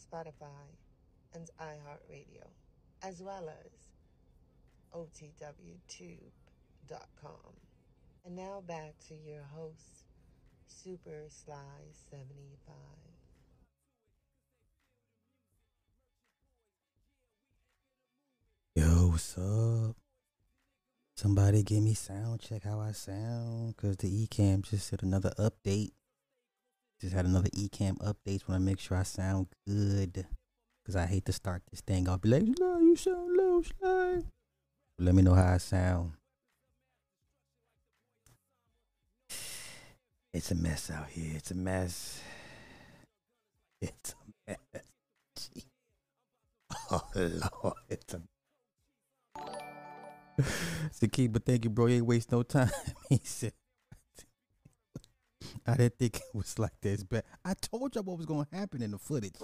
Spotify, and iHeartRadio, as well as OTWTube.com. And now back to your host, Super Sly 75. Yo, what's up? Somebody give me sound check how I sound, cause the Ecamm just did another update. Just had another Ecamm update. Want to make sure I sound good, cause I hate to start this thing off. Be like, Sly, you sound low, Sly. Let me know how I sound. It's a mess out here. It's a mess. It's a mess. Gee. Oh Lord, it's a Saki, but thank you, bro. You ain't waste no time. he said, I didn't think it was like this, but I told y'all what was to happen in the footage.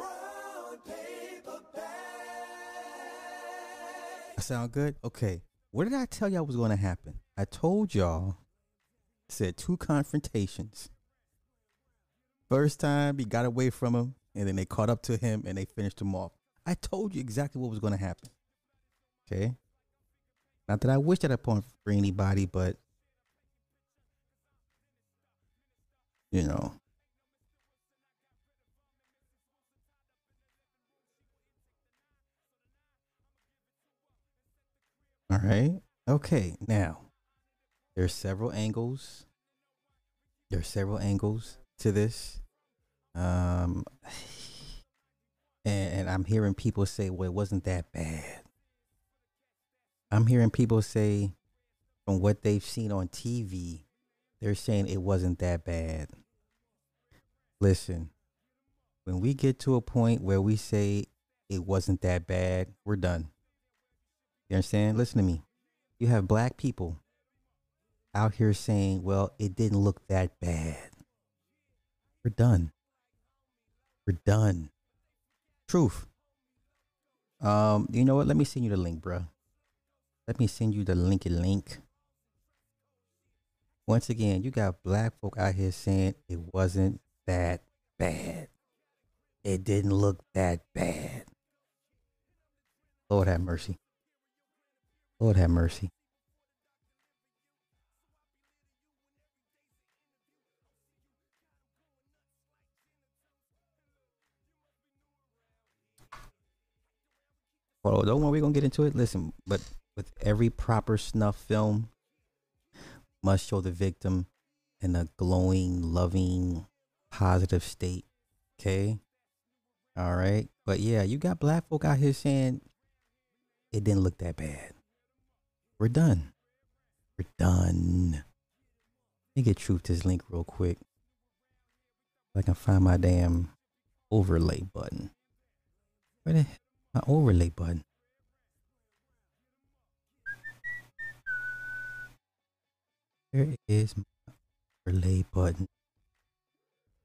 I sound good? Okay. What did I tell y'all was to happen? I told y'all, said two confrontations. First time he got away from him, and then they caught up to him and they finished him off. I told you exactly what was to happen. Okay. Not that I wish that upon for anybody, but you know. All right. Okay. Now, there's several angles. There's several angles to this. Um and, and I'm hearing people say, well, it wasn't that bad. I'm hearing people say from what they've seen on TV, they're saying it wasn't that bad. Listen, when we get to a point where we say it wasn't that bad, we're done. You understand? Listen to me. You have black people out here saying, well, it didn't look that bad. We're done. We're done. Truth. Um, you know what? Let me send you the link, bro. Let me send you the linky link. Once again, you got black folk out here saying it wasn't that bad. It didn't look that bad. Lord have mercy. Lord have mercy. Well, don't worry, we're gonna get into it. Listen, but with every proper snuff film must show the victim in a glowing, loving, positive state. Okay. All right. But yeah, you got black folk out here saying it didn't look that bad. We're done. We're done. Let me get truth this link real quick. If I can find my damn overlay button. Where the my overlay button? Where is my overlay button?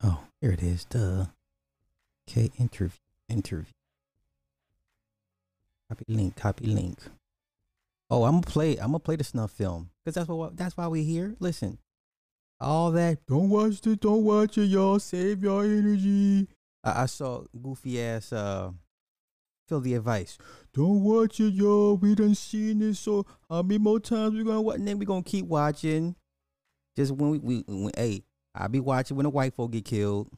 Oh, here it is. Duh. Okay, interview, interview. Copy link, copy link. Oh, I'm gonna play. I'm gonna play the snuff film because that's what. That's why we're here. Listen, all that. Don't watch it. Don't watch it, y'all. Save your energy. I, I saw goofy ass. Uh, fill the advice. Don't watch it, y'all. We done seen this. So how many more times we gonna watch? And then we gonna keep watching. Just when we, we when, hey, I be watching when the white folk get killed.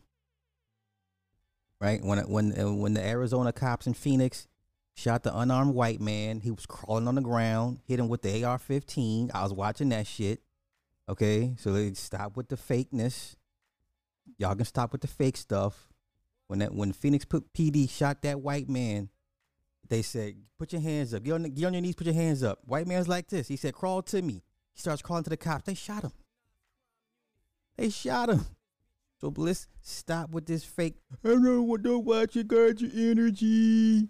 Right when when uh, when the Arizona cops in Phoenix shot the unarmed white man, he was crawling on the ground, hit him with the AR-15. I was watching that shit. Okay, so they stop with the fakeness. Y'all can stop with the fake stuff. When that when Phoenix put PD shot that white man, they said, "Put your hands up. Get on, get on your knees. Put your hands up." White man's like this. He said, "Crawl to me." He starts crawling to the cops. They shot him. They shot him. So let's stop with this fake. I don't, don't watch it. Guard your energy.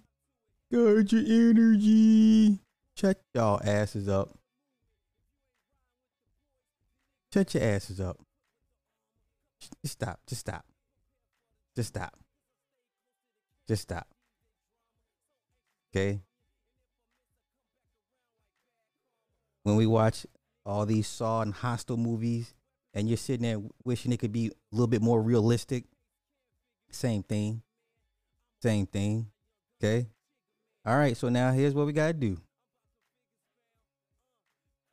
Guard your energy. Shut y'all asses up. Shut your asses up. Just stop. Just stop. Just stop. Just stop. Okay? When we watch all these Saw and Hostel movies, and you're sitting there wishing it could be a little bit more realistic, same thing. Same thing. Okay? All right, so now here's what we got to do.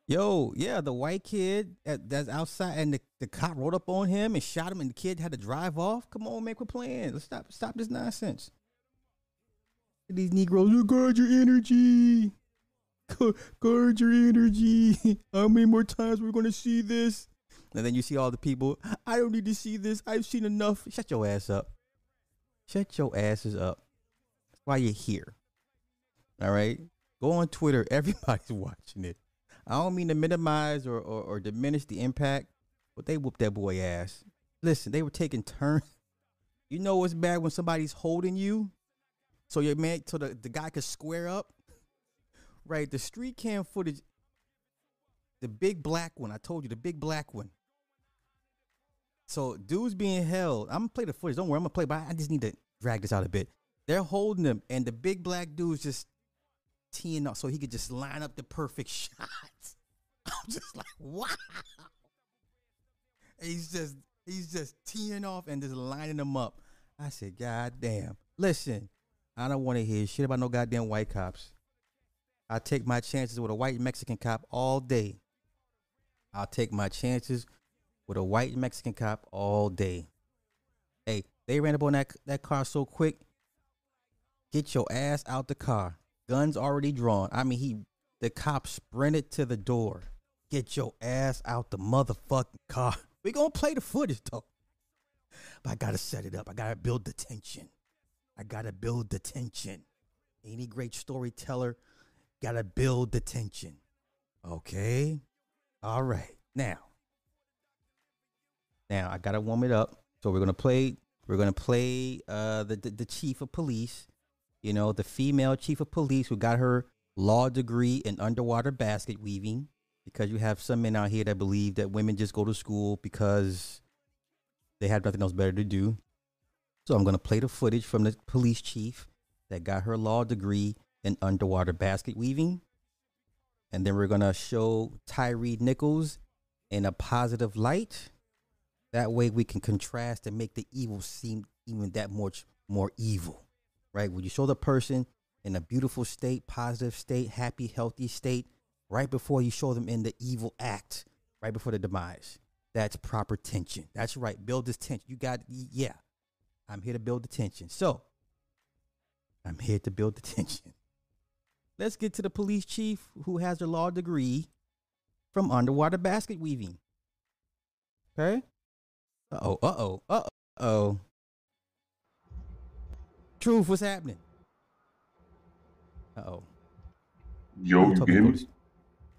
Yo, yeah, the white kid that's outside, and the, the cop rolled up on him and shot him, and the kid had to drive off. Come on, man, quit playing. Let's stop, stop this nonsense. These Negroes, you guard your energy. Guard your energy. How many more times we're gonna see this? And then you see all the people. I don't need to see this. I've seen enough. Shut your ass up. Shut your asses up. That's why you're here. All right. Go on Twitter. Everybody's watching it. I don't mean to minimize or, or, or diminish the impact, but they whooped that boy ass. Listen, they were taking turns. You know what's bad when somebody's holding you? So your man, so the, the guy could square up. Right, the street cam footage, the big black one. I told you, the big black one. So dude's being held. I'm gonna play the footage. Don't worry, I'm gonna play, but I just need to drag this out a bit. They're holding him, and the big black dude's just teeing up so he could just line up the perfect shots. I'm just like, wow. He's just he's just teeing off and just lining them up. I said, God damn. Listen, I don't want to hear shit about no goddamn white cops. I take my chances with a white Mexican cop all day. I'll take my chances with a white Mexican cop all day. Hey, they ran up on that that car so quick. Get your ass out the car. Guns already drawn. I mean, he the cop sprinted to the door. Get your ass out the motherfucking car. We gonna play the footage though. But I gotta set it up. I gotta build the tension. I gotta build the tension. Any great storyteller gotta build the tension. Okay. All right. Now. Now I gotta warm it up. So we're gonna play. We're gonna play uh, the, the the chief of police. You know, the female chief of police who got her law degree in underwater basket weaving. Because you have some men out here that believe that women just go to school because they have nothing else better to do. So I'm to play the footage from the police chief that got her law degree in underwater basket weaving. And then we're to show Tyre Nichols in a positive light. That way we can contrast and make the evil seem even that much more evil, right? When you show the person in a beautiful state, positive state, happy, healthy state, right before you show them in the evil act, right before the demise. That's proper tension. That's right. Build this tension. You got, yeah. I'm here to build the tension. So, I'm here to build the tension. Let's get to the police chief who has a law degree from underwater basket weaving. Okay? Uh oh, uh oh, uh oh. Truth, what's happening? Uh oh. Yo, you hear me?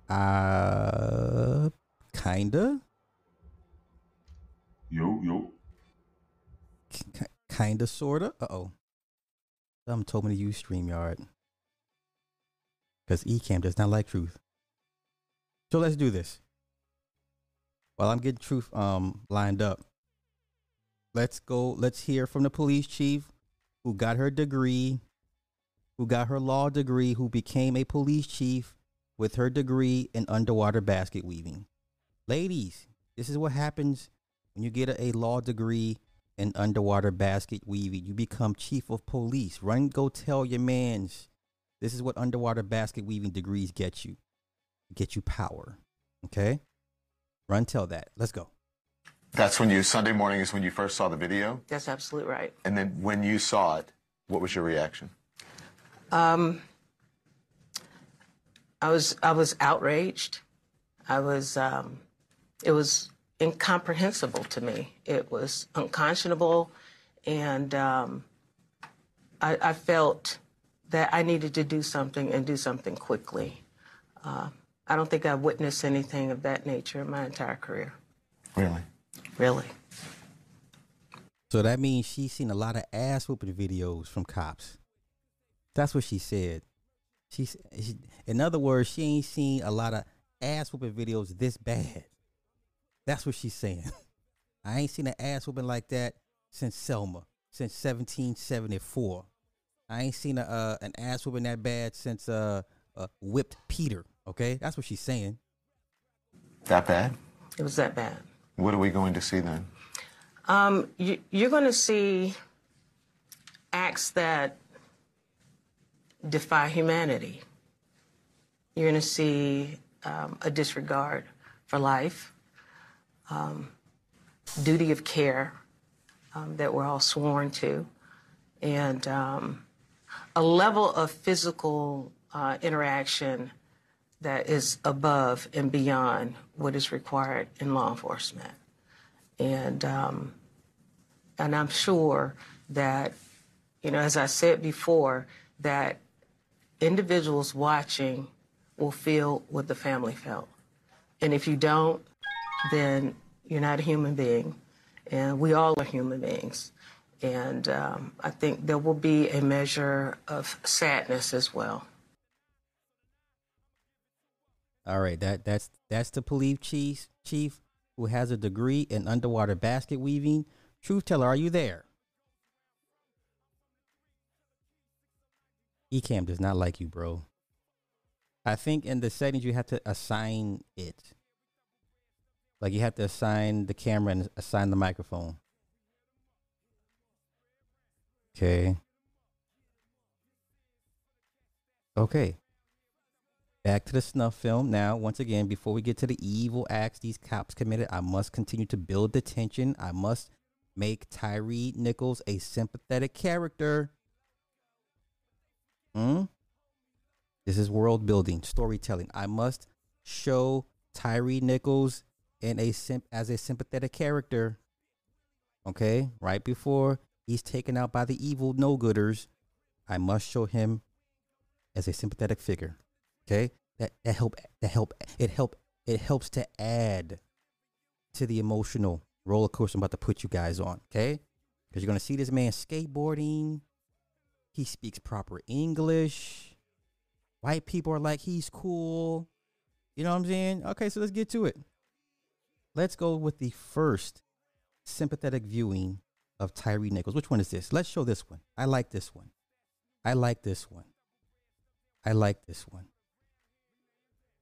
Uh, kinda. Yo, yo. K- kinda, sorta. Uh oh. Someone told me to use StreamYard. Because Ecamm does not like truth. So let's do this. While I'm getting truth um lined up, let's go. Let's hear from the police chief who got her degree, who got her law degree, who became a police chief with her degree in underwater basket weaving. Ladies, this is what happens when you get a, a law degree in underwater basket weaving. You become chief of police. Run, go tell your mans. This is what underwater basket weaving degrees get you. Get you power. Okay? Run, tell that. Let's go. That's when you, Sunday morning is when you first saw the video? That's absolutely right. And then when you saw it, what was your reaction? Um, I was I was outraged. I was um, it was incomprehensible to me. It was unconscionable, and um, I, I, felt that I needed to do something and do something quickly. Uh, I don't think I've witnessed anything of that nature in my entire career. Really? Really. So that means she's seen a lot of ass whooping videos from cops. That's what she said. She's, she, in other words, she ain't seen a lot of ass whooping videos this bad. That's what she's saying. I ain't seen an ass whooping like that since Selma, since 1774. I ain't seen a uh, an ass whooping that bad since uh, uh whipped Peter. Okay, that's what she's saying. That bad? It was that bad. What are we going to see then? Um, you, you're going to see acts that defy humanity. You're going to see um, a disregard for life, um, duty of care um, that we're all sworn to, and um, a level of physical uh, interaction that is above and beyond what is required in law enforcement. And um, and I'm sure that, you know, as I said before, that individuals watching will feel what the family felt. And if you don't, then you're not a human being. And we all are human beings. And um, I think there will be a measure of sadness as well. All right, that that's that's the police chief chief who has a degree in underwater basket weaving. Truth teller, are you there? Ecamm does not like you, bro. I think in the settings you have to assign it. Like you have to assign the camera and assign the microphone. Okay. Okay. Back to the snuff film. Now, once again, before we get to the evil acts these cops committed, I must continue to build the tension. I must make Tyre Nichols a sympathetic character. Hmm? This is world building, storytelling. I must show Tyre Nichols in a sim- as a sympathetic character. Okay? Right before he's taken out by the evil no-gooders, I must show him as a sympathetic figure. Okay? That that help that help it help it helps to add to the emotional roller coaster I'm about to put you guys on, okay? Because you're gonna see this man skateboarding. He speaks proper English. White people are like, he's cool. You know what I'm saying? Okay, so let's get to it. Let's go with the first sympathetic viewing of Tyre Nichols. Which one is this? Let's show this one. I like this one. I like this one. I like this one.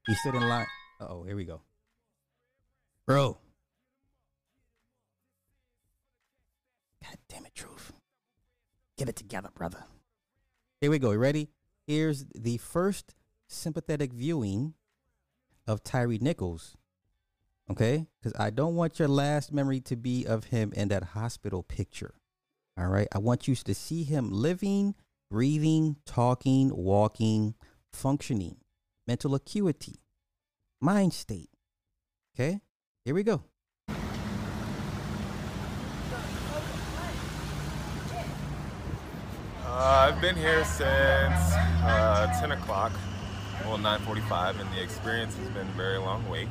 He stood in line. oh, here we go. Bro. God damn it, Truth. Get it together, brother. Here we go. You ready? Here's the first sympathetic viewing of Tyre Nichols. Okay? Because I don't want your last memory to be of him in that hospital picture. All right? I want you to see him living, breathing, talking, walking, functioning, mental acuity, mind state. Okay? Here we go. Uh, I've been here since uh, 10 o'clock, well 9:45, and the experience has been a very long wait.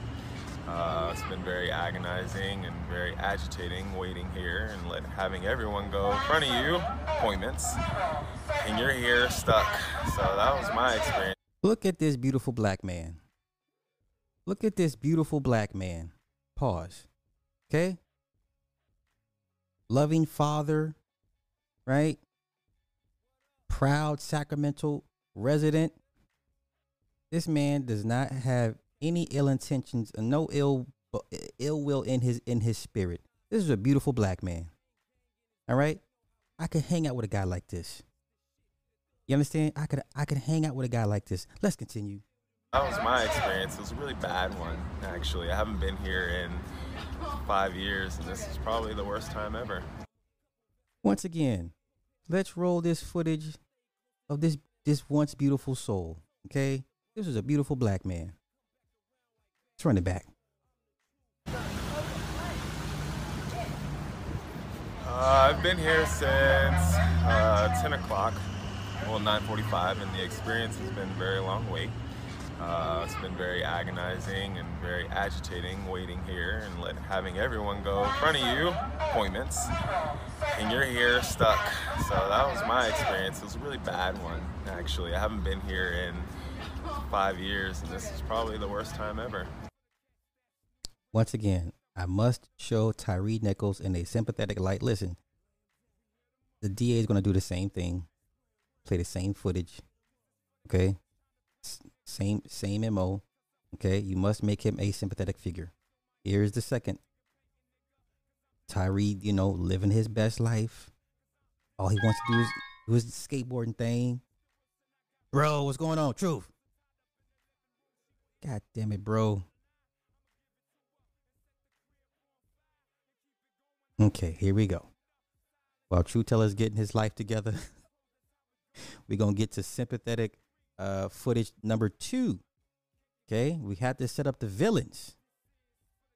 Uh, it's been very agonizing and very agitating waiting here and let, having everyone go in front of you, appointments, and you're here stuck. So that was my experience. Look at this beautiful black man. Look at this beautiful black man. Pause. Okay? Loving father, right? proud Sacramento resident. This man does not have any ill intentions or no ill ill will in his in his spirit. This is a beautiful black man. All right? I could hang out with a guy like this. You understand? I could I could hang out with a guy like this. Let's continue. That was my experience. It was a really bad one, actually. I haven't been here in five years, and this is probably the worst time ever. Once again, let's roll this footage of this this once beautiful soul. Okay, this was a beautiful black man. Let's run it back. Uh, I've been here since uh, 10 o'clock, well 9:45, and the experience has been a very long wait. Uh, it's been very agonizing and very agitating waiting here and let, having everyone go in front of you, appointments, and you're here stuck. So that was my experience. It was a really bad one, actually. I haven't been here in five years, and this is probably the worst time ever. Once again, I must show Tyre Nichols in a sympathetic light. Listen, the DA is going to do the same thing, play the same footage. Okay, S- same same mo. Okay, you must make him a sympathetic figure. Here's the second. Tyre, you know, living his best life. All he wants to do is do his skateboarding thing. Bro, what's going on? Truth. God damn it, bro. Okay, here we go. While True Teller's getting his life together, we're gonna get to sympathetic uh, footage number two. Okay, we had to set up the villains.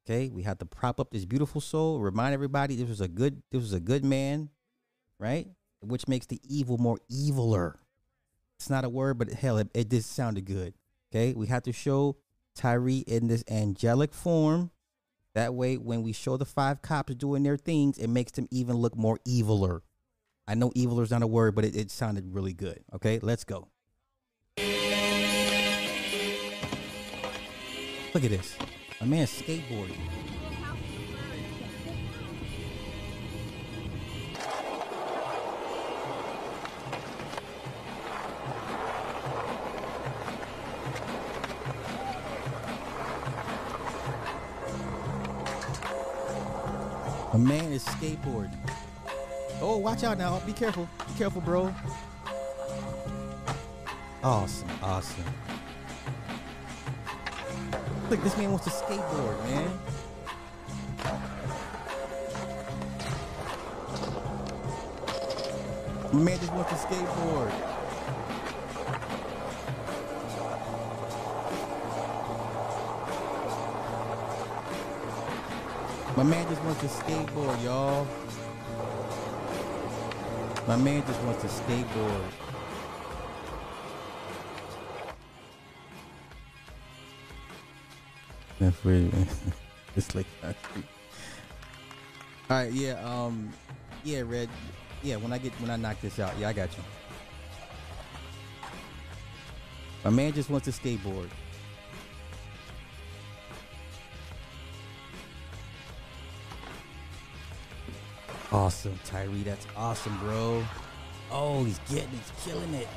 Okay, we had to prop up this beautiful soul, remind everybody this was a good, this was a good man, right? Which makes the evil more eviler. It's not a word, but hell, it, it just sounded good. Okay, we had to show Tyre in this angelic form. That way, when we show the five cops doing their things, it makes them even look more eviler. I know eviler is not a word, but it, it sounded really good. Okay, let's go. Look at this. A man skateboarding. A man is skateboarding. Oh, watch out now. Be careful. Be careful, bro. Awesome. Awesome. Look, this man wants to skateboard, man. My man just wants to skateboard. My man just wants to skateboard, y'all. My man just wants to skateboard. That's weird. it's like All right, yeah, um, yeah, Red, yeah. When I get when I knock this out, yeah, I got you. My man just wants to skateboard. Awesome, Tyre. That's awesome, bro. Oh, he's getting, he's killing it.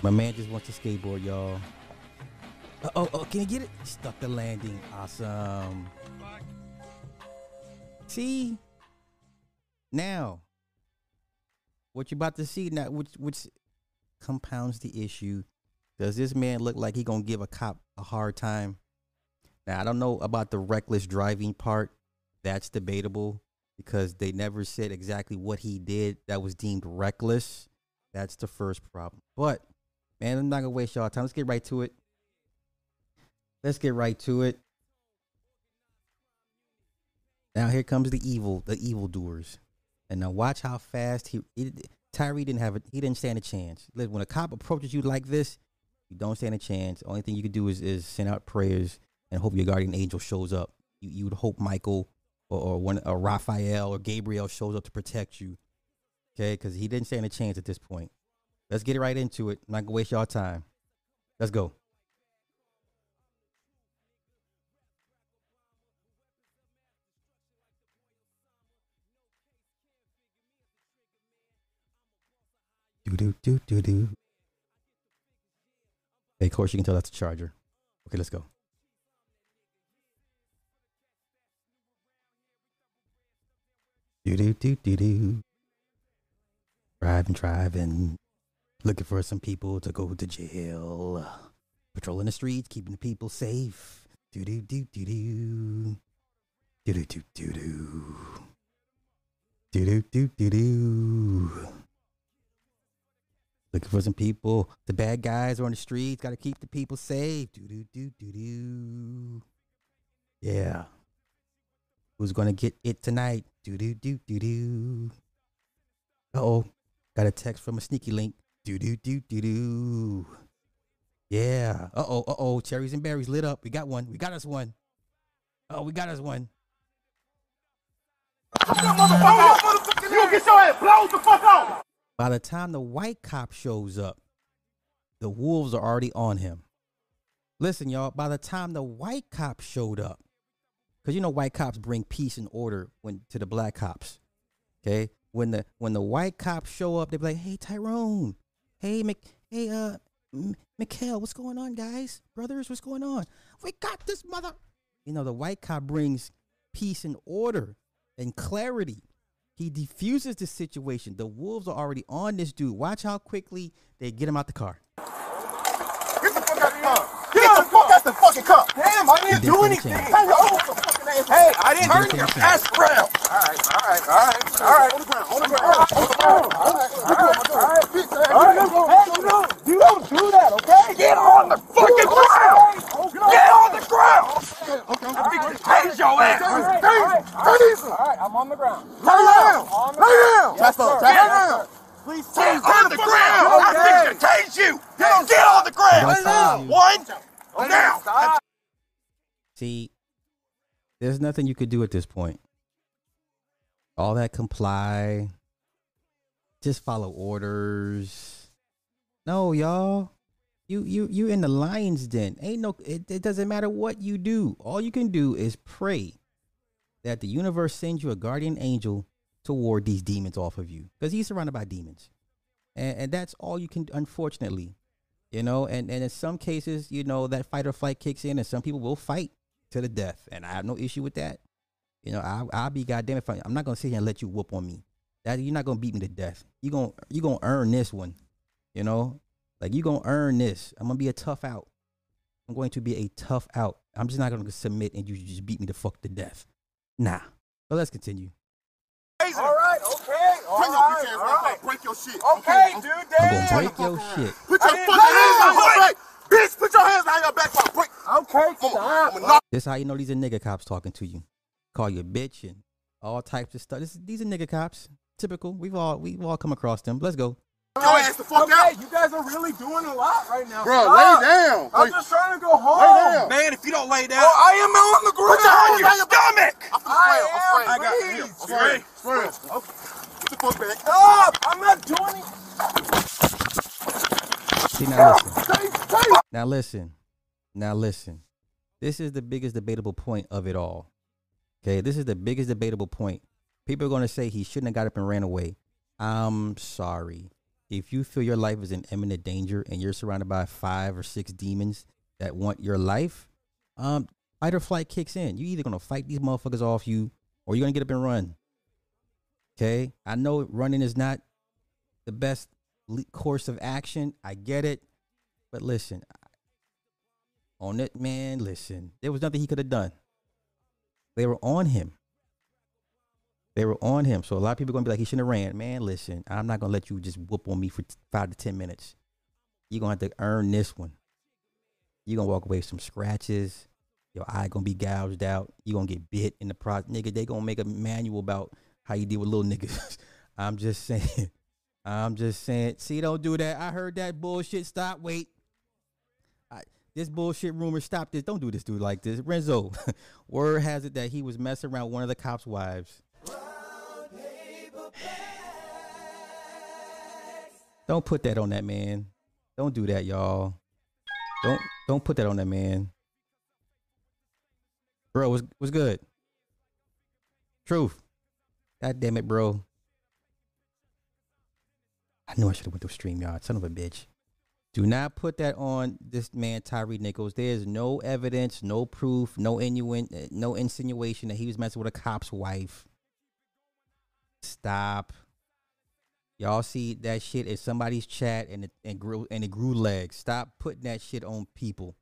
My man just wants to skateboard, y'all. Uh, oh, oh, can you get it? Stuck the landing. Awesome. See? Now, what you're about to see now, which which compounds the issue. Does this man look like he gonna give a cop a hard time? Now I don't know about the reckless driving part. That's debatable because they never said exactly what he did that was deemed reckless. That's the first problem. But man, I'm not gonna waste y'all time. Let's get right to it. Let's get right to it. Now here comes the evil, the evil doers, and now watch how fast he. he Tyre didn't have it. He didn't stand a chance. When a cop approaches you like this, you don't stand a chance. Only thing you can do is is send out prayers and hope your guardian angel shows up. You you would hope Michael or, or one or Raphael or Gabriel shows up to protect you. Okay, because he didn't stand a chance at this point. Let's get right into it. I'm not gonna waste y'all time. Let's go. Do do do do do. Hey, of course you can tell that's a charger. Okay, let's go. Do do do do do. Driving, driving, looking for some people to go to jail. Patrolling the streets, keeping the people safe. Do do do do do. Do do do do do. Do do do do do. Looking for some people. The bad guys are on the streets. Got to keep the people safe. Do do do do do. Yeah. Who's gonna get it tonight? Do do do do do. Uh oh. Got a text from a sneaky link. Do do do do do. Yeah. Uh oh. Uh oh. Cherries and berries lit up. We got one. We got us one. Oh, we got us one. You get your ass blown the fuck out. By the time the white cop shows up, the wolves are already on him. Listen, y'all, by the time the white cop showed up, because you know white cops bring peace and order when to the black cops. Okay? When the when the white cops show up, they be like, hey Tyrone, hey Mc hey uh Mikhail, what's going on, guys? Brothers, what's going on? We got this mother. You know, the white cop brings peace and order and clarity. He defuses the situation. The wolves are already on this dude. Watch how quickly they get him out the car. Get the fuck out the car. Get the fuck out the fucking car. Damn, I didn't do anything. Hey, oh, the fucking ass. Hey, I didn't He turn your ass around. All right, all right, all right, all right. On the ground, on the ground, on the ground. All right, all right, all right. All right, hey, you don't, you don't do that, okay? Get on the fucking ground. Get on the ground. Okay, okay. I'm fixing to your ass. Tase, tase. All right, I'm on the ground. Lay down, lay down. Chest up, chest down. Please get on the ground. I'm fixing to tase you. Get on the ground. Don't tell you. One. Now. See, there's nothing you could do at this point. All that comply, just follow orders. No, y'all. You you you in the lion's den. Ain't no it, it doesn't matter what you do. All you can do is pray that the universe sends you a guardian angel to ward these demons off of you. Because he's surrounded by demons. And and that's all you can unfortunately. You know, and, and in some cases, you know, that fight or flight kicks in and some people will fight to the death. And I have no issue with that. You know, I I'll be goddamn if I, I'm not gonna sit here and let you whoop on me. That you're not gonna beat me to death. you're gonna you're gonna earn this one. You know, like you gonna earn this. I'm gonna be a tough out. I'm going to be a tough out. I'm just not gonna submit and you just beat me to fuck to death. Nah. But let's continue. All right, okay, all Bring your bitch ass all back right. up. Break your shit. Okay, dude, I'm gonna break your shit. Put your fucking hands on your back. Bitch, put your hands behind your back before I break. Okay, Come on. stop. I'ma This how you know these are nigga cops talking to you. Call you a bitch and all types of stuff. This, these are nigga cops. Typical. We've all we've all come across them. Let's go. your ass the fuck Okay, out. you guys are really doing a lot right now. Bro, Stop. lay down. I'm Lay- just trying to go home. Lay down. Man, if you don't lay down. Oh, I am on the ground. Put your hands on on your stomach. I'm I spraying. I'm am, spraying. I got please. it. I'm spraying. Spraying. Okay. Your foot back. Stop. I'm not doing it. See now listen. Now listen. Now listen. This is the biggest debatable point of it all. Okay, this is the biggest debatable point. People are going to say he shouldn't have got up and ran away. I'm sorry. If you feel your life is in imminent danger and you're surrounded by five or six demons that want your life, um, fight or flight kicks in. You're either gonna fight these motherfuckers off you, or you're gonna get up and run. Okay, I know running is not the best course of action. I get it, but listen, on it, man. Listen, there was nothing he could have done. They were on him. They were on him. So a lot of people are gonna be like, he shouldn't have ran. Man, listen, I'm not gonna let you just whoop on me for t- five to ten minutes. You're gonna have to earn this one. You're gonna walk away with some scratches. Your eye gonna be gouged out. You're gonna get bit in the process. Nigga, they gonna make a manual about how you deal with little niggas. I'm just saying. I'm just saying. See, don't do that. I heard that bullshit. Stop. Wait. I, this bullshit rumor. Stop this. Don't do this dude like this. Renzo, word has it that he was messing around one of the cops' wives. Don't put that on that man. Don't do that, y'all. Don't don't put that on that man. Bro, was was good. Truth. God damn it, bro. I knew I should have went to StreamYard. Son of a bitch. Do not put that on this man, Tyre Nichols. There's no evidence, no proof, no innuendo, no insinuation that he was messing with a cop's wife. Stop. Y'all see that shit in somebody's chat and it, and grew and it grew legs. Stop putting that shit on people.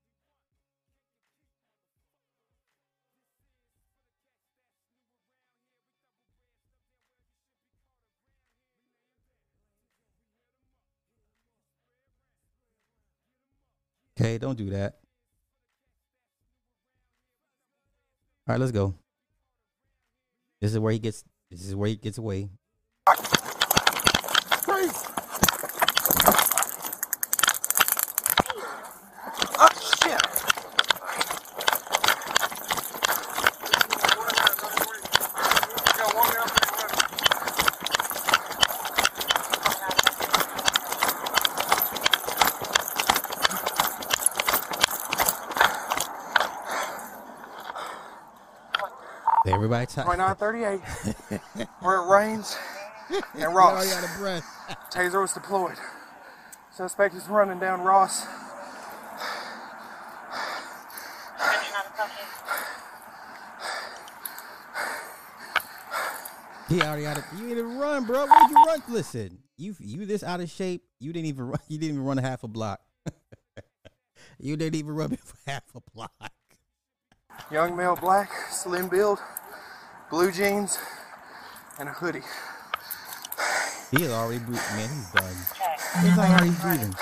Okay, don't do that. All right, let's go. This is where he gets. This is where he gets away. Freeze. Oh, shit. Everybody tired. 2938. Where it rains and Ross. out of breath. Taser was deployed. Suspect is running down Ross. He already out of. You didn't run, bro. Where'd you run? Listen, you you this out of shape. You didn't even run. You didn't even run a half a block. you didn't even run half a block. Young male, black, slim build, blue jeans, and a hoodie. He is already breathing. Man, he's done. He's already breathing.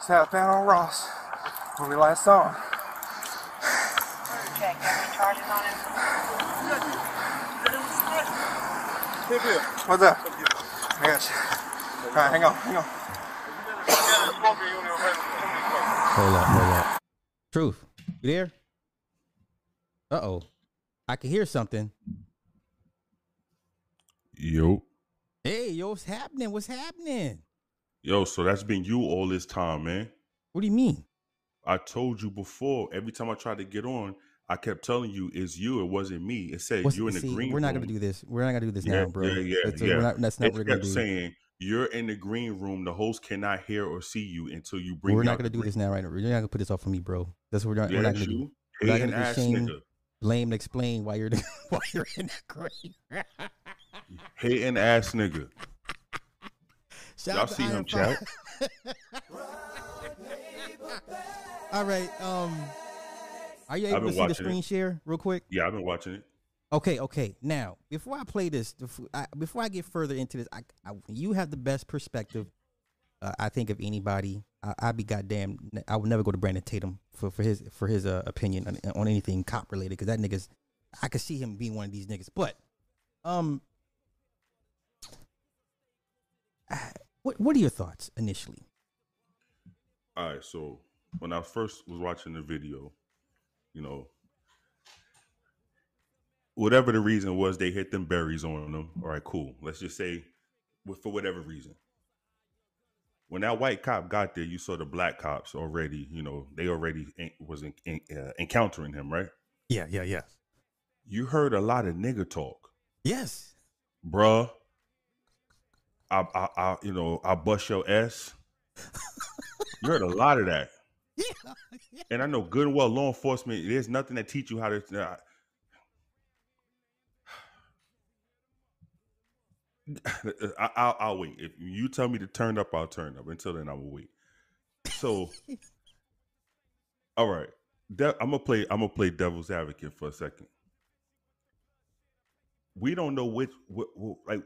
Southbound on Ross, where we last saw him. What's up? I got you. All right, hang on, hang on. Hold up, hold up. Truth, you there? Uh oh, I can hear something. Yo. Hey, yo, what's happening? What's happening? Yo, so that's been you all this time, man. What do you mean? I told you before, every time I tried to get on, I kept telling you it's you, it wasn't me. It said What's- you in the see, green we're not gonna do this. We're not gonna do this yeah, now, bro. Yeah, yeah, That's, yeah. We're not, that's not it what we're gonna do. saying you're in the green room. The host cannot hear or see you until you bring. we're not gonna do this now, right now. You're not gonna put this off on me, bro. That's what we're not. Yeah, we're not gonna do. We're not gonna ass shame, nigga. blame, and explain why you're the, why you're in the green. Hating ass nigga. Shout Y'all see him, chat? All right. Um, are you able to see the screen it. share real quick? Yeah, I've been watching it. Okay, okay. Now, before I play this, before I, get further into this, I, I you have the best perspective. Uh, I think of anybody. I, I'd be goddamn. I would never go to Brandon Tatum for, for his for his uh, opinion on, on anything cop related because that nigga's. I could see him being one of these niggas. But, um, what what are your thoughts initially? All right, so when I first was watching the video, you know, whatever the reason was, they hit them berries on them. All right, cool. Let's just say, for whatever reason, when that white cop got there, you saw the black cops already. You know, they already was en- en- uh, encountering him, right? Yeah, yeah, yeah. You heard a lot of nigga talk, Yes. bruh. I, I, I, you know, I bust your ass. you heard a lot of that. Yeah. And I know good and well law enforcement, there's nothing that teach you how to. Uh, I, I'll, I'll wait. If you tell me to turn up, I'll turn up. Until then, I will wait. So, all right, De- I'm gonna play. I'm gonna play devil's advocate for a second. We don't know which, what, what like.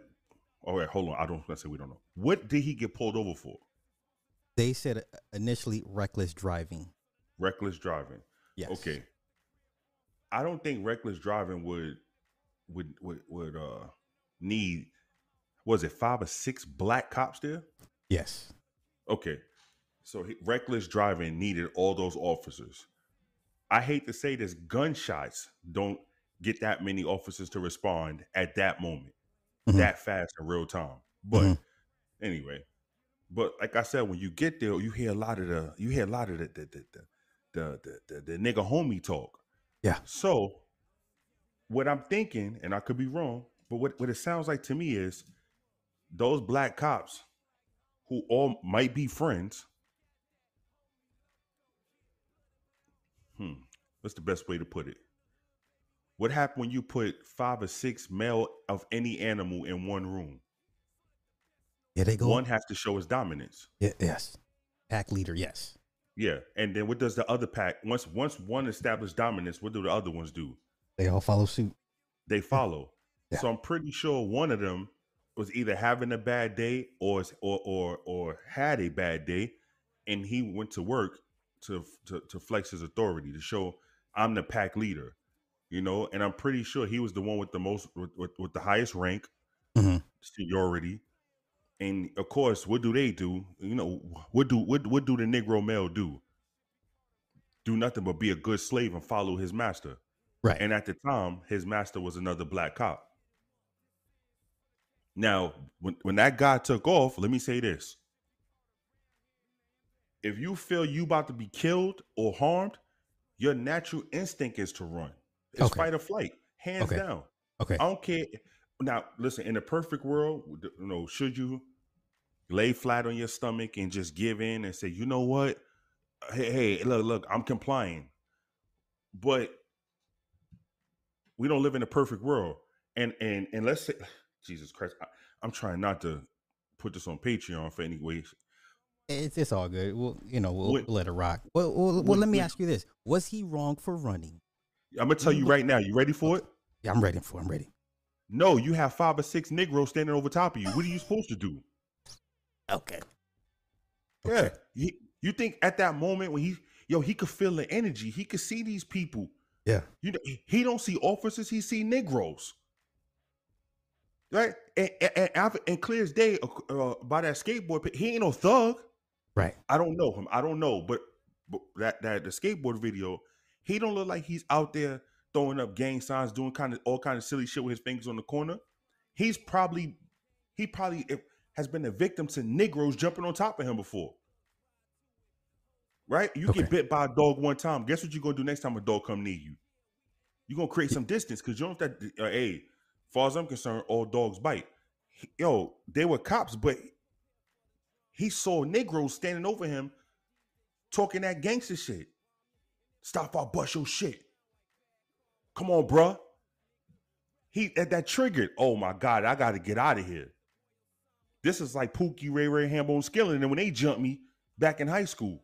All right, hold on. I don't want to say we don't know. What did he get pulled over for? They said uh, initially reckless driving. Reckless driving. Yes. Okay. I don't think reckless driving would would would, would uh need was it five or six black cops there? Yes. Okay. So he, reckless driving needed all those officers. I hate to say this, gunshots don't get that many officers to respond at that moment, Mhm. that fast in real time. But Mhm. anyway, but like I said, when you get there, you hear a lot of the you hear a lot of the the the the the, the, the, the nigga homie talk. Yeah. So what I'm thinking, and I could be wrong, but what, what it sounds like to me is those black cops who all might be friends. Hmm. What's the best way to put it? What happened when you put five or six male of any animal in one room? Yeah, they go. One has to show his dominance. Yeah, yes. Pack leader. Yes. Yeah. And then what does the other pack once once one established dominance, what do the other ones do? They all follow suit. They follow. Yeah. So I'm pretty sure one of them was either having a bad day or or or or had a bad day, and he went to work to to, to flex his authority to show I'm the pack leader, you know. And I'm pretty sure he was the one with the most with, with, with the highest rank, Mhm. seniority. And of course, what do they do? You know, what do what what do the Negro male do? Do nothing but be a good slave and follow his master. Right. And at the time, his master was another black cop. Now, when, when that guy took off, let me say this. if you feel you about to be killed or harmed, your natural instinct is to run. It's Okay. fight or flight, hands Okay. down. Okay. I don't care. Now, listen. In a perfect world, you know, should you lay flat on your stomach and just give in and say, you know what? Hey, hey, look, look, I'm complying. But we don't live in a perfect world, and and and let's say, Jesus Christ, I, I'm trying not to put this on Patreon for any way. It's, it's all good. We'll, you know, we'll, let it rock. Well, well, well let me ask you this: Was he wrong for running? I'm gonna tell you right now. You ready for it? Yeah, I'm ready for. It. I'm ready. No, you have five or six Negroes standing over top of you. What are you supposed to do? Okay. Yeah. You, you think at that moment when he yo, he could feel the energy. He could see these people. Yeah. You know, he don't see officers, he see Negroes. Right? And, and, and, and clear as day uh, uh, by that skateboard, he ain't no thug. Right. I don't know him. I don't know, but, but that that the skateboard video, he don't look like he's out there throwing up gang signs, doing kind of all kind of silly shit with his fingers on the corner. He's probably he probably eh, has been a victim to Negroes jumping on top of him before. Right? You Okay. get bit by a dog one time. Guess what you're gonna do next time a dog come near you? You're gonna create some distance because you don't that uh, hey, far as I'm concerned, all dogs bite. He- Yo, they were cops, but he saw Negroes standing over him talking that gangster shit. Stop or bust your shit. Come on, bruh. He at that triggered. Oh my God, I gotta get out of here. This is like Pookie Ray Ray Hambone Skilling, and when they jumped me back in high school.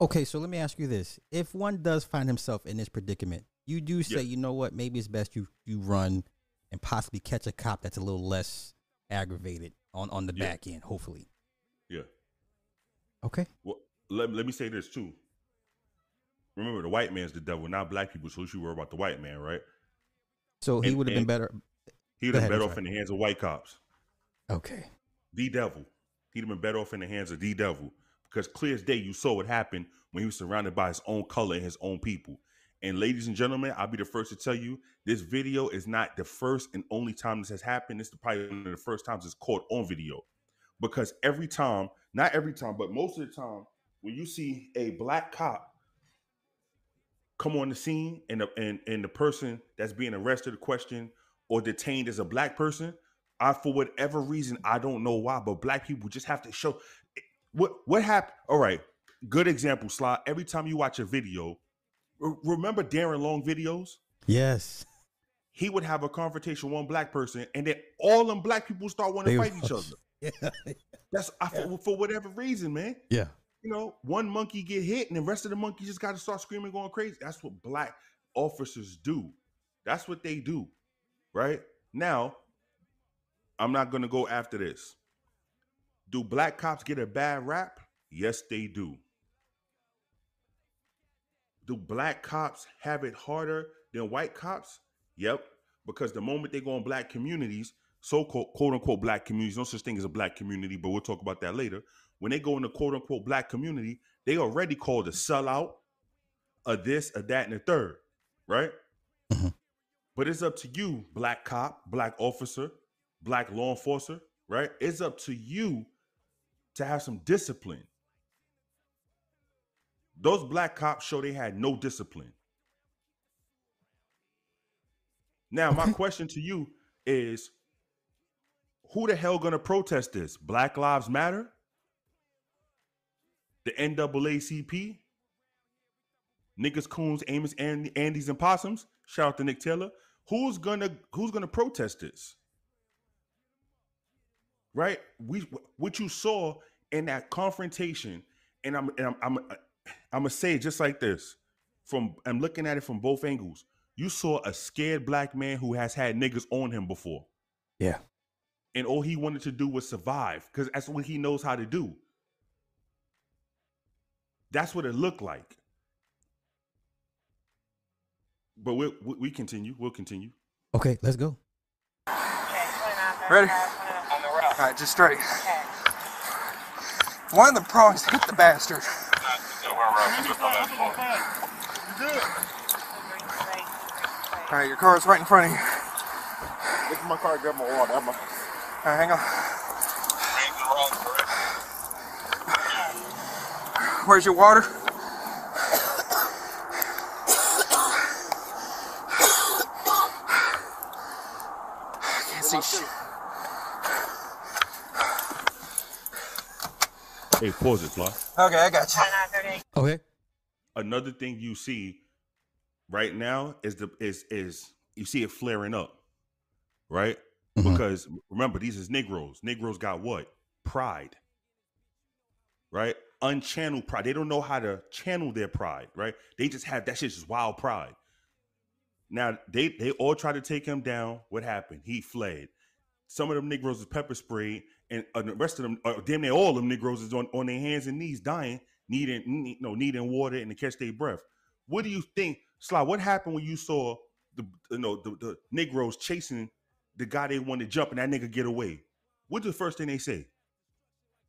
Okay, so let me ask you this: If one does find himself in this predicament, you do say, Yeah. you know what, maybe it's best you you run and possibly catch a cop that's a little less aggravated on on the Yeah. back end, hopefully. Yeah. Okay. Well, let, let me say this too. Remember, the white man's the devil, not black people. So you should worry about the white man, right? So he would have been better. He'd have been better off in the hands of white cops. Okay. The devil. He'd have been better off in the hands of the devil. Because clear as day, you saw what happened when he was surrounded by his own color and his own people. And ladies and gentlemen, I'll be the first to tell you this video is not the first and only time this has happened. This is probably one of the first times it's caught on video. Because every time, not every time, but most of the time, when you see a black cop come on the scene and the, and, and the person that's being arrested, questioned, or detained is a black person, I for whatever reason I don't know why, but black people just have to show eh, what what happened. All right, good example, Sly. Every time you watch a video, remember Darren Long videos? Yes. He would have a confrontation with one black person, and then all them black people start wanting to fight each other. Yeah. That's I, for, for whatever reason, man. Yeah. You know, one monkey get hit, and the rest of the monkeys just got to start screaming, going crazy. That's what black officers do. That's what they do, right? Now, I'm not gonna go after this. Do black cops get a bad rap? Yes, they do. Do black cops have it harder than white cops? Yep. Because the moment they go in black communities, so called quote unquote black communities, no such thing as a black community, but we'll talk about that later. When they go in the quote unquote black community, they already called a sellout, a this, a that, and a third, right? Mhm. But it's up to you, black cop, black officer, black law enforcer, right? It's up to you to have some discipline. Those black cops show they had no discipline. Now, my question to you is who the hell gonna protest this? Black Lives Matter? The NAACP? Niggas, Coons, Amos, and Andys, and Possums? Shout out to Nick Taylor. Who's gonna who's gonna protest this? Right? We what you saw in that confrontation, and I'm and I'm I'm, I'm gonna say it just like this. From I'm looking at it from both angles. You saw a scared black man who has had niggas on him before Yeah. and all he wanted to do was survive because that's what he knows how to do. That's what it looked like. But we'll, we we continue. We'll continue. Okay, let's go. Ready? All right, just straight. One of the prongs hit the bastard. All right, your car is right in front of you. Look at my car, grab my water. I'm All right, hang on. Where's your water? I can't see shit. Hey, pause it, Fly. Okay, I got you. Okay. Another thing you see right now is the is is you see it flaring up, right? Mhm. Because remember, these is Negroes. Negroes got what? Pride. Right? Unchanneled pride. They don't know how to channel their pride, right? They just have that shit's just wild pride. Now they they all tried to take him down. What happened? He fled. Some of them Negroes is pepper sprayed, and uh, the rest of them, uh, damn near all of them Negroes is on, on their hands and knees dying, needing need, no needing water and to catch their breath. What do you think, Sly? What happened when you saw the you know the, the Negroes chasing the guy they wanted to jump and that nigga get away? What's the first thing they say?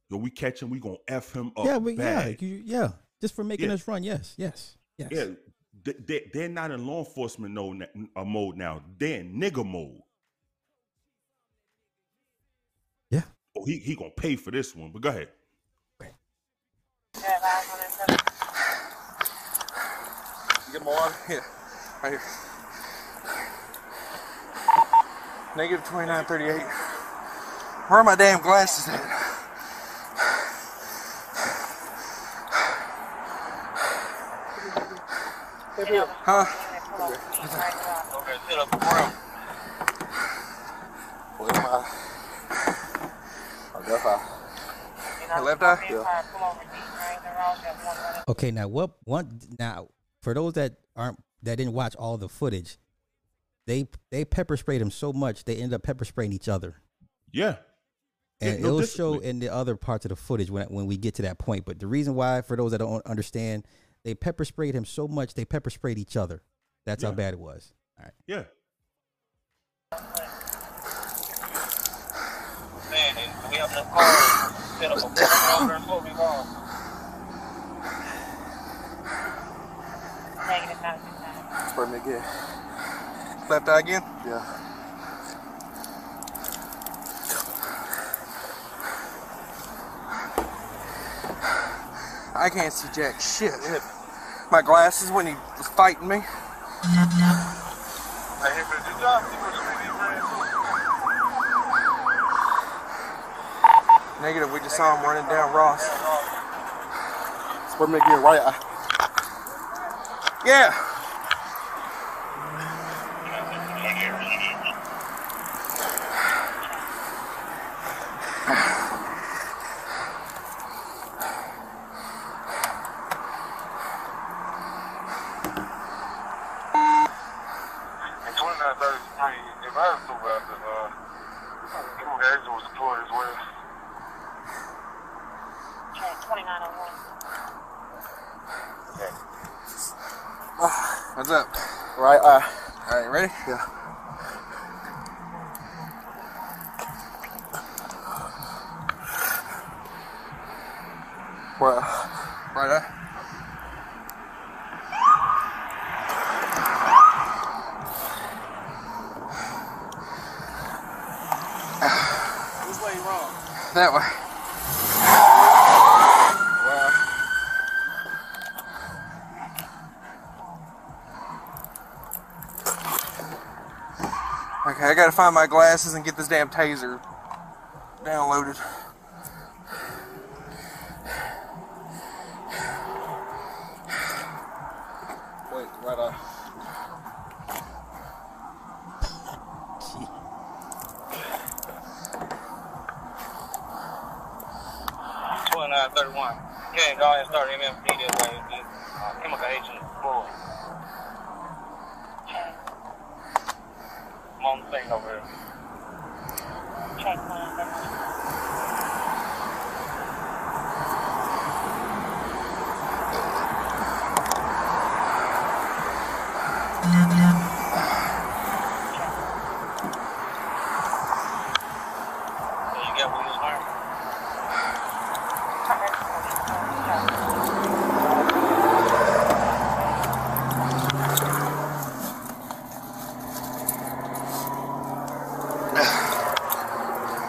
Yo, we catch him, we gonna f him up. yeah, but yeah, you, yeah. Just for making Yeah. us run. Yes, yes, yes. Yeah, they, they, they're not in law enforcement no, mode now. They're in nigga mode. Yeah. Oh, he he gonna pay for this one. But go ahead. Get my water? Yeah. Right here. Negative 2938. Where are my damn glasses at? Huh? Where's my? Oh, that's how. Your left eye? Okay, now what? One now for those that aren't that didn't watch all the footage, they they pepper sprayed him so much they ended up pepper spraying each other. Yeah. Yeah, And no it'll show in the other parts of the footage when when we get to that point. But the reason why, for those that don't understand, they pepper sprayed him so much they pepper sprayed each other. That's how bad it was. All right. Yeah. Man, we have enough cars set up a corner over and float me off. Negative 969. Spray me again. Left eye again? Yeah. I can't see jack shit. My glasses when he was fighting me. Negative, we just saw him running down Ross. Spray me again, right eye. Yeah. And 2933, if I was supervisor, uh, two guys was deployed as well. Okay, 2901. What's up? Right eye. All right, ready? Yeah. Right eye. Right eye. Which way you wrong? That way. Okay, I gotta find my glasses and get this damn taser downloaded. Wait, right eye. Twenty-nine thirty-one. Okay, go ahead and start MMP this way. Uh, chemical agent full. I'm on the thing over here. Check 131. So you got what you was wearing?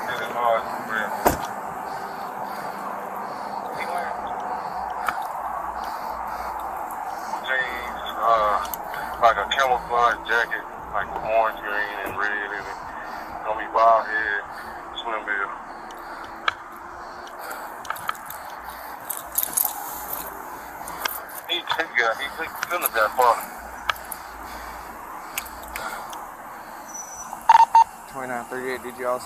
Really hard, really jacket, like orange, green, and red, and it's gonna be bald head, swim bill. He, he got, he, he couldn't have got far.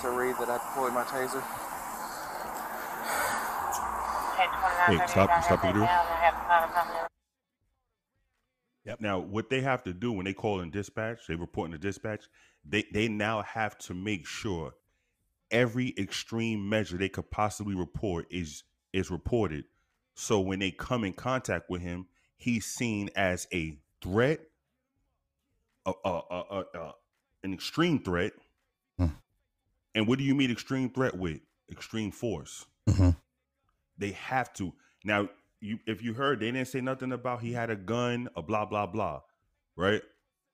2938, did read that I deployed my taser? Hey, stop- stop the video. video. Yep. Now, what they have to do when they call in dispatch, they report in the dispatch, they, they now have to make sure every extreme measure they could possibly report is is reported. So when they come in contact with him, he's seen as a threat, a, a, a, a, a- an extreme threat. And what do you mean extreme threat with? Extreme force. Mhm. They have to. Now, you if you heard, they didn't say nothing about he had a gun, a blah blah blah, right?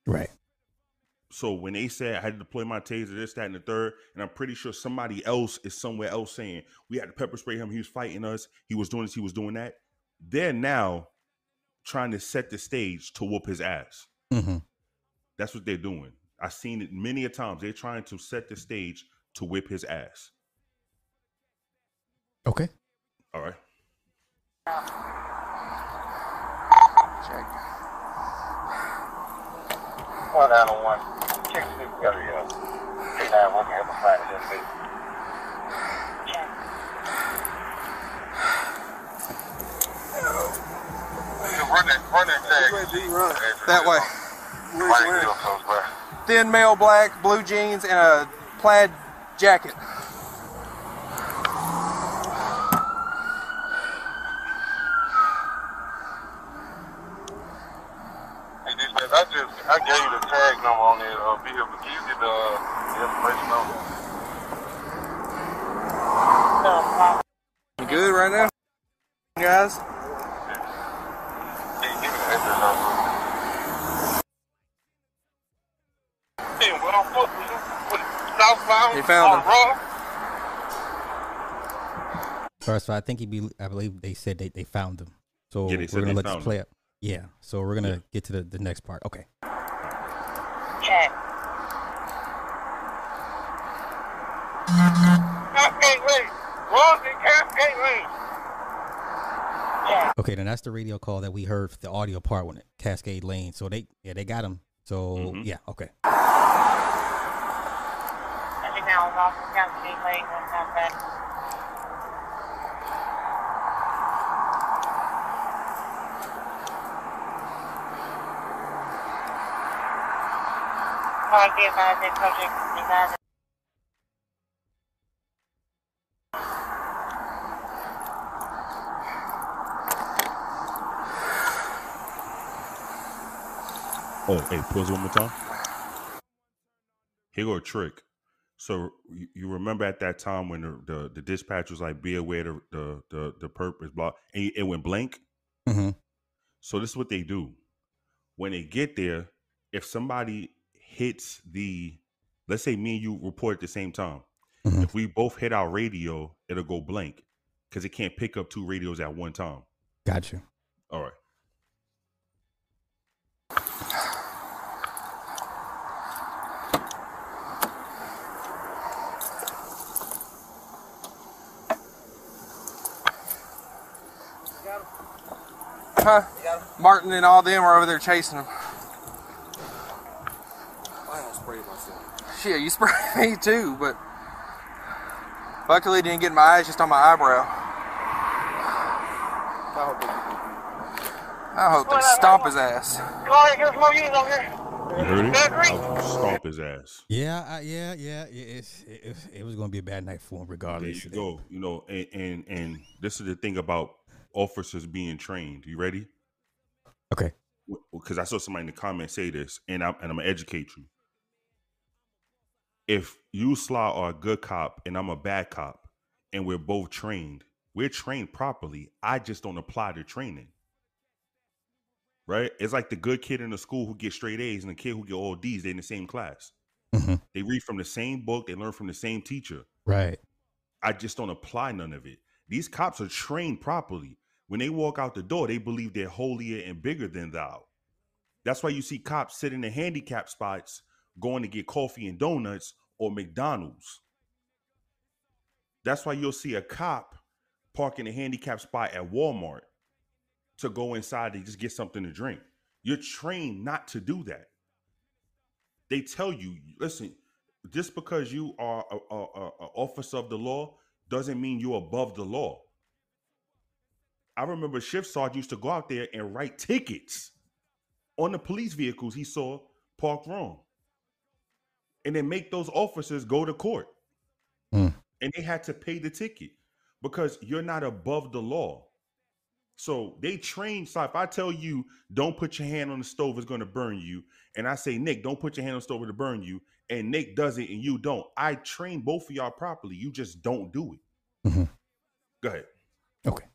Right. So when they said I had to deploy my taser, this, that, and the third, and I'm pretty sure somebody else is somewhere else saying we had to pepper spray him, he was fighting us, he was doing this, he was doing that. They're now trying to set the stage to whoop his ass. hmm That's what they're doing. I've seen it many a times. They're trying to set the stage to whip his ass. Okay. All right. Check. One down on one. Check the six got it, uh, three nine one, have a fight in this Run that, run that. That way. Right, real. Thin male black, blue jeans, and a plaid jacket. Right, so I think he be. I believe they said they, they found him. So Yeah, they we're gonna they let this found play out. Yeah. So we're gonna get to the, the next part. Okay. Check. Castlegate Lane. Wrong in Castlegate Okay, then that's the radio call that we heard the audio part when it Castlegate Lane. So they yeah they got him. So Mhm. yeah okay. I think now I'm off Castlegate Lane. That's not bad. Call the advised subject advised. Oh, hey, pause one more time. Here go a trick. So you, you remember at that time when the, the, the dispatch was like, "Be aware the the the, the perp is blocked," and it went blank. Mm-hmm. So this is what they do. When they get there, if somebody hits the, let's say me and you report at the same time, Mhm. if we both hit our radio, it'll go blank because it can't pick up two radios at one time. Got you. All right. Huh? Martin and all them are over there chasing him. I almost sprayed myself. Shit, you sprayed me too, but luckily it didn't get in my eyes, just on my eyebrow. I hope they I hope they uh, stomp his uh, ass. Corey, get some more units over here. You heard it? I'll stomp his ass. Yeah, I, yeah, yeah. It, it, it, it was gonna be a bad night for him regardless. There regardless. you go. You know, and, and and this is the thing about officers being trained. You ready? Okay. Because I saw somebody in the comments say this, and I'm and I'm gonna educate you. If you Sly are a good cop and I'm a bad cop, and we're both trained, we're trained properly. I just don't apply the training. Right? It's like the good kid in the school who gets straight A's and the kid who get all D's. They're in the same class. Mhm. They read from the same book. They learn from the same teacher. Right. I just don't apply none of it. These cops are trained properly. When they walk out the door, they believe they're holier and bigger than thou. That's why you see cops sitting in handicap spots going to get coffee and donuts or McDonald's. That's why you'll see a cop park in a handicap spot at Walmart to go inside to just get something to drink. You're trained not to do that. They tell you, listen, just because you are a, a, a, a officer of the law doesn't mean you're above the law. I remember Shift Sergeant used to go out there and write tickets on the police vehicles he saw parked wrong. And then make those officers go to court. Mm. And they had to pay the ticket because you're not above the law. So they train. So if I tell you, don't put your hand on the stove, it's going to burn you. And I say, Nick, don't put your hand on the stove, it'll burn you. And Nick does it and you don't. I train both of y'all properly. You just don't do it. Mhm. Go ahead. Okay.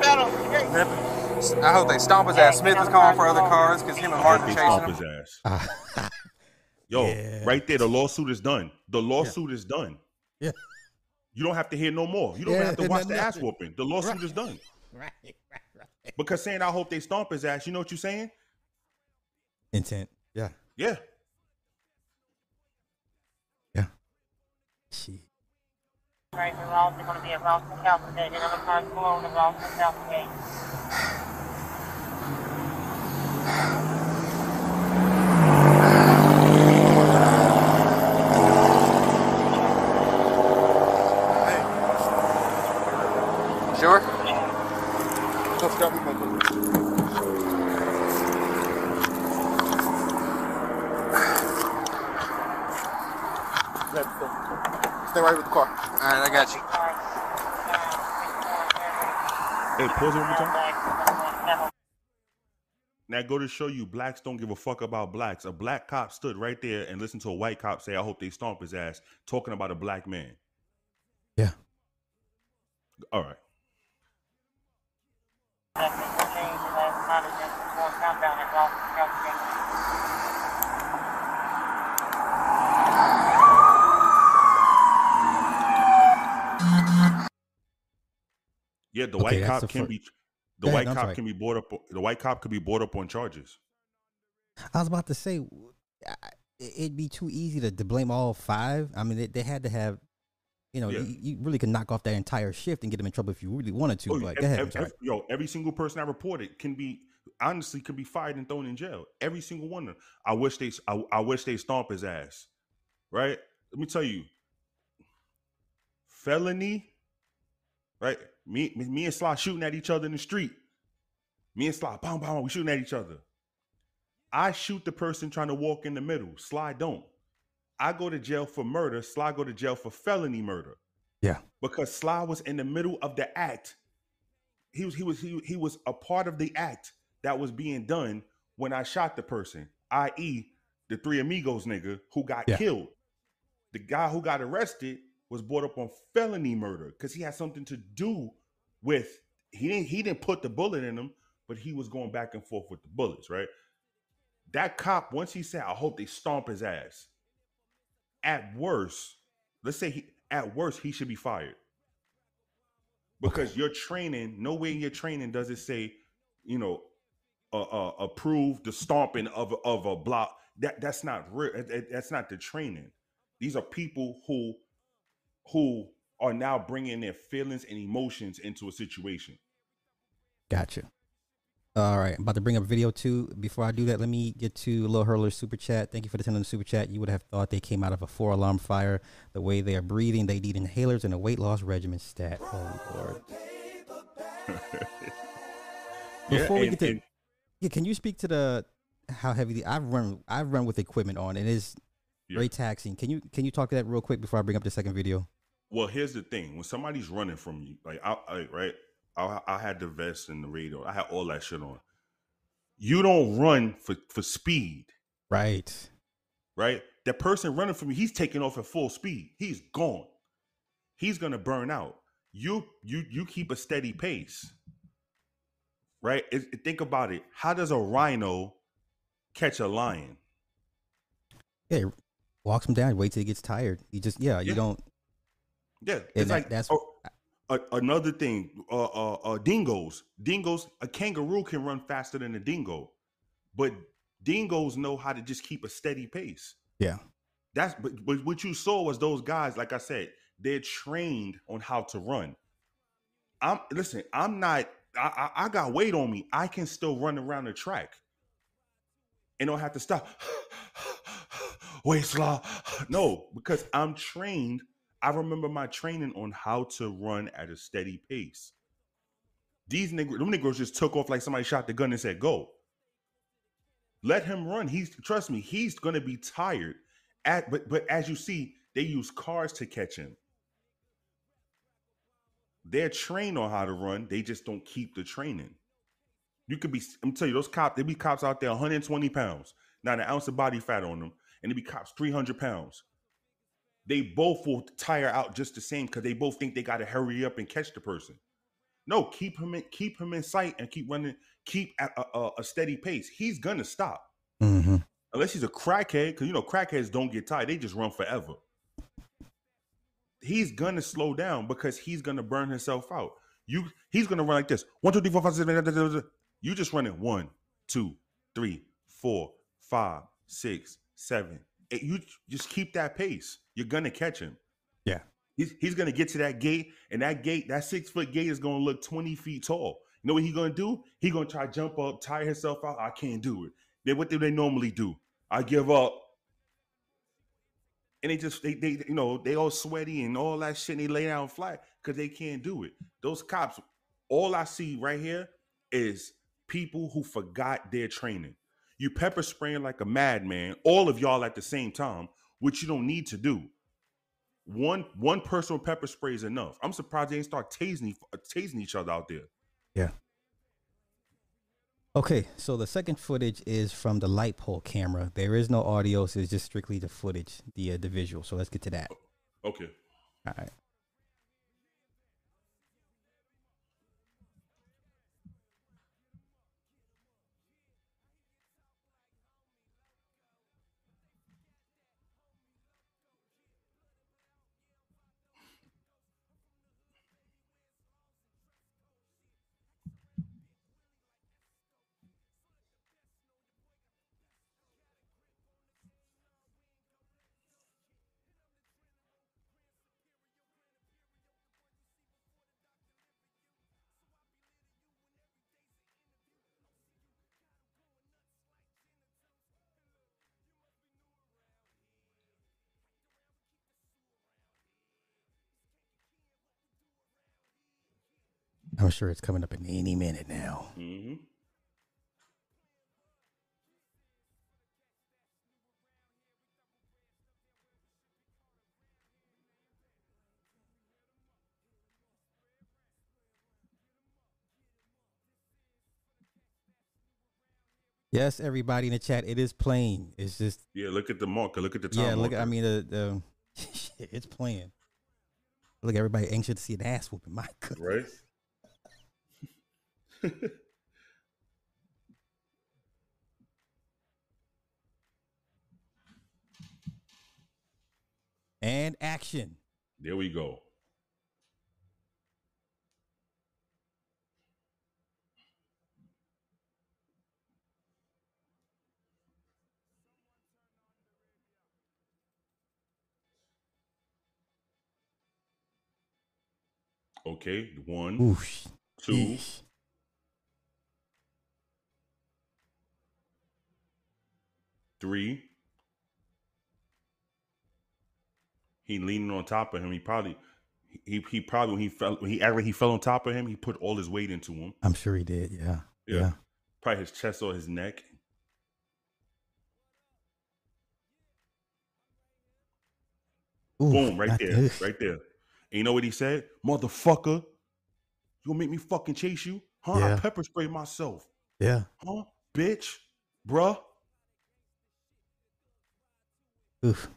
I hope they stomp his ass. Smith is calling for other cars because him and Martin They chasing stomp him. his ass. Yo, Yeah. right there, the lawsuit is done. The lawsuit is done. Yeah. You don't have to hear no more. You don't Yeah, have to watch the nothing. ass whooping. The lawsuit Right. is done. Right, right, right. Because saying I hope they stomp his ass, you know what you're saying? Intent. Yeah. Yeah. Yeah. She. Right, we're also going to be at Ralston South Gate, and other cars below the Ralston South Gate. Sure? Let's go. We make it. Let it stay. Stay right with the car. All right, I got you. Hey, pause it one more time. Now go to show you blacks don't give a fuck about blacks. A black cop stood right there and listened to a white cop say, I hope they stomp his ass, talking about a black man. Yeah. All right. Seven. Change Yeah, the Okay, white cop the can be the Go white I'm cop can be brought up the white cop could be brought up on charges. I was about to say, I- it'd be too easy to, to blame all five. I mean, they, they had to have, you know, Yeah. you, you really could knock off that entire shift and get them in trouble if you really wanted to. Oh, but go ahead. I'm ev- sorry. ev- yo, every single person I reported can be honestly can be fired and thrown in jail. Every single one of them. I wish they I, I wish they stomp his ass. Right? Let me tell you. Felony, right? Me, me, and Sly shooting at each other in the street. Me and Sly, bam, bam, we shooting at each other. I shoot the person trying to walk in the middle. Sly don't. I go to jail for murder. Sly go to jail for felony murder Yeah. because Sly was in the middle of the act. He was he was he, he was a part of the act that was being done when I shot the person, i.e., the three amigos nigga who got Yeah. killed. The guy who got arrested was brought up on felony murder because he had something to do with he didn't he didn't put the bullet in him, but he was going back and forth with the bullets, right? That cop, once he said, I hope they stomp his ass. At worst, let's say he at worst he should be fired because your training nowhere in your training does it say you know uh, uh approve the stomping of of a block that that's not real that- that- that's not the training these are people who who are now bringing their feelings and emotions into a situation Gotcha. All right, I'm about to bring up video two. Before I do that, let me get to Lil Hurler's super chat. Thank you for the 10 on the super chat. You would have thought they came out of a four alarm fire. The way they are breathing, they need inhalers and a weight loss regimen stat. Oh, Lord. Yeah, Before we and- get to, and- yeah, can you speak to the how heavy the I've run I've run with equipment on. and It is Yeah. very taxing. Can you can you talk to that real quick before I bring up the second video? Well, here's the thing: when somebody's running from you, like I, I right, I, I had the vest and the radio, I had all that shit on. You don't run for for speed, Right. right? That person running from you, he's taking off at full speed. He's gone. He's gonna burn out. You you you keep a steady pace, right? It- think about it. How does a rhino catch a lion? Yeah, walks him down, wait till he gets tired. You just yeah, you don't Yeah, it's that- like that's- oh, a, another thing. Uh, uh, uh, dingoes, dingoes. A kangaroo can run faster than a dingo, but dingoes know how to just keep a steady pace. Yeah. That's but, but what you saw was those guys, like I said, they're trained on how to run. I'm listen, I'm not I, I, I got weight on me. I can still run around the track and don't have to stop. Wait, slaw. No, because I'm trained. I remember my training on how to run at a steady pace. These niggas, them niggas just took off like somebody shot the gun and said, go. Let him run. He's trust me, he's gonna be tired. At but but as you see, they use cars to catch him. They're trained on how to run. They just don't keep the training. You could be, I'm telling you, those cops, they be cops out there 120 pounds, not an ounce of body fat on them, and they be cops 300 pounds. They both will tire out just the same because they both think they got to hurry up and catch the person. No, keep him in, keep him in sight and keep running, keep a, a, a steady pace. He's gonna stop Mm-hmm. unless he's a crackhead, because you know crackheads don't get tired; they just run forever. He's gonna slow down because he's gonna burn himself out. You, he's gonna run like this: one, two, three, four, five, six, seven, eight, ten, eleven. You just running one, two, three, four, five, six, seven, eight. You just keep that pace. You're gonna catch him. Yeah. He's, he's gonna get to that gate, and that gate, that six foot gate, is gonna look twenty feet tall. You know what he gonna do? He gonna try to jump up, tire himself out. I can't do it. Then what do they normally do? I give up. And they just they they you know they all sweaty and all that shit. And they lay down flat because they can't do it. Those cops, all I see right here is people who forgot their training. You pepper spraying like a madman, all of y'all at the same time, which you don't need to do. One one person with pepper spray is enough. I'm surprised they didn't start tasing tasing each other out there. Yeah. Okay, so the second footage is from the light pole camera. There is no audio, so it's just strictly the footage, the uh, the visual. So let's get to that. Okay. All right. I'm sure it's coming up in any minute now. Mm-hmm. Yes, everybody in the chat, it is playing. It's just Yeah, look at the marker. Look at the time. yeah. Look, marker. I mean, the, the it's playing. Look, everybody anxious to see an ass whooping. My goodness. right? And action. There we go. Okay, one, Oof. two, Yeesh. Three. He leaning on top of him. He probably he he probably when he fell when he ever he fell on top of him, he put all his weight into him. I'm sure he did. Yeah. Yeah. Yeah. Probably his chest or his neck. Oof, Boom, right there. Right there. And you know what he said? Motherfucker. You gonna make me fucking chase you? Huh? I pepper spray myself. Yeah. Huh? Bitch. Bruh. Oof.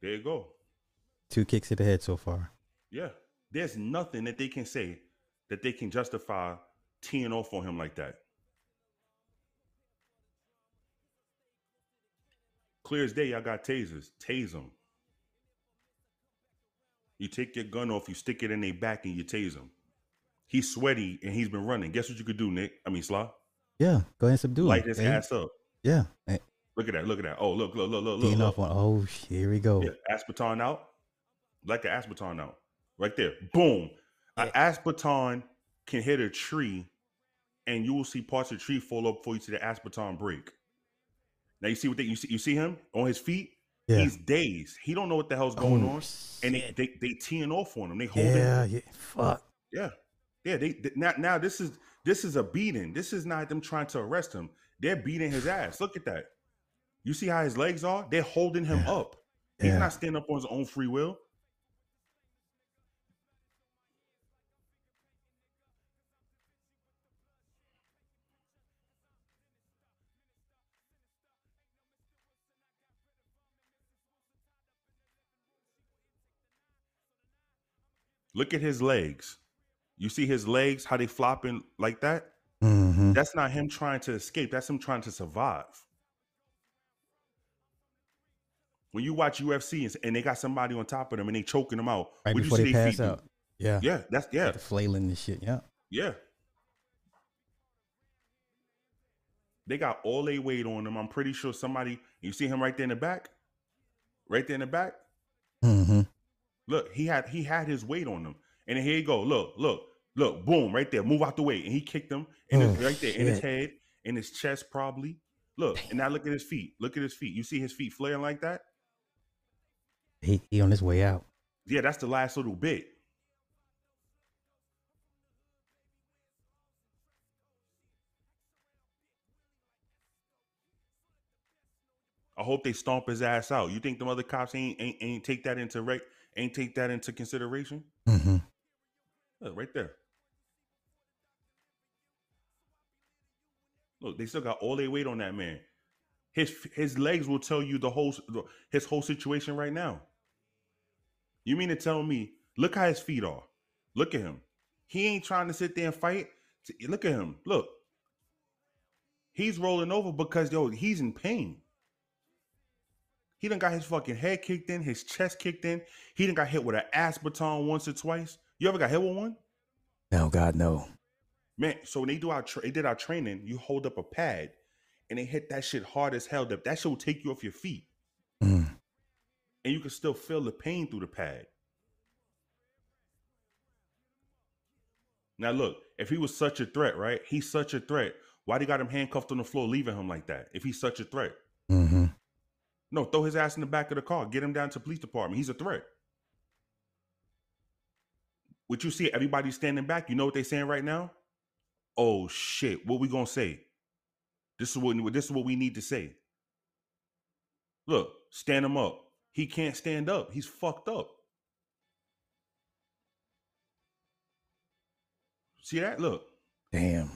There you go. Two kicks to the head so far. Yeah. There's nothing that they can say that they can justify teeing off on him like that. Clear as day, y'all got tasers. Tase them. You take your gun off, you stick it in their back, and you tase him. He's sweaty and he's been running. Guess what you could do, Nick? I mean, Slaw? Yeah, go ahead and subdue Light him. his Hey, ass up. Yeah. Look at that. Look at that. Oh, look, look, look, look, look. Teeing look. off on. Oh! Here we go. Yeah, baton out. Like the asp baton out. Right there. Boom. An asp baton can hit a tree and you will see parts of the tree fall up before you see the baton break. Now you see what they you see you see him on his feet? Yeah. He's dazed. He don't know what the hell's going Oh, on. And they, they they teeing off on him. They hold him. Yeah. Yeah. Fuck. Yeah, yeah. They, they- now now this is this is a beating. This is not them trying to arrest him. They're beating his ass. Look at that. You see how his legs are? They're holding him up. He's Yeah. not standing up on his own free will. Look at his legs. You see his legs, how they flopping like that? Mm-hmm. That's not him trying to escape. That's him trying to survive. When you watch UFC and, and they got somebody on top of them and they choking them out, Right before you they pass feet do? out. Yeah. Yeah, that's yeah, The flailing and shit. Yeah. yeah. They got all they weight on them. I'm pretty sure somebody. You see him right there in the back, right there in the back. Mm-hmm. Look, he had he had his weight on them, and here you go. Look, look, look, boom, right there. Move out the way, and he kicked him, and it's Oh, right there in his head, in his chest, probably. Look, and now look at his feet. Look at his feet. You see his feet flaring like that? He he on his way out. Yeah, that's the last little bit. I hope they stomp his ass out. You think the other cops ain't ain't, ain't take that into rec ain't take that into consideration? Mm-hmm. Look, right there. Look, they still got all their weight on that man. His his legs will tell you the whole his whole situation right now. You mean to tell me? Look how his feet are. Look at him. He ain't trying to sit there and fight. Look at him. Look. He's rolling over because yo, he's in pain. He done got his fucking head kicked in, his chest kicked in. He done got hit with an asp baton once or twice. You ever got hit with one? No, God, no. Man, so when they do our tra- they did our training, you hold up a pad and they hit that shit hard as hell. That that shit will take you off your feet. And you can still feel the pain through the pad. Now look, if he was such a threat, right? He's such a threat. Why they got him handcuffed on the floor, leaving him like that? If he's such a threat. Mm-hmm. No, throw his ass in the back of the car. Get him down to the police department. He's a threat. What you see, everybody standing back. You know what they saying right now? Oh shit! What we gonna say? This is what this is what we need to say. Look, stand him up. He can't stand up. He's fucked up. See that? Look, Damn.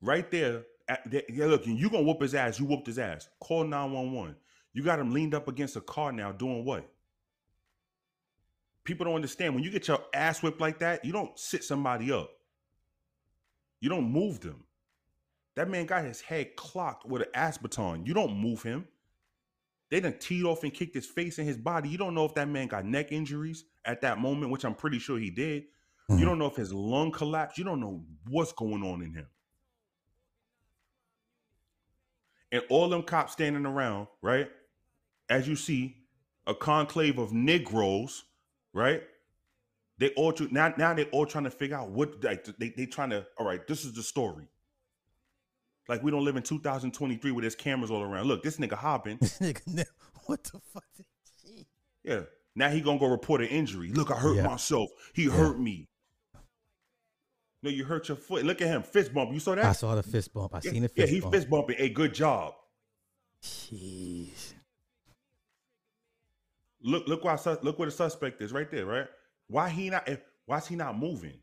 right there. Yeah, look, and you gonna whoop his ass. You whooped his ass. Call nine one one. You got him leaned up against a car now, doing what? People don't understand when you get your ass whipped like that. You don't sit somebody up. You don't move them. That man got his head clocked with an asp baton. You don't move him. They done teed off and kicked his face and his body. You don't know if that man got neck injuries at that moment, which I'm pretty sure he did. You mm-hmm. don't know if his lung collapsed. You don't know what's going on in him. And all them cops standing around, right? As you see, a conclave of Negroes, right? They all now now they all trying to figure out what like they they trying to all right. This is the story. Like we don't live in 2023 where there's cameras all around. Look, this nigga hopping. What the fuck? Yeah. Now he gonna go report an injury. Look, I hurt Yeah. myself. He hurt me. No, you hurt your foot. Look at him, fist bump. You saw that? I saw the fist bump. I yeah, seen the fist bump. yeah, he bump. fist bumping. Hey, good job. Jeez. Look, look why look where the suspect is right there, right? Why he not? If, why is he not moving?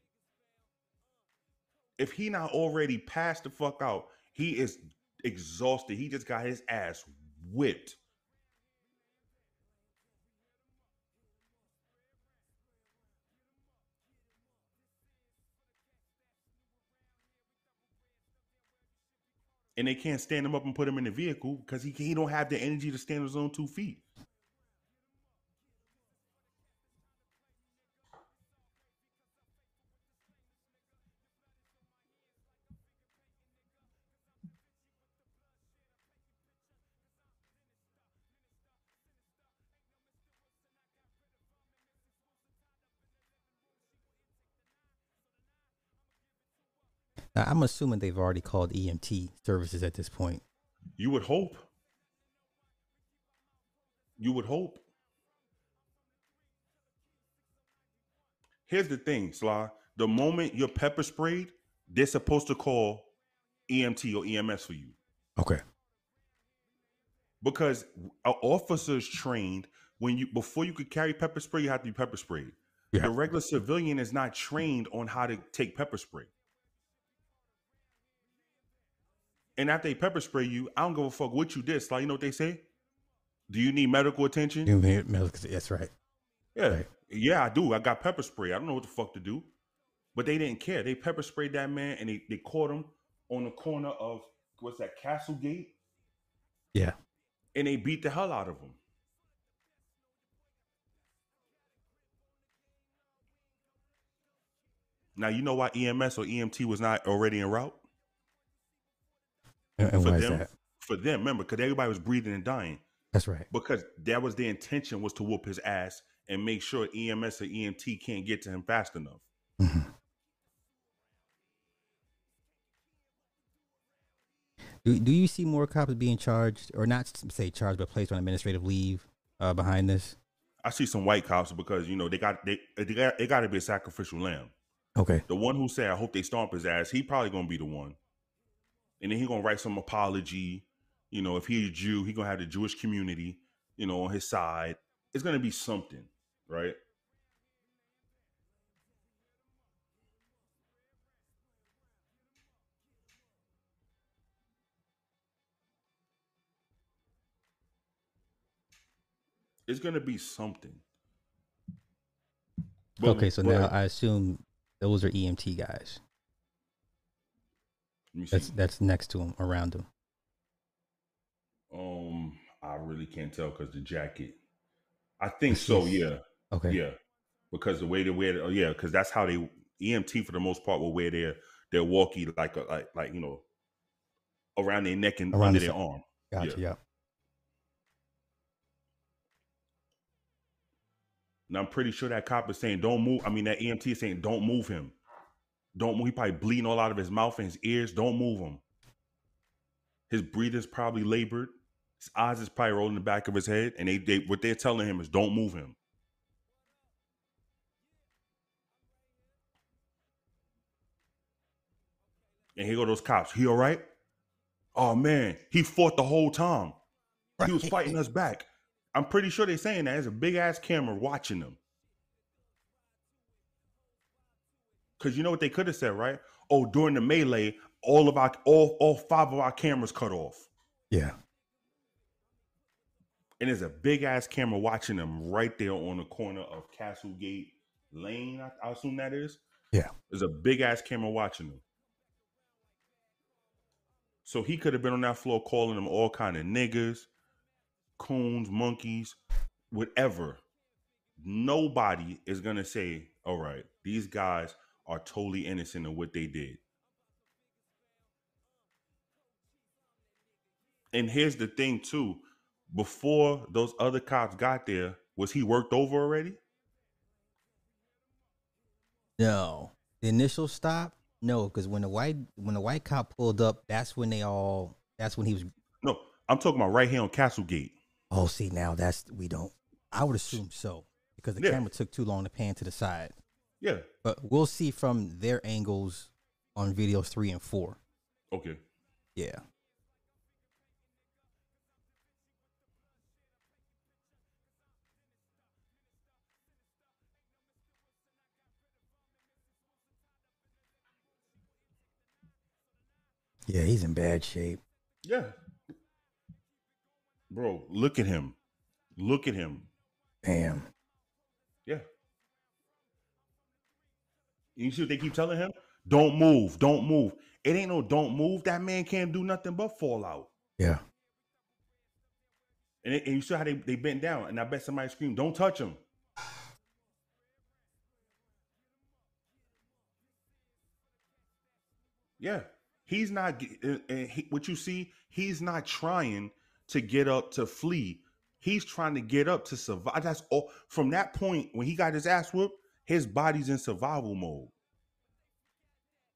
If he not already passed the fuck out, he is exhausted. He just got his ass whipped. And they can't stand him up and put him in the vehicle because he, he don't have the energy to stand on his own two feet. Now, I'm assuming they've already called EMT services at this point. You would hope. You would hope. Here's the thing, Sly. The moment you're pepper sprayed, they're supposed to call EMT or EMS for you Okay. because an officer's trained when you before you could carry pepper spray, you have to be pepper sprayed. Yeah. The regular civilian is not trained on how to take pepper spray. And after they pepper spray you, I don't give a fuck what you did. Like you know what they say? Do you need medical attention? You mean- That's right. Yeah, Right. yeah, I do. I got pepper spray. I don't know what the fuck to do, but they didn't care. They pepper sprayed that man, and they, they caught him on the corner of what's that Castlegate, Yeah. and they beat the hell out of him. Now you know why EMS or EMT was not already en route And, and for them. that? For them, remember, because everybody was breathing and dying. That's right. because that was the intention was to whoop his ass and make sure EMS or EMT can't get to him fast enough. Do, do you see more cops being charged, or not say charged, but placed on administrative leave uh, behind this? I see some white cops because you know they got they they got, they got to be a sacrificial lamb. Okay. The one who said I hope they stomp his ass, he probably gonna be the one, and then he gonna write some apology. You know, if he a Jew, he gonna have the Jewish community, you know, on his side. It's gonna be something, right? It's gonna be something. But- okay, so but- now I assume those are EMT guys. Let me see. That's that's next to him, around him. Um, I really can't tell because the jacket. I think so. Yeah. Okay. Yeah. Because the way they wear, oh yeah, because that's how they EMT for the most part will wear their their walkie like a, like like you know around their neck and Around under the their arm. Gotcha. Yeah. And I'm pretty sure that cop is saying, "Don't move." I mean, that EMT is saying, "Don't move him. Don't move." He probably bleeding all out of his mouth and his ears. Don't move him. His breathing's probably labored. His eyes is probably rolling in the back of his head, and they, they what they're telling him is, "Don't move him." And here go those cops. He all right? Oh man, he fought the whole time. He was fighting us back. I'm pretty sure they're saying that. There's a big ass camera watching them. Cause you know what they could have said, right? Oh, during the melee, all of our all all five of our cameras cut off. Yeah. And there's a big ass camera watching them right there on the corner of Castlegate Lane. I, I assume that is. Yeah. There's a big ass camera watching them. So he could have been on that floor calling them all kind of niggas, coons, monkeys, whatever. Nobody is gonna say, "All right, these guys are totally innocent of what they did." And here's the thing, too. Before those other cops got there, was he worked over already? No. The initial stop, no, because when the white when the white cop pulled up, that's when they all that's when he was No, I'm talking about right here on Castlegate. Oh, see now that's we don't I would assume so. Because the Yeah. camera took too long to pan to the side. Yeah. But we'll see from their angles on videos three and four. Okay. Yeah. Yeah, he's in bad shape. Yeah. Bro, look at him. Look at him. Damn. You see what they keep telling him? Don't move. Don't move. It ain't no don't move. That man can't do nothing but fall out. Yeah. And, it, and you see how they, they bent down. And I bet somebody screamed, don't touch him. Yeah. He's not, ge- uh, uh, he, what you see, he's not trying to get up to flee. He's trying to get up to survive. That's all. From that point, when he got his ass whooped, his body's in survival mode.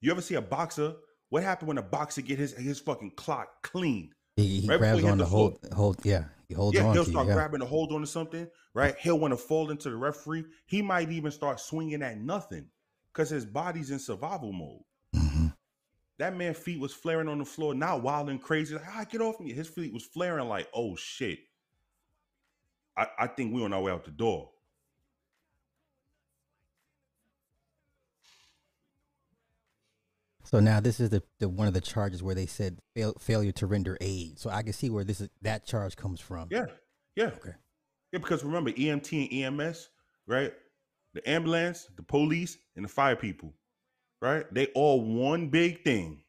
You ever see a boxer What happened when a boxer get his his fucking clock clean? He, he Right grabs he on the hold, hold, yeah, he holds yeah, on he'll to you. start Yeah. grabbing the hold on to something, right? He'll want to fall into the referee. He might even start swinging at nothing because his body's in survival mode. Mm-hmm. That man' feet was flaring on the floor, not wild and crazy. Like, ah, get off me. His feet was flaring like, oh shit. I, I think we're on our way out the door. So now this is the, the one of the charges where they said fail, failure to render aid. So I can see where this is that charge comes from. Yeah, yeah. Okay. Yeah, because remember, EMT and EMS, right? The ambulance, the police, and the fire people, right? They all one big thing.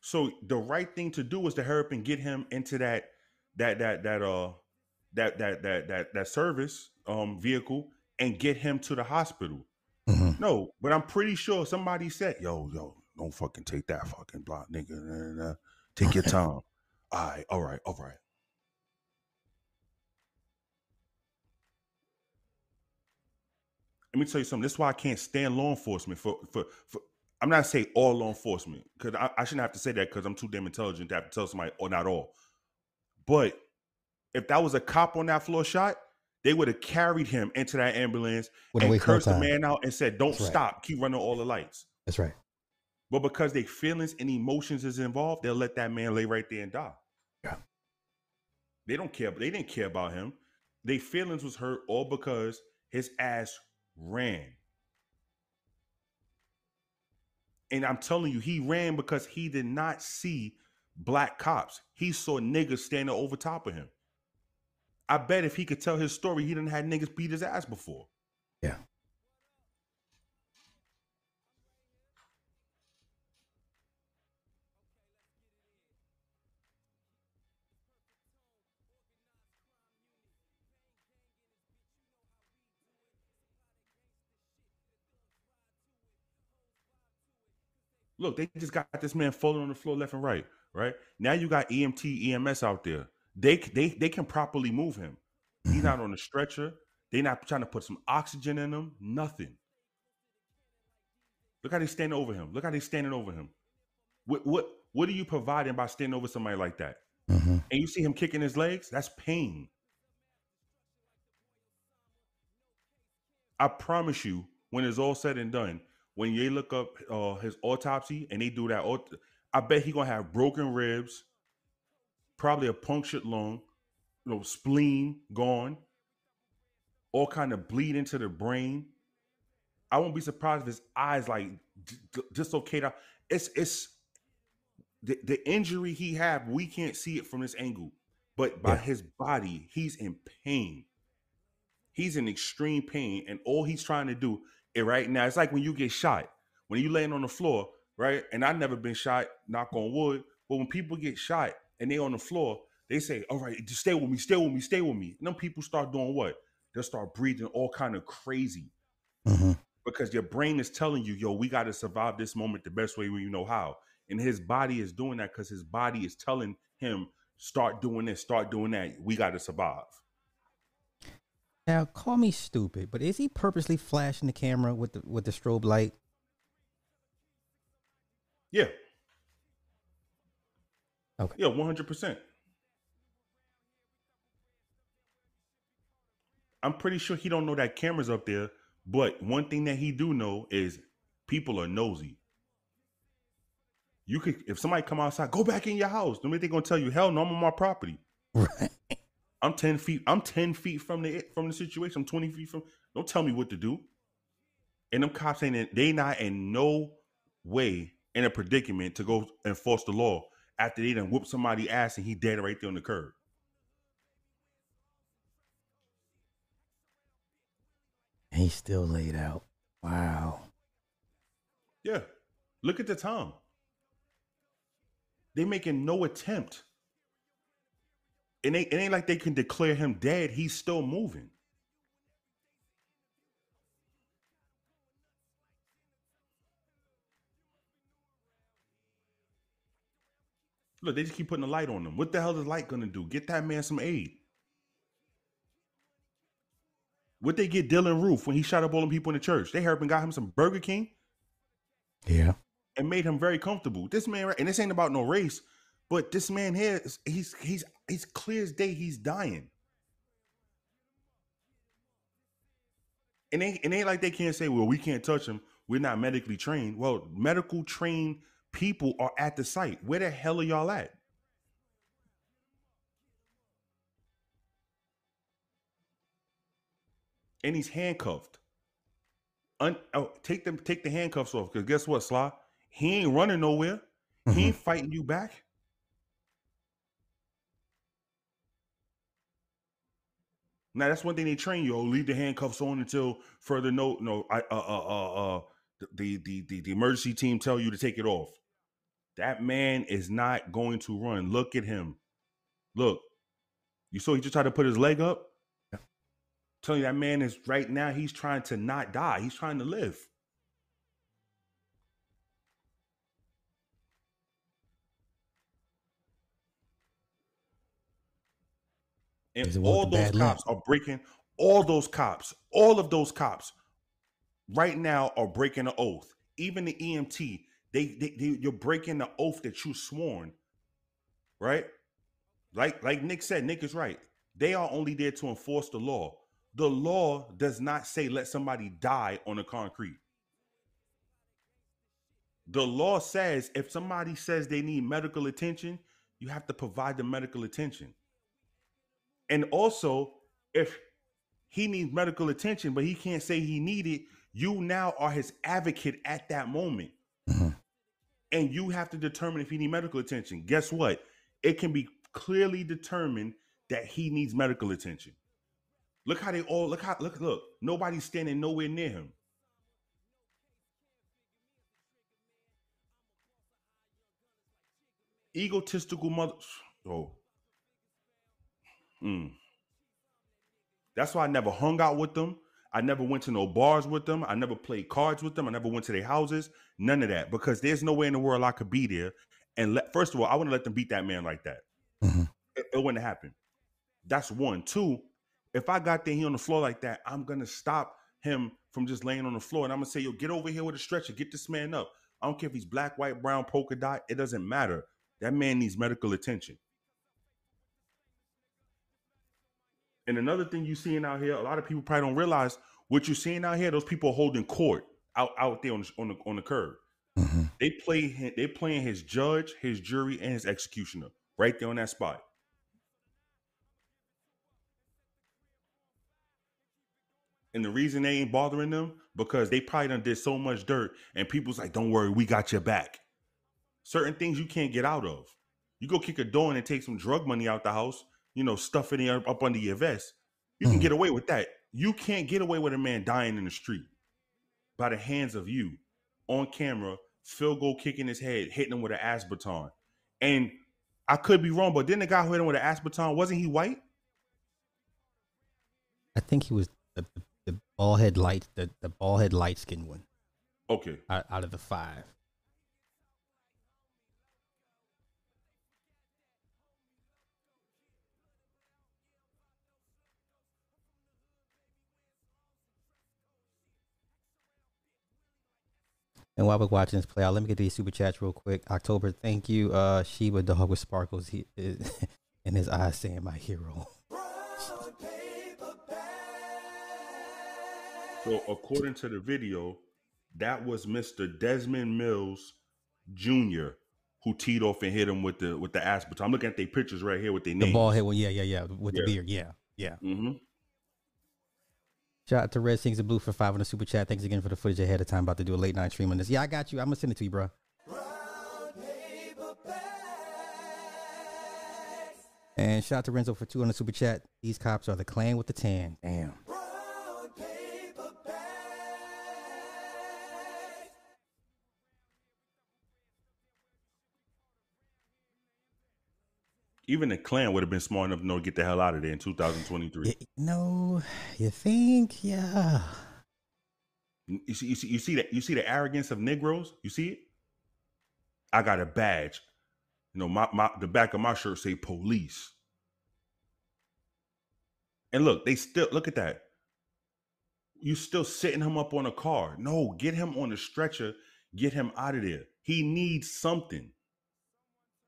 So the right thing to do is to hurry up and get him into that that that that uh that that that that that service um vehicle and get him to the hospital. No, but I'm pretty sure somebody said, "Yo, yo, don't fucking take that fucking block, nigga. Nah, nah. Take your time." all right, all right, all right. Let me tell you something. This is why I can't stand law enforcement. For for, for I'm not saying all law enforcement because I, I shouldn't have to say that because I'm too damn intelligent to have to tell somebody or not all. But if that was a cop on that floor shot, they would have carried him into that ambulance Wouldn't and cursed the man out and said, "Don't That's right. stop, keep running all the lights." That's right. But because their feelings and emotions is involved, they'll let that man lay right there and die. Yeah. They don't care. They didn't care about him. Their feelings was hurt all because his ass ran. And I'm telling you, he ran because he did not see black cops. He saw niggas standing over top of him. I bet if he could tell his story, he didn't had niggas beat his ass before. Yeah. Look, they just got this man falling on the floor left and right. Right now, you got EMT, EMS out there. They they they can properly move him. He's not on a stretcher. They're not trying to put some oxygen in him. Nothing. Look how they standing over him. Look how they standing over him. What what what are you providing by standing over somebody like that? And you see him kicking his legs. That's pain. I promise you, when it's all said and done, when you look up uh, his autopsy and they do that, I bet he gonna have broken ribs, probably a punctured lung, you know, spleen gone, all kind of bleed into the brain. I won't be surprised if his eyes like d- d- dislocated. It's it's the, the injury he had. We can't see it from this angle, but by his body, he's in pain. He's in extreme pain, and all he's trying to do it right now. It's like when you get shot, when you laying on the floor, right? And I've never been shot, knock on wood. But when people get shot and they on the floor, they say, "All right, just stay with me, stay with me, stay with me." And then people start doing what? They'll start breathing all kind of crazy mm-hmm. because your brain is telling you, "Yo, we got to survive this moment the best way we know how." And his body is doing that because his body is telling him, "Start doing this, start doing that. We got to survive." Now, call me stupid, but is he purposely flashing the camera with the with the strobe light? Yeah. Okay. Yeah, one hundred percent. I'm pretty sure he don't know that camera's up there, but one thing that he do know is people are nosy. You could, if somebody come outside, go back in your house. Minute they gonna tell you, hell no, I'm on my property. Right. I'm ten feet. I'm ten feet from the from the situation. I'm twenty feet from. Don't tell me what to do. And them cops ain't they not in no way in a predicament to go enforce the law after they done whoop somebody ass and he dead right there on the curb. He's still laid out. Wow. Yeah. Look at the time. They making no attempt. It ain't, it ain't like they can declare him dead. He's still moving. Look, they just keep putting the light on them. What the hell is light gonna do? Get that man some aid. What they get Dylann Roof when he shot up all them people in the church? They helped and got him some Burger King. Yeah. and made him very comfortable. This man, right, and this ain't about no race, but this man here, he's he's he's clear as day. He's dying. And they and ain't like they can't say, well, we can't touch him. We're not medically trained. Well, medical trained people are at the site. Where the hell are y'all at? And he's handcuffed. Un- oh, take them, take the handcuffs off. Because guess what, Sly? He ain't running nowhere. He ain't fighting you back. Now that's one thing they train you. Oh, leave the handcuffs on until further note. No, I uh uh uh uh the the the the emergency team tell you to take it off. That man is not going to run. Look at him. Look, you saw he just tried to put his leg up. Telling you that man is right now. He's trying to not die. He's trying to live. And Is it one all those cops are breaking. All those cops, all of those cops, right now are breaking the oath. Even the EMT, they, they, they you're breaking the oath that you sworn. Right? Like like Nick said, Nick is right. They are only there to enforce the law. The law does not say let somebody die on the concrete. The law says if somebody says they need medical attention, you have to provide the medical attention. And also, if he needs medical attention, but he can't say he need it, you now are his advocate at that moment. And you have to determine if he need medical attention. Guess what? It can be clearly determined that he needs medical attention. Look how they all look how look look. Nobody's standing nowhere near him. Egotistical mother. Oh. Mm. That's why I never hung out with them. I never went to no bars with them. I never played cards with them. I never went to their houses. None of that because there's no way in the world I could be there. And let, first of all, I wouldn't let them beat that man like that. Mm-hmm. It, it wouldn't happen. That's one. Two, if I got there, he on the floor like that, I'm gonna stop him from just laying on the floor, and I'm gonna say, "Yo, get over here with a stretcher, get this man up." I don't care if he's black, white, brown, polka dot. It doesn't matter. That man needs medical attention. And another thing you're seeing out here, a lot of people probably don't realize what you're seeing out here. Those people holding court out out there on the on the, on the curb. Mm-hmm. They play him, they playing his judge, his jury, and his executioner right there on that spot. And the reason they ain't bothering them because they probably done did so much dirt, and people's like, "Don't worry, we got your back." Certain things you can't get out of. You go kick a door in and take some drug money out the house, you know, stuffing it up under your vest. You can mm-hmm. get away with that. You can't get away with a man dying in the street by the hands of you on camera, field goal kicking his head, hitting him with an asp baton. And I could be wrong, but then the guy who hit him with an asp baton, wasn't he white? I think he was the, the, the ball head light, the, the ball head light skinned one Okay. out, out of the five. And while we're watching this play out, let me get these super chats real quick. October, thank you. Uh, Sheba Dog with sparkles he, in his eyes saying my hero. So according to the video, that was Mr. Desmond Mills Jr. who teed off and hit him with the with the asp baton. I'm looking at their pictures right here with their name. The ball head one, yeah, yeah, yeah, with Yeah. the beard, yeah, yeah. Mm-hmm. Shout out to Red Sings and Blue for five on the super chat. Thanks again for the footage ahead of time. About to do a late night stream on this. Yeah, I got you. I'm gonna send it to you, bro. And shout out to Renzo for two on the super chat. These cops are the Klan with the tan. Damn. Even the Klan would have been smart enough to know to get the hell out of there in 2023. No, you think? Yeah. You see, you see, you see that you see the arrogance of Negroes. You see it. I got a badge. You know, my, my the back of my shirt say police. And look, they still look at that. You still sitting him up on a car. No, get him on a stretcher, Get him out of there. He needs something.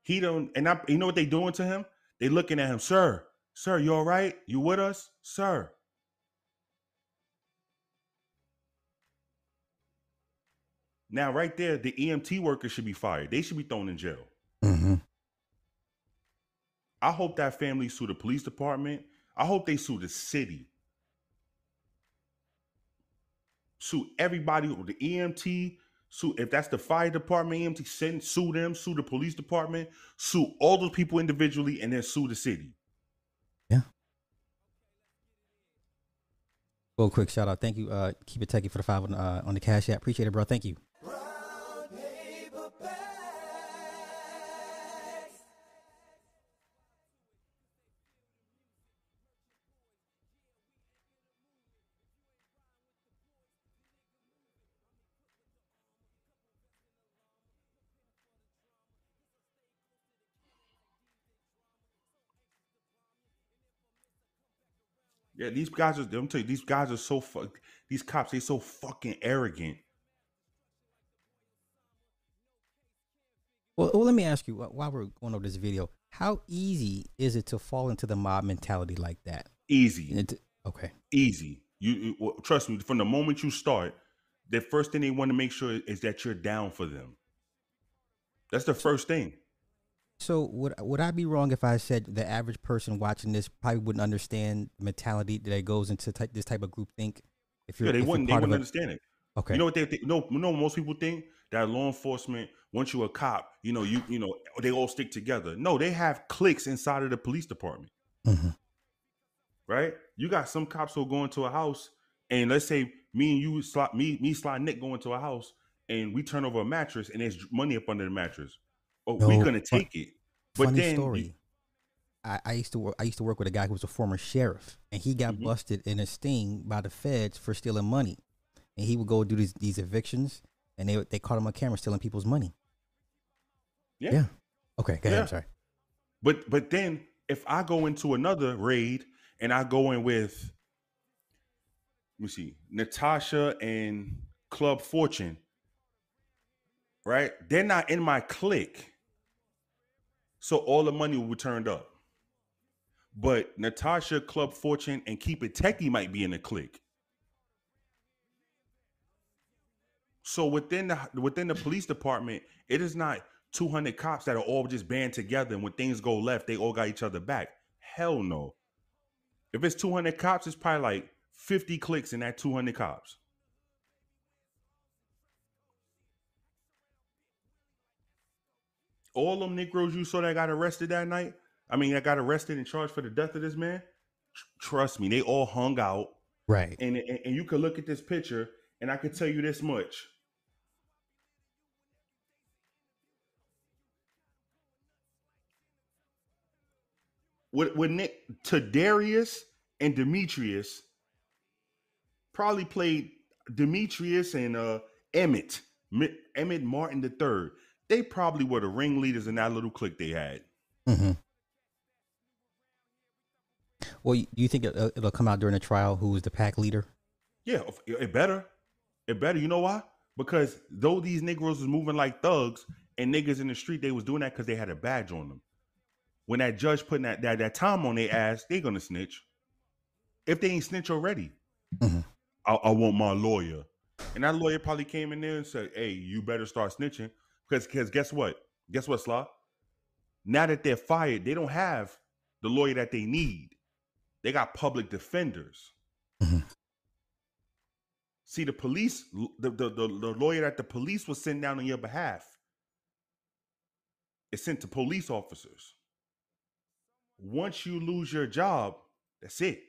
He don't, and I, you know what they doing to him? They looking at him, sir, sir, you all right? You with us, sir? Now, right there, the EMT workers should be fired. They should be thrown in jail. Mm-hmm. I hope that family sue the police department. I hope they sue the city. Sue everybody, or the EMT, sue if that's the fire department, EMT, send sue them, sue the police department, sue all those people individually, and then sue the city. Yeah. Well, quick shout out. Thank you. Uh, keep it techie for the five on, uh, on the cash app. Appreciate it, bro. Thank you. Yeah, these guys are. I'm telling you, these guys are so fuck. These cops, they so fucking arrogant. Well, well, let me ask you while we're going over this video, how easy is it to fall into the mob mentality like that? Easy. It- okay. Easy. You, you well, trust me. From the moment you start, the first thing they want to make sure is that you're down for them. That's the first thing. So would would I be wrong if I said the average person watching this probably wouldn't understand the mentality that goes into type, this type of group think? If Yeah, they wouldn't. They wouldn't understand it. Okay. You know what they think? No, no. Most people think that law enforcement, once you're a cop, you know, you you know, they all stick together. No, they have cliques inside of the police department. Mhm. Right? You got some cops who go into a house, and let's say me and you, slot me, me, slot Nick go into a house, and we turn over a mattress, and there's money up under the mattress. Oh, we're gonna take it. But Funny then, story. I, I used to work. I used to work with a guy who was a former sheriff, and he got Mm-hmm. busted in a sting by the feds for stealing money. And he would go do these these evictions, and they they caught him on camera stealing people's money. yeah. Yeah. Okay, go ahead. Yeah. I'm sorry. But but then if I go into another raid and I go in with let me see, Natasha and Club Fortune, right? They're not in my clique. So all the money will be turned up. But Natasha, Club Fortune, and Keep It Techie might be in the clique. So within the within the police department, it is not 200 cops that are all just band together, and when things go left, they all got each other back. Hell no. If it's 200 cops, it's probably like 50 clicks in that 200 cops. All them Negroes you saw that got arrested that night, I mean, that got arrested and charged for the death of this man. tr- Trust me, they all hung out. Right. And, and and you could look at this picture, and I could tell you this much. With with Nick Tadarrius and Demetrius probably played Demetrius and uh Emmitt Mi- Emmitt Martin the third. They probably were the ringleaders in that little clique they had. Mm-hmm. Well, you, you think uh, it'll come out during the trial? Who was the pack leader? Yeah, it better. It better. You know why? Because though these Negroes was moving like thugs and niggas in the street, they was doing that because they had a badge on them. When that judge putting that, that that time on their ass, they gonna snitch. If they ain't snitch already, I, I want my lawyer. And that lawyer probably came in there and said, "Hey, you better start snitching." Because because guess what? Guess what, Slaw? Now that they're fired, they don't have the lawyer that they need. They got public defenders. Mm-hmm. See, the police, the, the, the, the lawyer that the police was sent down on your behalf is sent to police officers. Once you lose your job, that's it.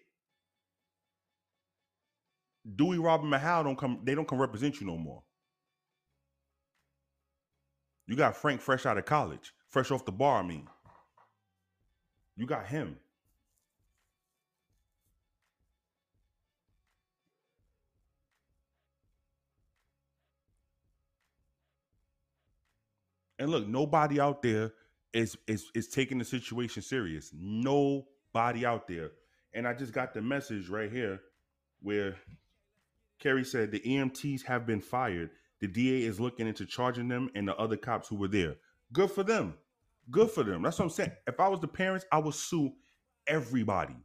Dewey Robin Mahal don't come, they don't come represent you no more. You got Frank fresh out of college, fresh off the bar, I mean. You got him. And look, nobody out there is is is taking the situation serious. Nobody out there. And I just got the message right here where Kerry said the EMTs have been fired. The DA is looking into charging them and the other cops who were there. Good for them. Good for them. That's what I'm saying. If I was the parents, I would sue everybody.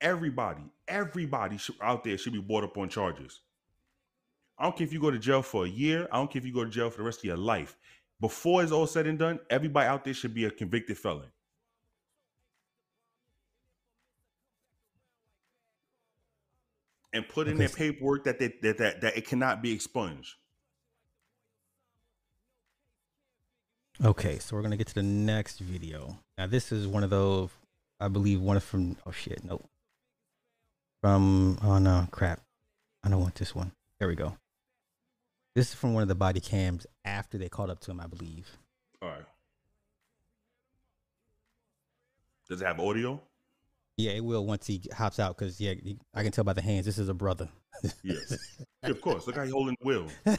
Everybody, everybody out there should be brought up on charges. I don't care if you go to jail for a year. I don't care if you go to jail for the rest of your life. Before it's all said and done, everybody out there should be a convicted felon. And put in Okay. their paperwork that, they, that that that it cannot be expunged. Okay, so we're gonna get to the next video. Now this is one of those, I believe, one of from. Oh shit, nope. From oh no, crap. I don't want this one. There we go. This is from one of the body cams after they caught up to him, I believe. All right. Does it have audio? Yeah, it will once he hops out because yeah, he- I can tell by the hands. This is a brother. Yes. Yeah, of course. Look how he's holding the wheel.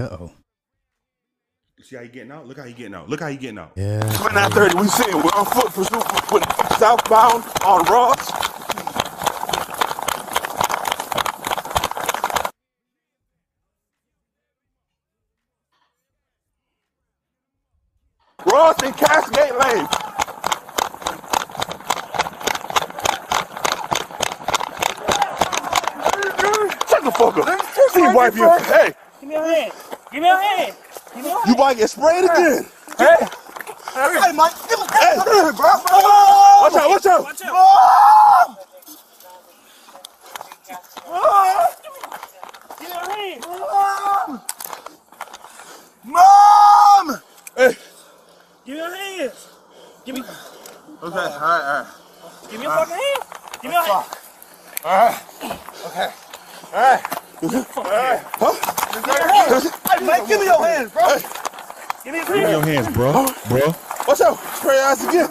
oh. See how he getting out? Look how he getting out. Look how he getting out. Yeah. 2930, we sitting. We're on foot pursuit. We're southbound on Ross. Ross and Castlegate Lane. Shut the fuck up. See you wipe your Hey, Give me your hand. Give me your hand. Give me your hand. you might get sprayed again. Hey. Hey, Mike. Hey, bro. Watch out, watch out. Watch out. Give me your hand. Mom! Hey. Give me your hands. Give me. Okay, all right, all right. Give me your fucking hand. Give me your hand. All right. Okay. All right. All right. Huh? Hey, Mike, give me your hands, bro. Give me your Give me your hands, bro. Bro. Watch out. Spray your ass again.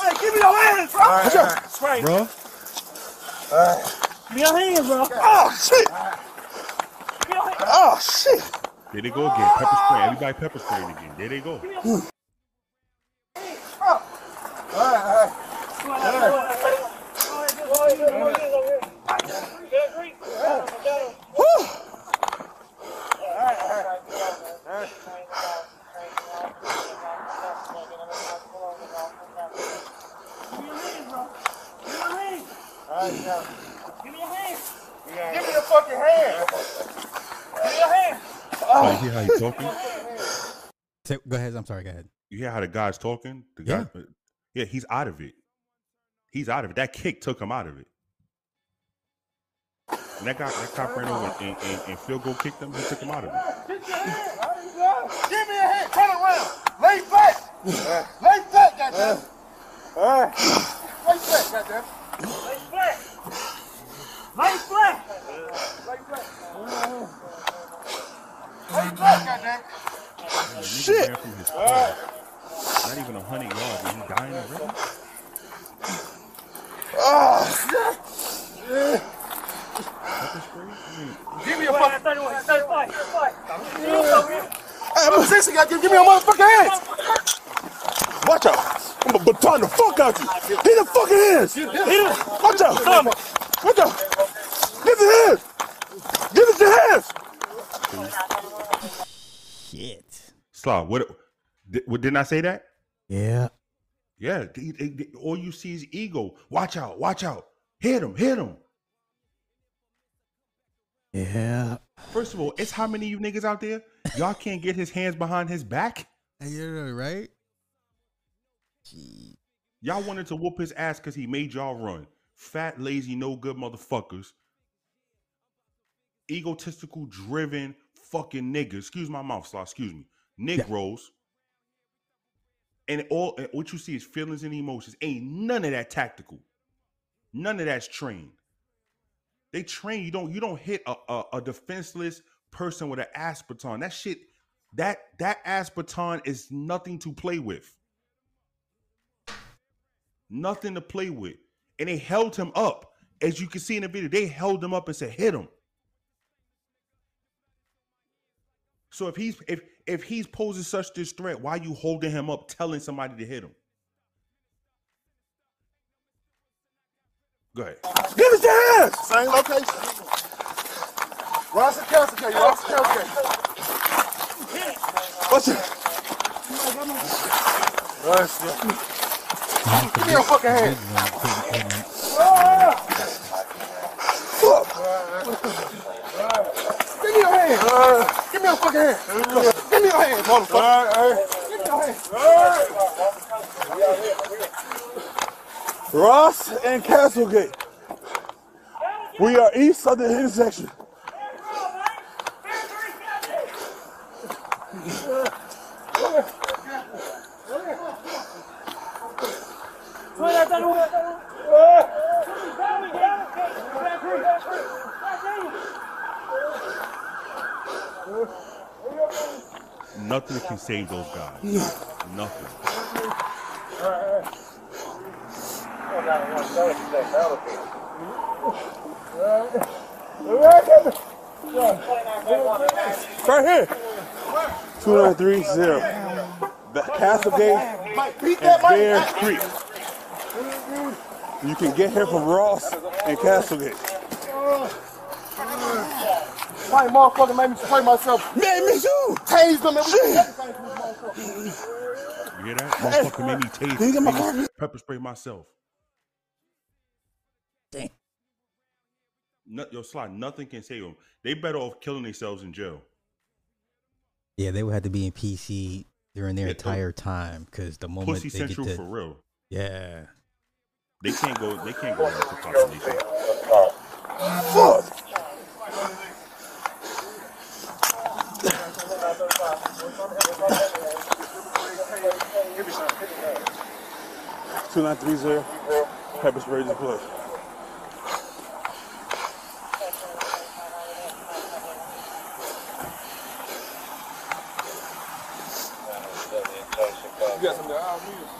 Hey, give me your hands, bro. Watch out. Spray. Bro. All right. Give me your hands, bro. Oh, shit. Give me your hands. Oh, shit. There they go again. Pepper spray. Everybody pepper spraying again. There they go. All right, all right. Woo. Give me your hand. Give me your fucking hand. Give me your hand. Oh, you hear how he's talking? Say- Go ahead. I'm sorry. Go ahead. You hear how the guy's talking? The Yeah. guy, yeah, he's out of it. He's out of it. That kick took him out of it. And that guy, that cop ran over and, and, and field goal kicked him. He took him out of it. Give me a hand. Turn around. Lay back. Lay back, goddamn. All right. Lay back, goddamn. Lay flat. Lay flat. Lay back. Lay back, goddamn. Shit. ran from his car. Not even a hundred yards. and He dying already. Oh, Pepper? I mean, give me a fucking. 31, 35, 35. Hey, I'm a sixty. Give me your motherfucking hands. Watch out. I'm gonna baton the fuck out you. Hit the fucking hands. Hit it. Watch out. Watch out. Give the hands. Give it your hands. Shit. Slav, what, did, what? Didn't I say that? Yeah. Yeah. all you see is ego. Watch out. Watch out. Hit him. Hit him. Yeah. First of all, it's how many of you niggas out there? Y'all can't get his hands behind his back. You're right. Y'all wanted to whoop his ass because he made y'all run. Fat, lazy, no good motherfuckers. egotistical, driven fucking niggas. Excuse my mouth, slaw. Excuse me, Negroes. And all and what you see is feelings and emotions. Ain't none of that tactical. None of that's trained. They train you don't you don't hit a, a, a defenseless person with an asp baton. That shit, that that asp baton is nothing to play with. Nothing to play with. And they held him up. As you can see in the video, they held him up and said, hit him. So if he's if if he's posing such this threat, why are you holding him up, telling somebody to hit him? Go ahead. Give us your hands. Same location. Ross and Castlegate. Ross and Castlegate. What's it? Ross. Give me your fucking hand. Give me your hand. Give me your fucking hand. Give me your hand, motherfucker. Give me your hand. Ross and Castlegate. We are east of the intersection. Nothing can save those guys. Nothing. Right here. 2930. The Castlegate Beat and. Bear Creek. You can get here from Ross and Castlegate. My motherfucker made me spray myself. Man, me too. Tased them. You hear that? Motherfucker made me taste. Can you get my made me car? Pepper spray myself. Damn. No, yo, Sly, nothing can save them. They better off killing themselves in jail. Yeah, they would have to be in PC during their Yeah, entire time because the moment Pussy they Central get to, for real. yeah, They can't go. They can't go back to population. Fuck. Two nine three zero. Pepper spray just play.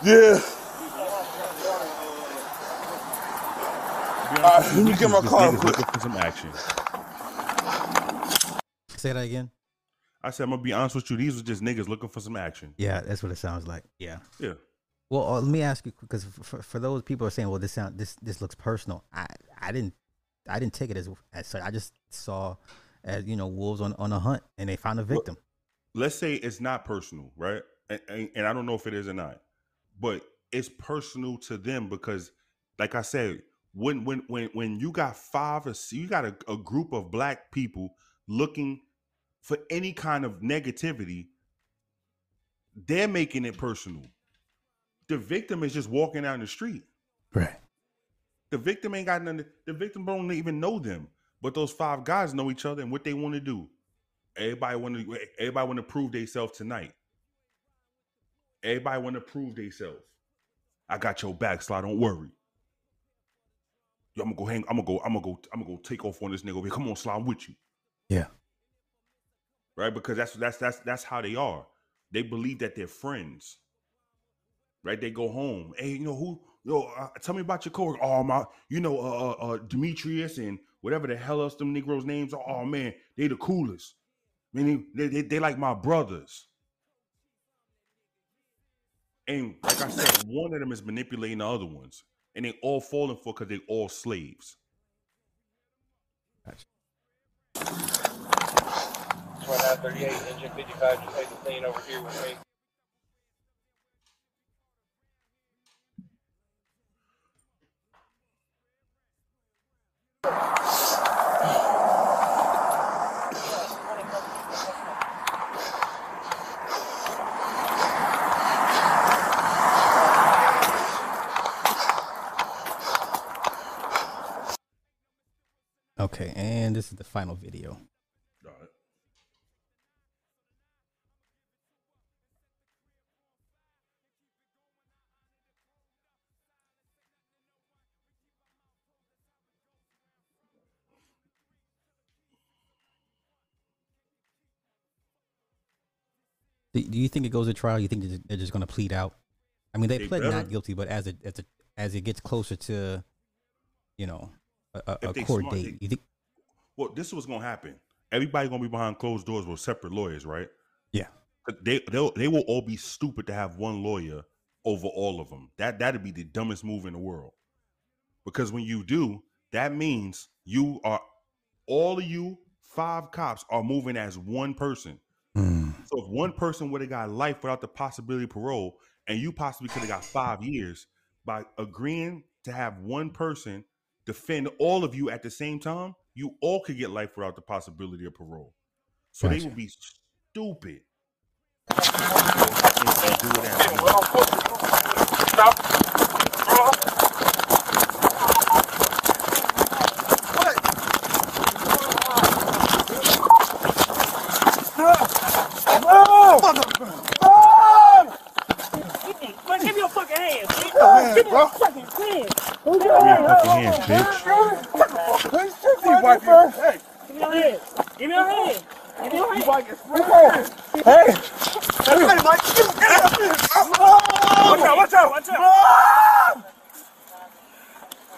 Yeah. Alright, let me get my These car quick. some action. say that again. I said, I'm gonna be honest with you. These were just niggas looking for some action. Yeah, that's what it sounds like. Yeah. Yeah. Well, uh, let me ask you because for, for those people who are saying, "Well, this sound this this looks personal." I I didn't I didn't take it as as such. I just saw as you know wolves on on a hunt and they found a victim. Let's say it's not personal, right? And, and, and I don't know if it is or not, but it's personal to them because, like I said, when when when when you got five or you got a, a group of black people looking for any kind of negativity, they're making it personal. The victim is just walking down the street. Right. The victim ain't got nothing. The victim don't even know them, but those five guys know each other and what they want to do. Everybody want to. Everybody want to prove themselves tonight. Everybody want to prove themselves. I got your back, Sly. Don't worry. Yo, I'm gonna go hang. I'm gonna go. I'm gonna go. I'm gonna go take off on this nigga over here. Come on, Sly. I'm with you. Yeah. Right, because that's that's that's that's how they are. They believe that they're friends. Right, they go home. Hey, you know who? Yo, uh, tell me about your coworker. Oh my, you know, uh, uh, uh, Demetrius and whatever the hell else them Negroes names are. Oh man, they the coolest. I mean, they, they, they like my brothers. And like I said, one of them is manipulating the other ones, and they all falling for because they all slaves. 2938, engine 55, just take the scene over here with me. Okay. And this is the final video. Do, you think it goes to trial? You think they're just- going to plead out? I mean, they, They pled better. not guilty, but as it as it as it gets closer to, you know, a, a, a court smart, date, they- you think? Well, this is what's gonna happen. Everybody gonna be behind closed doors with separate lawyers, right? Yeah. They they they will all be stupid to have one lawyer over all of them. That that'd be the dumbest move in the world. Because when you do, that means you are all of you five cops are moving as one person. So if one person would have got life without the possibility of parole, and you possibly could have got five years by agreeing to have one person defend all of you at the same time, you all could get life without the possibility of parole. So they would be stupid. And do it as one. Man, give me your fucking hands. Give me your hands, Give me bro. your fucking hands. Give me your fucking bitch. You wipe your Hey, Give me your hands. Give me your hands. Give me your hands. Hey! Hey, Mike! Watch out, watch out! Watch out.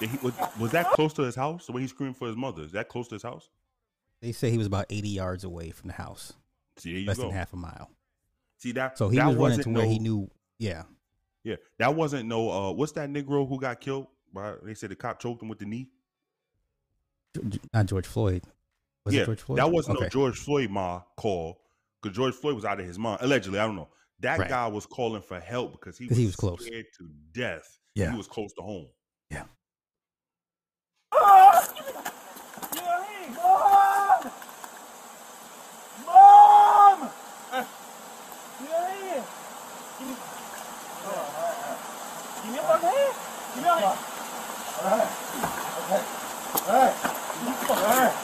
Did he- was, was that close to his house? The way he screamed for his mother, is that close to his house? They say he was about 80 yards away from the house, See, there you less go. than half a mile. See that? So he that was running to where he knew. Yeah, Yeah, that wasn't no. uh What's that Negro who got killed? By, they said the cop choked him with the knee. Not George Floyd. Was yeah, it George Floyd? that wasn't okay. no George Floyd ma call because George Floyd was out of his mind. Allegedly, I don't know. That Right. guy was calling for help because he 'Cause was, he was close. to death. Yeah. he was close to home. Yeah. Give me your hands. Mom! Mom! Give me your hands. Give me, give me your fucking hands. Give me your hands.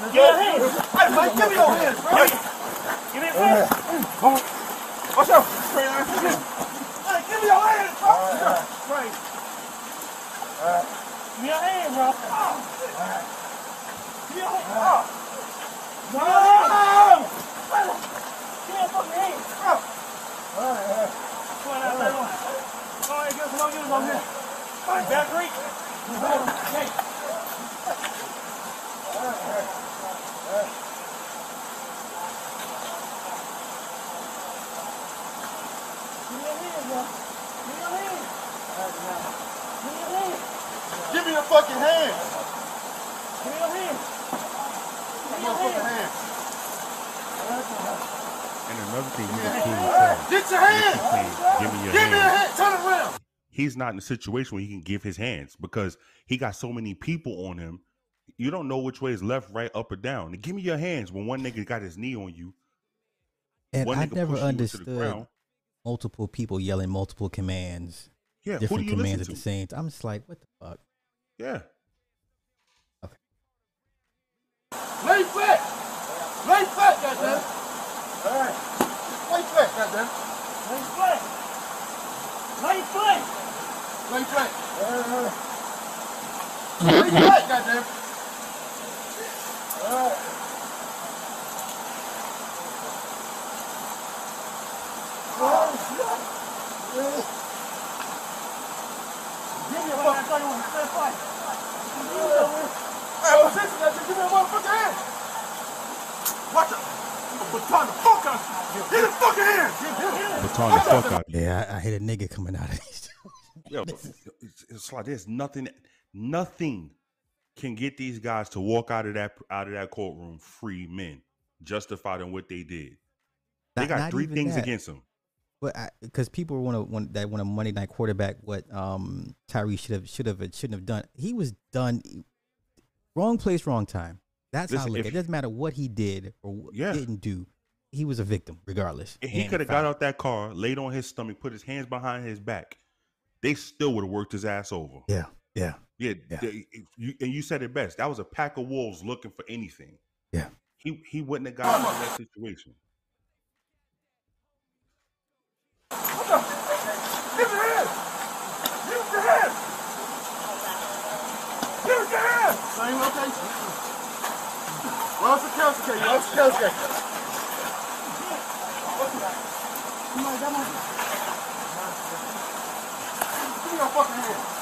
Give me your hands. Hey, Mike, give me your hands, bro! Give me your hands. Watch out! Hey, give me your hands, bro! Right. Give me your hands, bro. Give me your Give me your hands. Give me your fucking hands. Come on out there. Go ahead, get some more units on here. Back Creek. Hey. Give me your bro. Give me your hands. Give me your hands. Give me your fucking hands! Give me your hands. Give me your fucking hands! And another thing cool Get your hands! Give me your hand. Give me your hands! Turn it around! He's not in a situation where he can give his hands because he got so many people on him. You don't know which way is left, right, up, or down. Give me your hands when one nigga got his knee on you. And one I never push you into the understood multiple people yelling multiple commands, Yeah, who different do you commands at the same time. I'm just like, what the fuck? Yeah. Lay flat! Lay flat, goddamn! Alright. Lay flat, goddamn! Lay flat. Lay flat. Lay flat! Lay flat, goddamn! Alright. Give me a fucking fight. Hey, what's this? Give me a motherfucking hand! Watch out! I'm baton the fuck out you! Get his fucking hand! Baton the fuck out. Yeah, I, I hit a nigga coming out of these. Yo, it's, it's like there's nothing, nothing can get these guys to walk out of that out of that courtroom free men, justified in what they did. They Not- got not three things that. against them. But because people want to want that want a Monday night quarterback, what um Tyre should have should have shouldn't have done. He was done wrong place, wrong time. That's how I look. if- it. It doesn't matter what he did or Yeah. didn't do. He was a victim, regardless. If he could have got out that car, laid on his stomach, put his hands behind his back, they still would have worked his ass over. Yeah, yeah. Yeah, they- you, and you said it best. That was a pack of wolves looking for anything. Yeah. He he wouldn't have gotten in that situation. Give your hand! Give your hand! Give your hand! Same location. What's the council case? What's the council case? Me your fucking hand.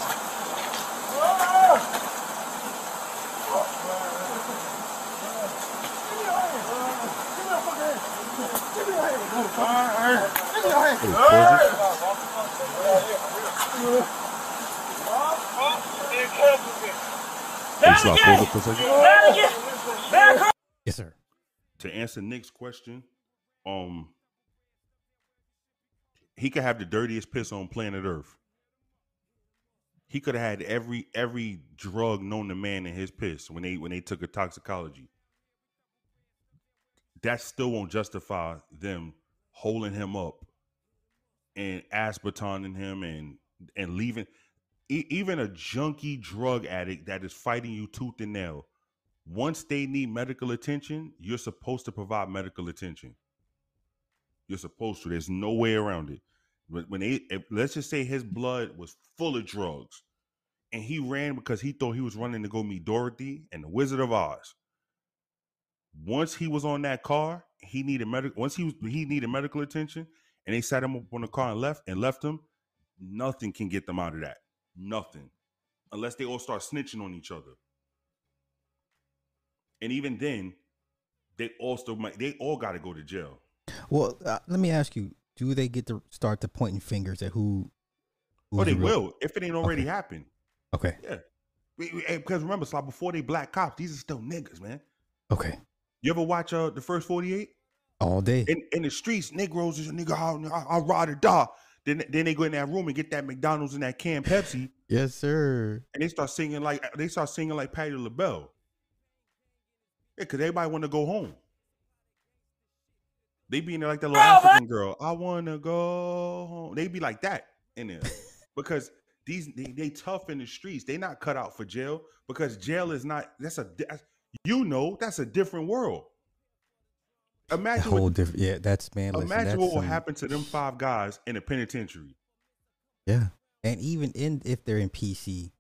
A. Yes, sir. To answer Nick's question, um, he could have the dirtiest piss on planet Earth. He could have had every every drug known to man in his piss when they when they took a toxicology. That still won't justify them holding him up and asp batoning him and and leaving e- even a junkie drug addict that is fighting you tooth and nail. Once they need medical attention you're supposed to provide medical attention. You're supposed to. There's no way around it but when they let's just say his blood was full of drugs and he ran because he thought he was running to go meet dorothy and the wizard of oz. Once he was on that car he needed medical once he was he needed medical attention and they sat him up on the car and left and left him nothing can get them out of that. Nothing. Unless they all start snitching on each other. And even then they all still might they all got to go to jail. Well, uh, let me ask you: Do they get to start to pointing fingers at who? oh they real- will if it ain't already Okay. happened Okay. yeah because remember Sly, before they black cops these are still niggas man Okay. you ever watch uh the first 48 All day. in, in the streets, Negroes is a nigga, I, I, I ride or die. Then, then they go in that room and get that McDonald's and that can Pepsi, Yes, sir. and they start singing like they start singing like Patti LaBelle. Yeah, cause everybody want to go home. They be in there like that little African girl. I wanna go home. They be like that in there because these they, they tough in the streets. They not cut out for jail because jail is not. That's a that's, you know that's a different world. A Imagine what whole different. Yeah, that's man. Listen, Imagine that's what will happen to them five guys in a penitentiary. Yeah, and even in if they're in PC,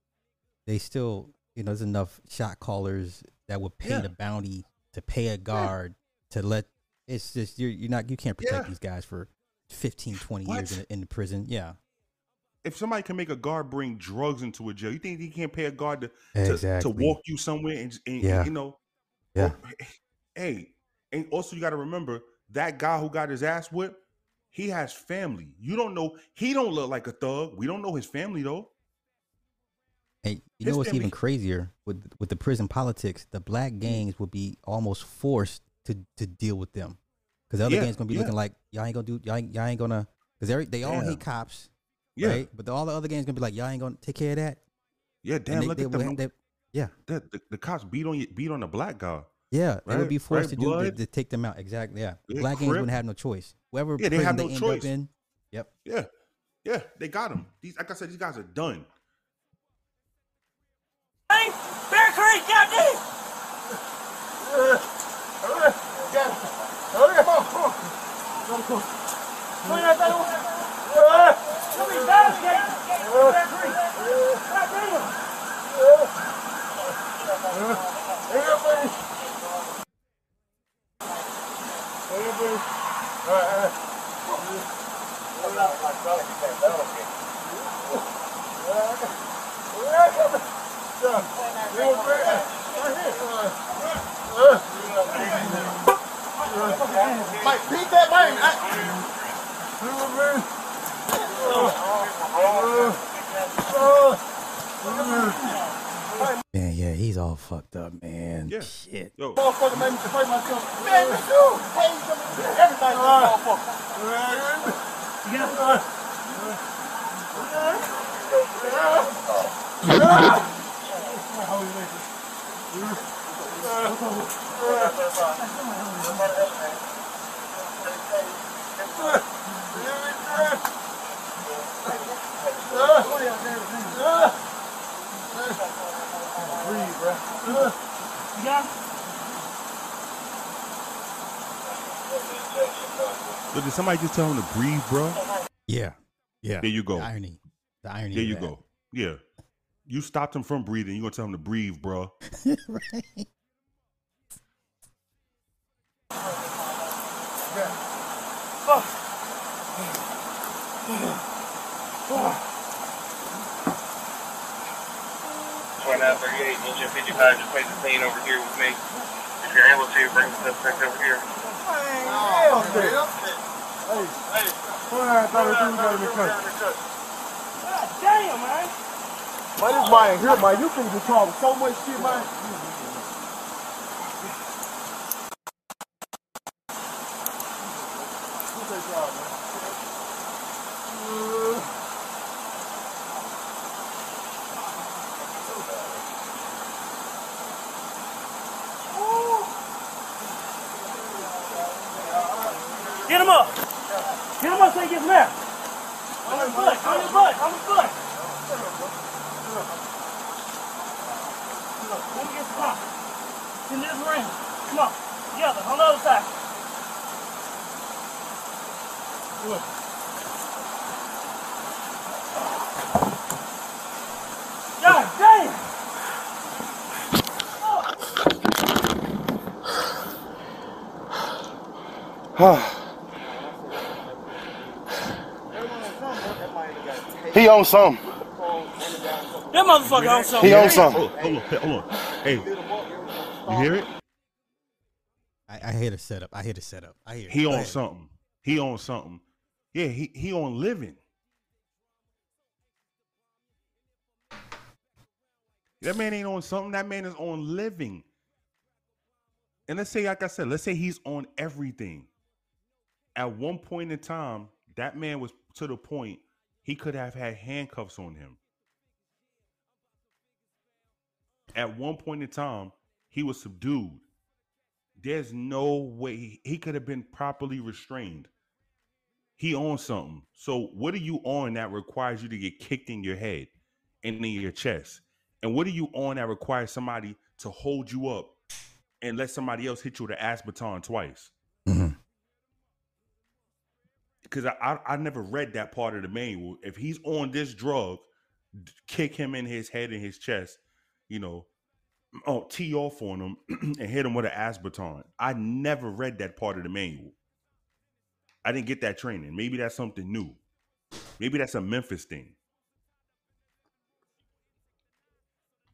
they still you know there's enough shot callers that would pay Yeah. the bounty to pay a guard to let. It's just you're you're not you can't protect Yeah. these guys for 15, 20 years in, in the prison. Yeah, If somebody can make a guard bring drugs into a jail, you think he can't pay a guard to to, to walk you somewhere and, and Yeah. you know? Yeah. Hey, and also you got to remember that guy who got his ass whipped. He has family. You don't know. He don't look like a thug. We don't know his family though. and you His know what's family- even crazier with with the prison politics? The Mm. black gangs would be almost forced to to deal with them because the other Yeah, gangs gonna be yeah. looking like y'all ain't gonna do y'all ain't, y'all ain't gonna because they all Damn. hate cops. Yeah. Right? But the, all the other gangs gonna be like, y'all ain't gonna take care of that. Yeah, damn. they- look they at them. would- they- yeah. The, the, the cops beat on you, beat on the black guy. Yeah, they would be forced Right, to do to, to take them out. Exactly. Yeah, Yeah, black gangs Crip. wouldn't have no choice. Whoever Yeah, they have they no end choice. up in. Yep. Yeah, yeah, they got them. These, like I said, these guys are done. Bear Creek, goddamn! Come on, Man, yeah, he's all fucked up, man. Yeah. Shit. Yo. Motherfucker me defend myself. Man, me too. Hey, everybody's a motherfucker. Yeah. Yeah. Look, did somebody just tell him to breathe, bro? Yeah. Yeah. There you go. The irony. The irony. There you go. Yeah. You stopped him from breathing. You're going to tell him to breathe, bro. right. Yeah. Oh. 2938, engine 55, just play the scene over here with me. If you're able to, bring the suspect over here. Hey, oh, hey, hey, hey. God damn, man. Man, this man here, man, you can just talk so much shit, man. Up so he. On his butt, on his butt, on his butt. Let me get the car. In this ring. Come on. Together, on the other side. God damn! He owns something. That motherfucker owns something. He owns something. Hold, hold on, hold on. Hey, you hear it? I, I hear the setup. I hear the setup. I hear. it. He Go on ahead. something. He on something. Yeah, he he on living. That man ain't on something. That man is on living. And let's say, like I said, let's say he's on everything. At one point in time, that man was to the point he could have had handcuffs on him. At one point in time, he was subdued. There's no way he, could have been properly restrained. He on something. So what are you on that requires you to get kicked in your head and in your chest? And what are you on that requires somebody to hold you up and let somebody else hit you with an asp baton twice? Because I, I I never read that part of the manual. If he's on this drug, kick him in his head and his chest, you know, oh, tee off on him and hit him with an asp baton. I never read that part of the manual. I didn't get that training. Maybe that's something new. Maybe that's a Memphis thing.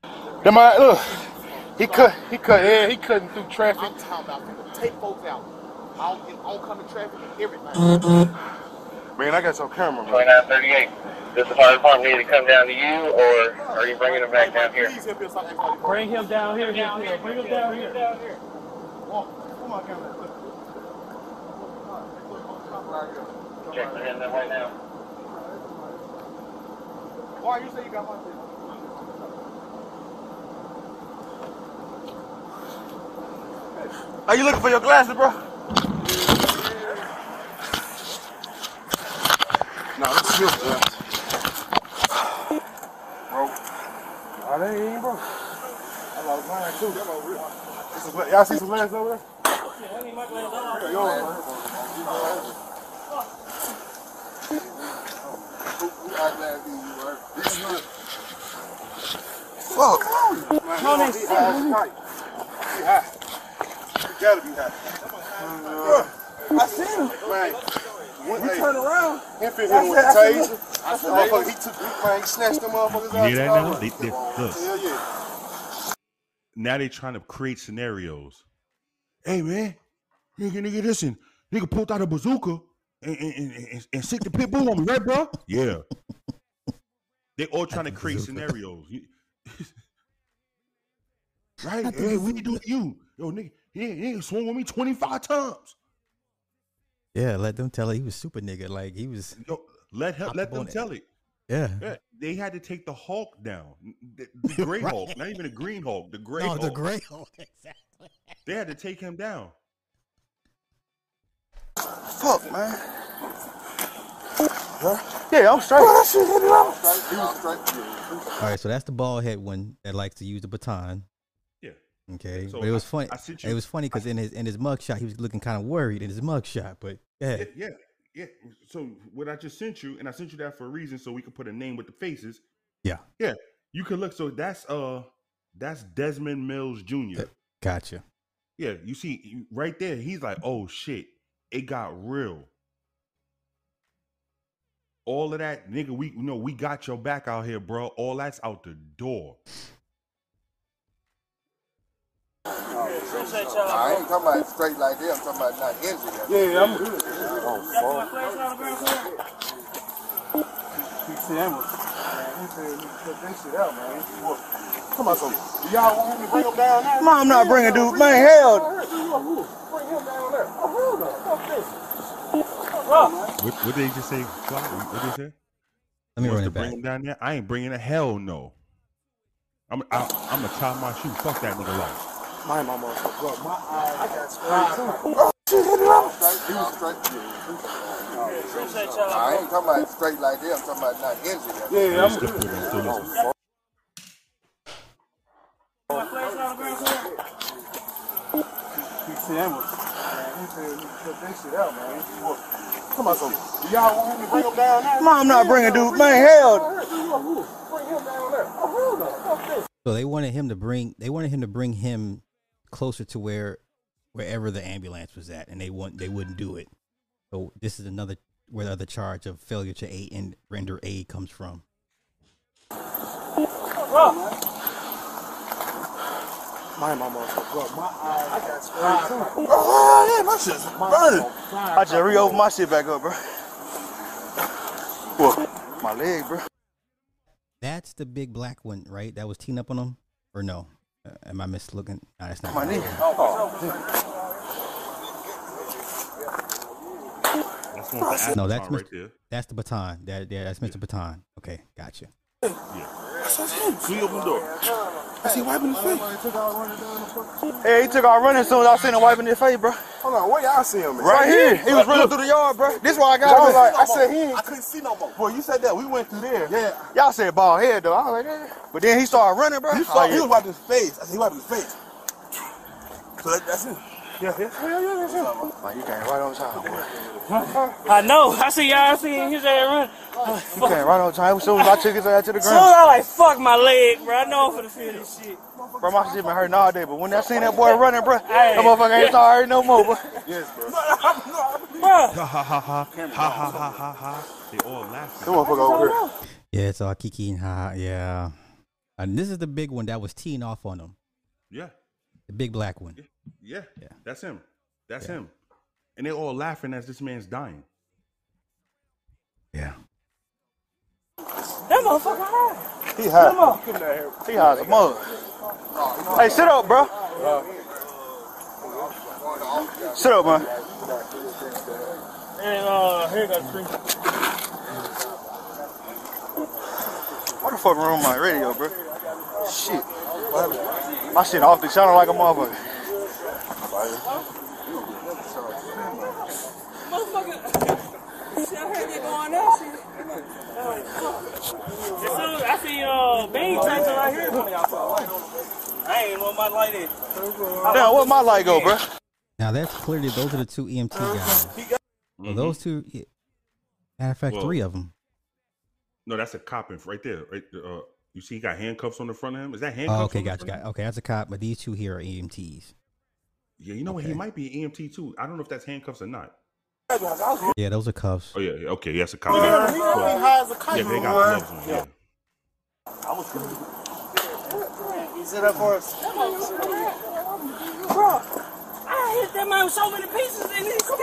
That man, uh, look, he cut, he cut, yeah, he cutting through traffic. I'm talking about people take folks out. On, in oncoming traffic and everything. Man, I got your camera, man. Twenty-nine thirty-eight. Does the fire department need to come down to you, or are you bringing him back down here? Please help us out. Bring him down here. Down here. Bring him down here. Down here. Come on, camera. Check the end right now. Why you say you got one? Are you looking for your glasses, bro? No, that's your glasses. Bro. Oh, they ain't broke. I lost mine too. That was real. See some gla- Y'all see some glasses over there? Yeah, yours, man. Fuck. No, they He high. He high. He gotta be high. I seen him. Man, when he turned around, he fit him with the taser. I said, motherfucker, he took, he, man, he snatched them motherfuckers You out. hear that took now? They, they, look, Hell yeah. now they trying to create scenarios. Hey man, nigga, nigga, listen, nigga pulled out a bazooka and and, and, and, and sick the pit bull on me, right, bro? Yeah. they all trying to create scenarios. Right? Hey, what you do to you? Yo, nigga, he ain't, swung on me 25 times. Yeah, let them tell it. He was super nigga. Like he was. Yo, let him, let them on it. tell it. Yeah. Yeah, they had to take the Hulk down, the, the Gray Right. Hulk, not even the Green Hulk, the Gray No, Hulk. the gray Hulk. Exactly. They had to take him down. Fuck, man. Yeah, I'm straight. that shit hit it out. He was straight. All right, so that's the bald head one that likes to use the baton. Okay, So but it was I- funny. I sent It was funny because in his in his mugshot, he was looking kind of worried in his mugshot. But yeah, Yeah, yeah, yeah. So what I just sent you, and I sent you that for a reason, so we could put a name with the faces. yeah, Yeah, you can look. So that's uh, that's Desmond Mills Jr. gotcha. Yeah, you see right there. He's like, oh shit, it got real. All of that, nigga. We you know we got your back out here, bro. All that's out the door. Appreciate y'all. I ain't talking about straight like that. I'm talking about not injured. Yeah, I'm good. Oh, Y'all fuck. flash out the ground, See, I'm a- he said he cut that shit out, man. What? Come on, so y'all want him to bring him down there? Man, I'm not bringing dude. Man, hell. Bring him down there. Oh, hold on. Fuck this. What, what did he just say? What did he say? Let me Wants run to it bring him down there. I ain't bringing a hell no. I'm I, I'm gonna tie my shoe. Fuck that nigga life. My mama, bro, my eye, I got sprayed too. Oh, shit, hit it up. He was straight. Appreciate. I ain't talking about straight like that. I'm talking about not injured. Yeah, I'm Still good. put it, still listen. Y'all flash out the ground, He said he said that shit out, man. Come on, so y'all want him to bring him down there? Man, I'm not bringing dude. Man, hell. Bring him down there. Oh, hold on. Fuck this. So they wanted him to bring they wanted him to bring him closer to where wherever the ambulance was at, and they want they wouldn't do it. So this is another where the other charge of failure to aid and render aid comes from. My mama, bro, my eye, I got sprayed too. Oh, yeah, my shit's burning. I just re-opened my shit back up, bro. What? My leg, bro. That's the big black one, right? That was teeing up on him, or no? Uh, am I mislooking? Nah, that's not My right. knee. Oh, That's one with the No, that's right Mr. there. That's the baton. That yeah, that's Mr. Baton. Okay, gotcha. That's him. See open the door. I see wiping his face. Hey, he took our running as soon as I seen him wiping his face, bro. Hold on, where y'all see him? at? Right here. He was running through the yard, bro. This why I I got was him. like, I said he ain't. I couldn't see no more. Boy, you said that. We went through there. Yeah. Y'all said bald head though. I was like, eh. but then he started running, bro. You I saw, was he was wiping his face. I said he wiping his face. So that, that's him. Yeah, yeah, yeah, yeah, that's him. Man, you came right on time. I know. I see y'all. I see his ass run. Like, you came right on time. As soon as I took his ass to the ground. Soon as I like, fuck my leg, bro. I know I'm finna feel this shit. Bro, my shit been hurting all day, but when I seen that boy running, bro, hey. that motherfucker ain't yeah. tired no more, bro. yes, bro. Ha ha ha ha ha ha ha ha. They all laughing. on, fuck over here. Yeah, it's all Kiki and Ha. Yeah. And this is the big one that was teeing off on him. Yeah. The big black one. Yeah. Yeah, yeah, that's him. That's him. And they're all laughing as this man's dying. Yeah. that motherfucker high. He high. Come on. He high as a mother. Hey, sit up, bro. Sit up, man. And uh, here got three. What the fuck wrong with my radio, bro? Shit. My shit off the channel like a motherfucker. Motherfucker. Shit, I heard you going there, shit. As soon as I see uh, bean changing right here. I ain't want my light in. Damn, what my light go, bro? Now that's clearly those are the two EMT guys. Well, those two. yeah. Matter of fact, Well, three of them. No, that's a cop in right there. Right. Uh, you see, he got handcuffs on the front of him. Is that handcuffs? Oh, okay, on the gotcha, got okay. That's a cop, but these two here are EMTs. Him? Yeah, you know what? He might be an EMT too. I don't know if that's handcuffs or not. Yeah, those are cuffs. Oh yeah, yeah, okay, yes, a cop. Yeah, he gonna be Well, high a kite. yeah, they got boy. gloves on. Yeah. Sit up for us. Bro, I hit that man with so many pieces and he's still.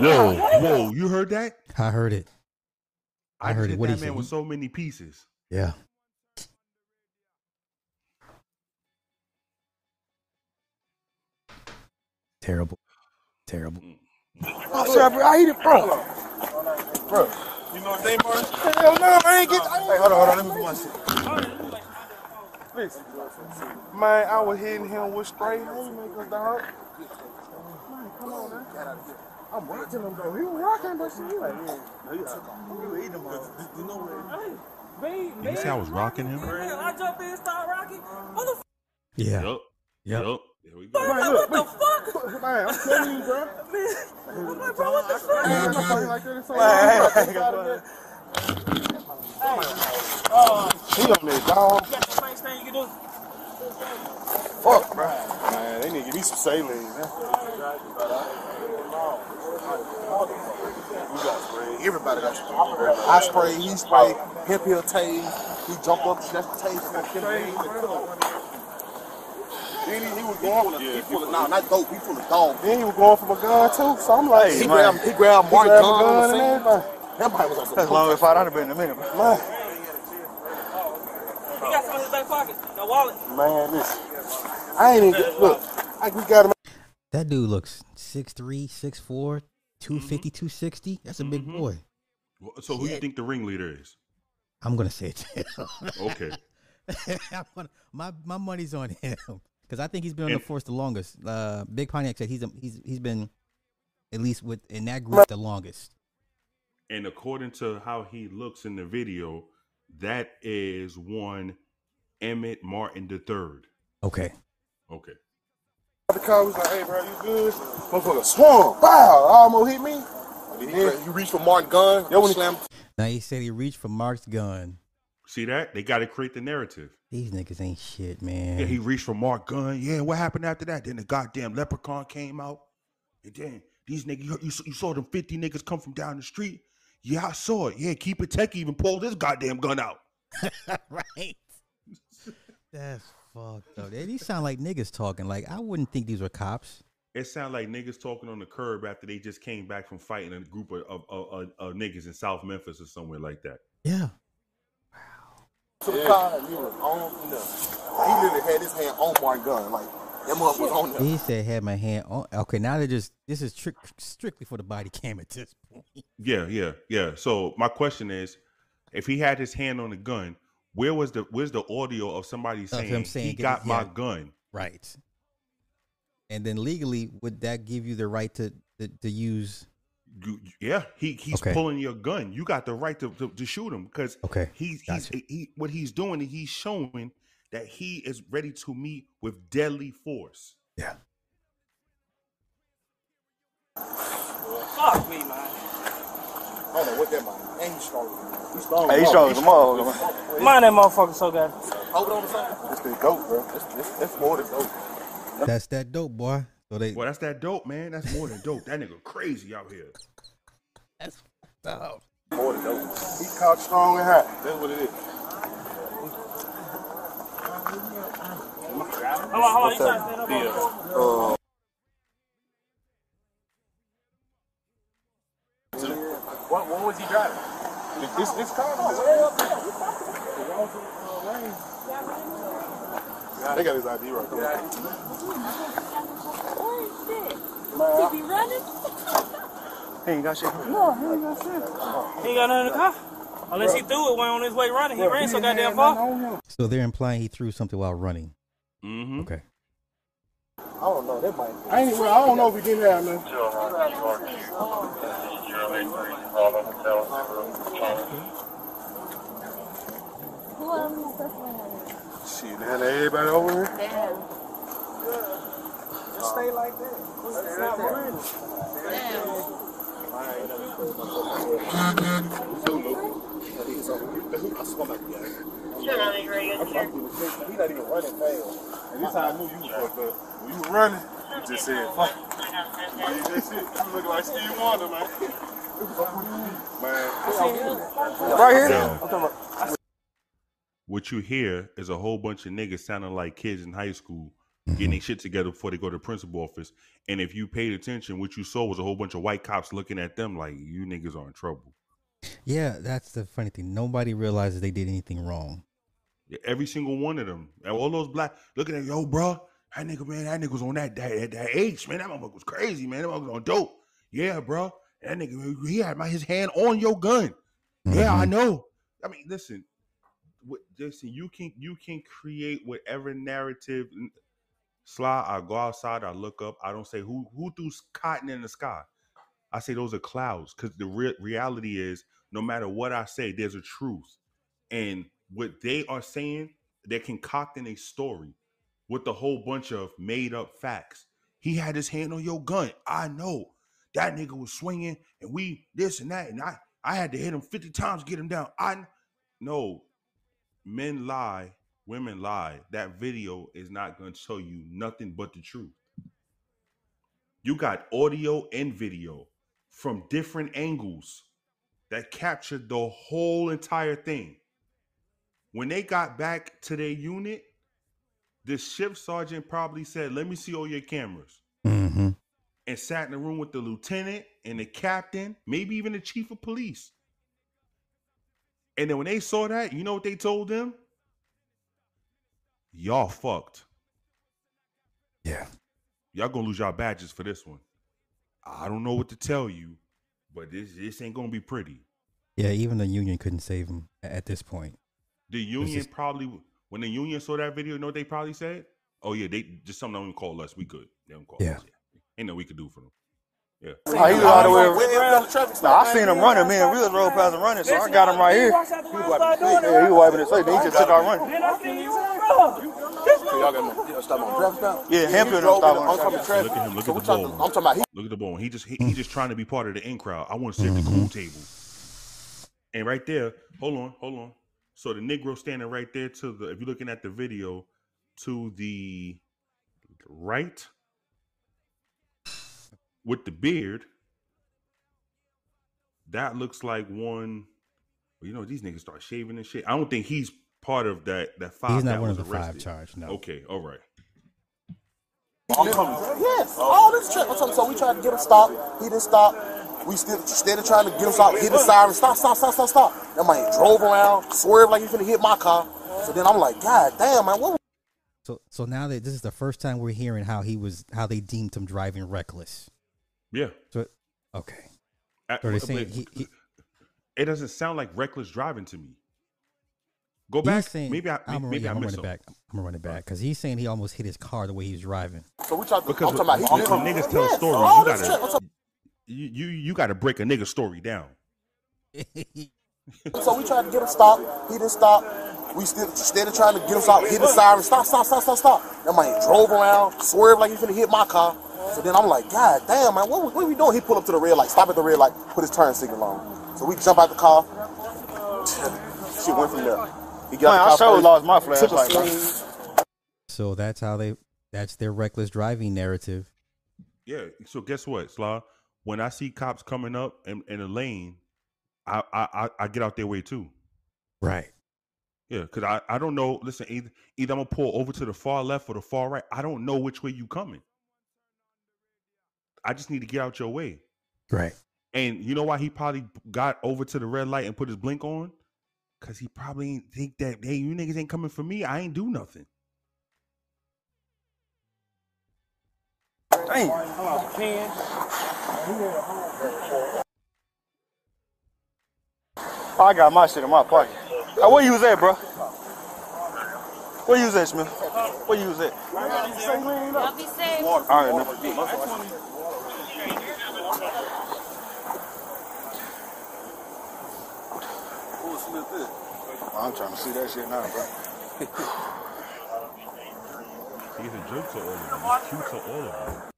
Whoa, whoa! You heard that? I heard it. I just heard it. hit What that he man said? with so many pieces. Yeah. Terrible. Terrible. I'm sorry, bro. I hit it, bro. Bro, you know what they Martin? Hell no, I ain't get. Hey, hold on, hold on. Let me do my shit. Listen, man, I was hitting him with straight haymakers, dog. Man, come on, man. I'm rocking him though. He was rocking, but shit. Like, yeah. You were eating him, You know what? Bean, Did he say I was rocking him? I jump in, and start rocking. Motherfucker. Yeah. Yup. Yep. Yup. There we go. Man, look, what the fuck? Man, I'm telling you, bro. Man, I'm like, bro, what the fuck? Man, I'm not talking like that. It's so Man, Oh, He on that dog. Oh. you got the nice thing you can do. Fuck, bro. Man, they need to give me some saline. Man. We got spray. Everybody got spray. I spray, he spray, hip heel tase. He jumped up, snatched the tase from him. Then he, he was going with a, he full of, nah, not dope, he full of dog. Then he was going for my gun too, so I'm like, he, grabbed, he grabbed Mark grabbed gun, gun and and everything. That might was on some That's long as five hundred been in a minute, bro. Man, He got some in his back pocket. No wallet. man, listen. I ain't even, look, I, we got him. That dude looks 6'3", 6'4", 250, mm-hmm. 260. That's a big mm-hmm. boy. So who do you think the ringleader is? I'm gonna say it. Okay. I'm gonna, my my money's on him because I think he's been on And- the force the longest. Uh, Big Pontiac said he's a, he's he's been at least with in that group the longest. And according to how he looks in the video, that is one Emmitt Martin the third. Okay. Okay. The car was like, hey, bro, you good? Motherfucker swung. Wow, almost hit me. Then he, he reached for Martin gun. Yo, when he slammed. Now he said he reached for Mark's gun. See that? They got to create the narrative. These niggas ain't shit, man. Yeah, he reached for Mark Gunn. Yeah, what happened after that? Then the goddamn leprechaun came out. And then these niggas, you, you, you saw them 50 niggas come from down the street. Yeah, I saw it. Yeah, keep it tech even pulled this goddamn gun out. right. That's fucked up. They, these sound like niggas talking. Like I wouldn't think these were cops. It sounded like niggas talking on the curb after they just came back from fighting a group of, of, of, of, of niggas in South Memphis or somewhere like that. Yeah. To the car and he was on from there. He literally had his hand on Martin gun. Like, that motherfucker was on there. He said had my hand on. Okay, now they're just this is trick, strictly for the body cam at this point. Yeah, yeah, yeah. So my question is, if he had his hand on the gun, where was the where's the audio of somebody saying, him saying, he got it- my yeah." gun? Right. And then legally, would that give you the right to to, to use? You- yeah, he he's Okay. pulling your gun. You got the right to, to, to shoot him because Okay, he's he's he, what he's doing. is He's showing that he is ready to meet with deadly force. Yeah. Fuck me, man. I don't know what that man. And he's strong. He's strong. Hey, he's strong as a motherfucker, man. Mind that motherfucker so good. Hold on to something. This is dope, bro. That's, that's, that's more than dope. That's that dope, boy. So they. Well, that's that dope, man. That's more than dope. That nigga crazy out here. That's dope. More than dope. He caught strong and hot. That's what it is. Hold on, hold on. You trying to stand up on Uh, what, what was he driving? This, this car was way up there. They got his ID right there. He be running? He ain't got shit. No, he ain't got shit. He ain't got nothing in the car. Unless he threw it when on his way running. He ran so goddamn far. So they're implying he threw something while running. Mm-hmm. Okay. I don't know. That might. I ain't. Well, I don't know if he didn't have nothing. Who else is this man, everybody over here. Damn. Just stay like that. Stop running. He not even running fast. And this how I knew you was fucked up. When you were running, you just said, fuck. You just said, you look like Steve Wonder, man. Man. Right here. Yeah. I'm talking about. What you hear is a whole bunch of niggas sounding like kids in high school getting mm-hmm. shit together before they go to the principal office. And if you paid attention, what you saw was a whole bunch of white cops looking at them like you niggas are in trouble. Yeah, that's the funny thing. Nobody realizes they did anything wrong. Yeah, Every single one of them, all those black looking at yo, bro, that nigga, man, that nigga was on that that, that age, man, that motherfucker was crazy, man, that motherfucker was on dope. Yeah, bro, that nigga, he had my his hand on your gun. Yeah, I mm-hmm. know. I mean, listen, what, listen, you can you can create whatever narrative. Sly, I go outside, I look up, I don't say who who threw cotton in the sky. I say those are clouds because the re- reality is, no matter what I say, there's a truth, and what they are saying, they're concocting a story. with a whole bunch of made up facts. He had his hand on your gun. I know that nigga was swinging, and we this and that, and I I had to hit him fifty times to get him down. I no, men lie, women lie. That video is not going to tell you nothing but the truth. You got audio and video from different angles that captured the whole entire thing. When they got back to their unit, the shift sergeant probably said, Let me see all your cameras. Mm-hmm. And sat in the room with the lieutenant and the captain, maybe even the chief of police. And then when they saw that, you know what they told them? Y'all fucked. Yeah. Y'all gonna lose y'all badges for this one. I don't know what to tell you, but this this ain't gonna be pretty. Yeah, even the union couldn't save him at this point. The union just- probably when the union saw that video, you know what they probably said? Oh yeah, they just something don't call us. We could. They don't call Yeah. us. Yeah. Ain't no we could do for them. Yeah. Oh, he was all the way. Nah, I seen him running. man. and Real rode past him running, so I got him right here. He was wiping his face. Yeah, he was wiping his face. Then he just took our running. Then I you run. Y'all got to stop on traffic stop. Yeah, Hemphill don't stop in on the oncoming traffic. traffic. Look at him. Look So at we the talking- ball. I'm talking about he Look at the ball. He just he, he mm. just trying to be part of the in crowd. I want to sit at the mm-hmm. cool table. And right there, hold on, hold on. So the Negro standing right there to the if you're looking at the video, to the right with the beard, that looks like one. well, You know, these niggas start shaving and shit. I don't think he's part of that. That five. He's not that one was of the five charged, no. Okay, all right. Yes, all this shit. I'm talking- So we tried to get him stopped. He didn't stop. We still instead of trying to get him stopped, hit the siren, stop, stop, stop, stop, stop. That man drove around, swerved like he finna hit my car. So then I'm like, God damn, man, what? So so now that this is the first time we're hearing how he was how they deemed him driving reckless. Yeah. So okay. So they're saying he, he it doesn't sound like reckless driving to me. Go he's back. saying- maybe I I'm gonna, maybe yeah, I I'm gonna run it back. I'm gonna run it back because he's saying he almost hit his car the way he was driving. So we tried to. Because I'm talking about he when, niggas tell Yes, stories, all you this shit. I'm gotta you, you you gotta break a nigga story down. So we tried to get him stopped. He didn't stop. We still instead of trying to get him stopped, hit the siren, stop, stop, stop, stop, stop. That man drove around, swerved like he finna hit my car. So then I'm like, God damn, man, what, what are we doing? He pulled up to the red light, stop at the red light, put his turn signal on. So we jump out the car. Shit went from there. He Man, I got the car sure lost my took flashlight, bro. So that's how they that's their reckless driving narrative. Yeah. So guess what, Slaw? When I see cops coming up in, in a lane, I, I I I get out their way too. Right. Yeah, because I, I don't know. Listen, either, either I'm gonna pull over to the far left or the far right. I don't know which way you coming. I just need to get out your way. Right. And you know why he probably got over to the red light and put his blink on? Cause he probably ain't think that hey, you niggas ain't coming for me. I ain't do nothing. Damn. I got my shit in my pocket. Hey, where you was at, bro? Where you was at, Smith? Where you was at? Y'all be safe. All right, man. I'm trying to see that shit now, bro. He's a joke to all of them. It's cute to all of them.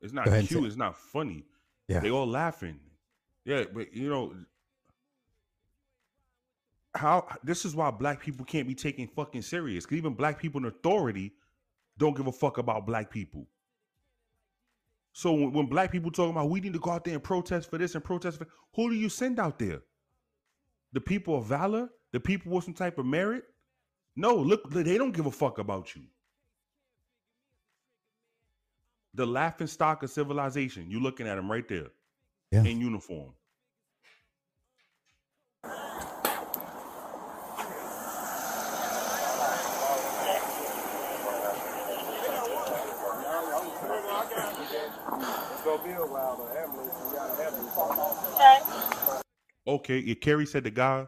It's not ahead cute. say- It's not funny. Yeah. They all laughing. Yeah, but you know how this is why black people can't be taken fucking serious. 'Cause even black people in authority don't give a fuck about black people. So when, when black people talking about we need to go out there and protest for this and protest for who do you send out there? The people of valor? The people with some type of merit? No, look, they don't give a fuck about you. The laughing stock of civilization. You're looking at them right there. Yeah. In uniform. Okay, yeah, Kerry said the guy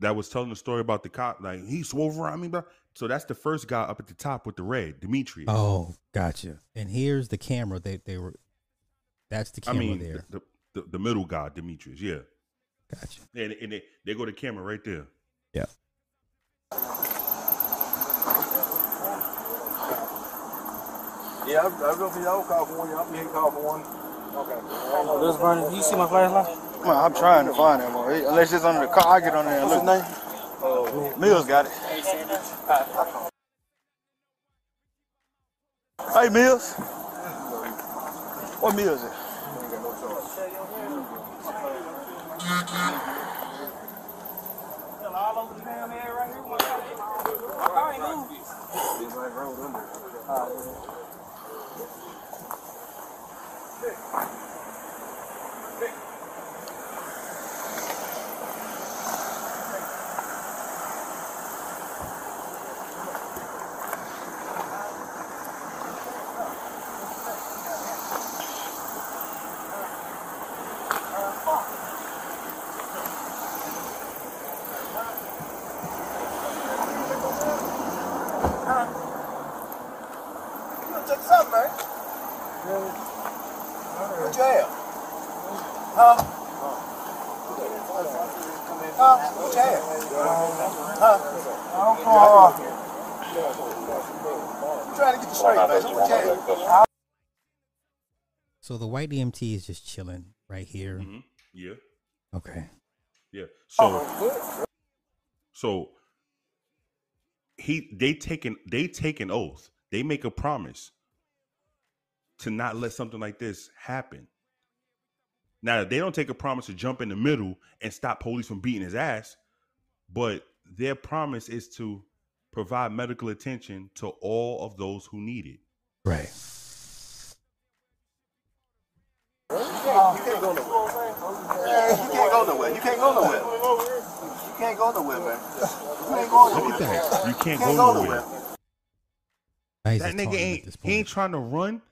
that was telling the story about the cop, like he swove around me, bro. So that's the first guy up at the top with the red, Demetrius. Oh, gotcha. And here's the camera they they were. That's the I camera mean, there. the, the, the middle guy, Demetrius. Yeah. Gotcha. And, and they, they go to camera right there. Yeah. Yeah, I, I go for y'all call for one. Y'all ain't call for one. Okay. This Vernon, you see my flashlight? Man, I'm trying to find him. Unless it's under the car, I get on there and What's look. his name? Oh, Mills got it. Hey, Mills. What Mills is? All over the damn area right here. My car ain't moved. Check this out, man. What you have? Huh? Huh? What you have? Huh? I'm trying to get you straight, man. So what you have? So the white EMT is just chilling right here. Mhm. Yeah. Okay. Yeah. So so he they take an they take an oath. They make a promise to not let something like this happen. Now they don't take a promise to jump in the middle and stop police from beating his ass, but their promise is to provide medical attention to all of those who need it. Right. You can't go nowhere. Yeah, you can't go nowhere. You can't go nowhere. You can't go nowhere, man. You ain't going Look nowhere. at that. You can't Can't go go nowhere. Now he's That nigga ain't he ain't trying to run.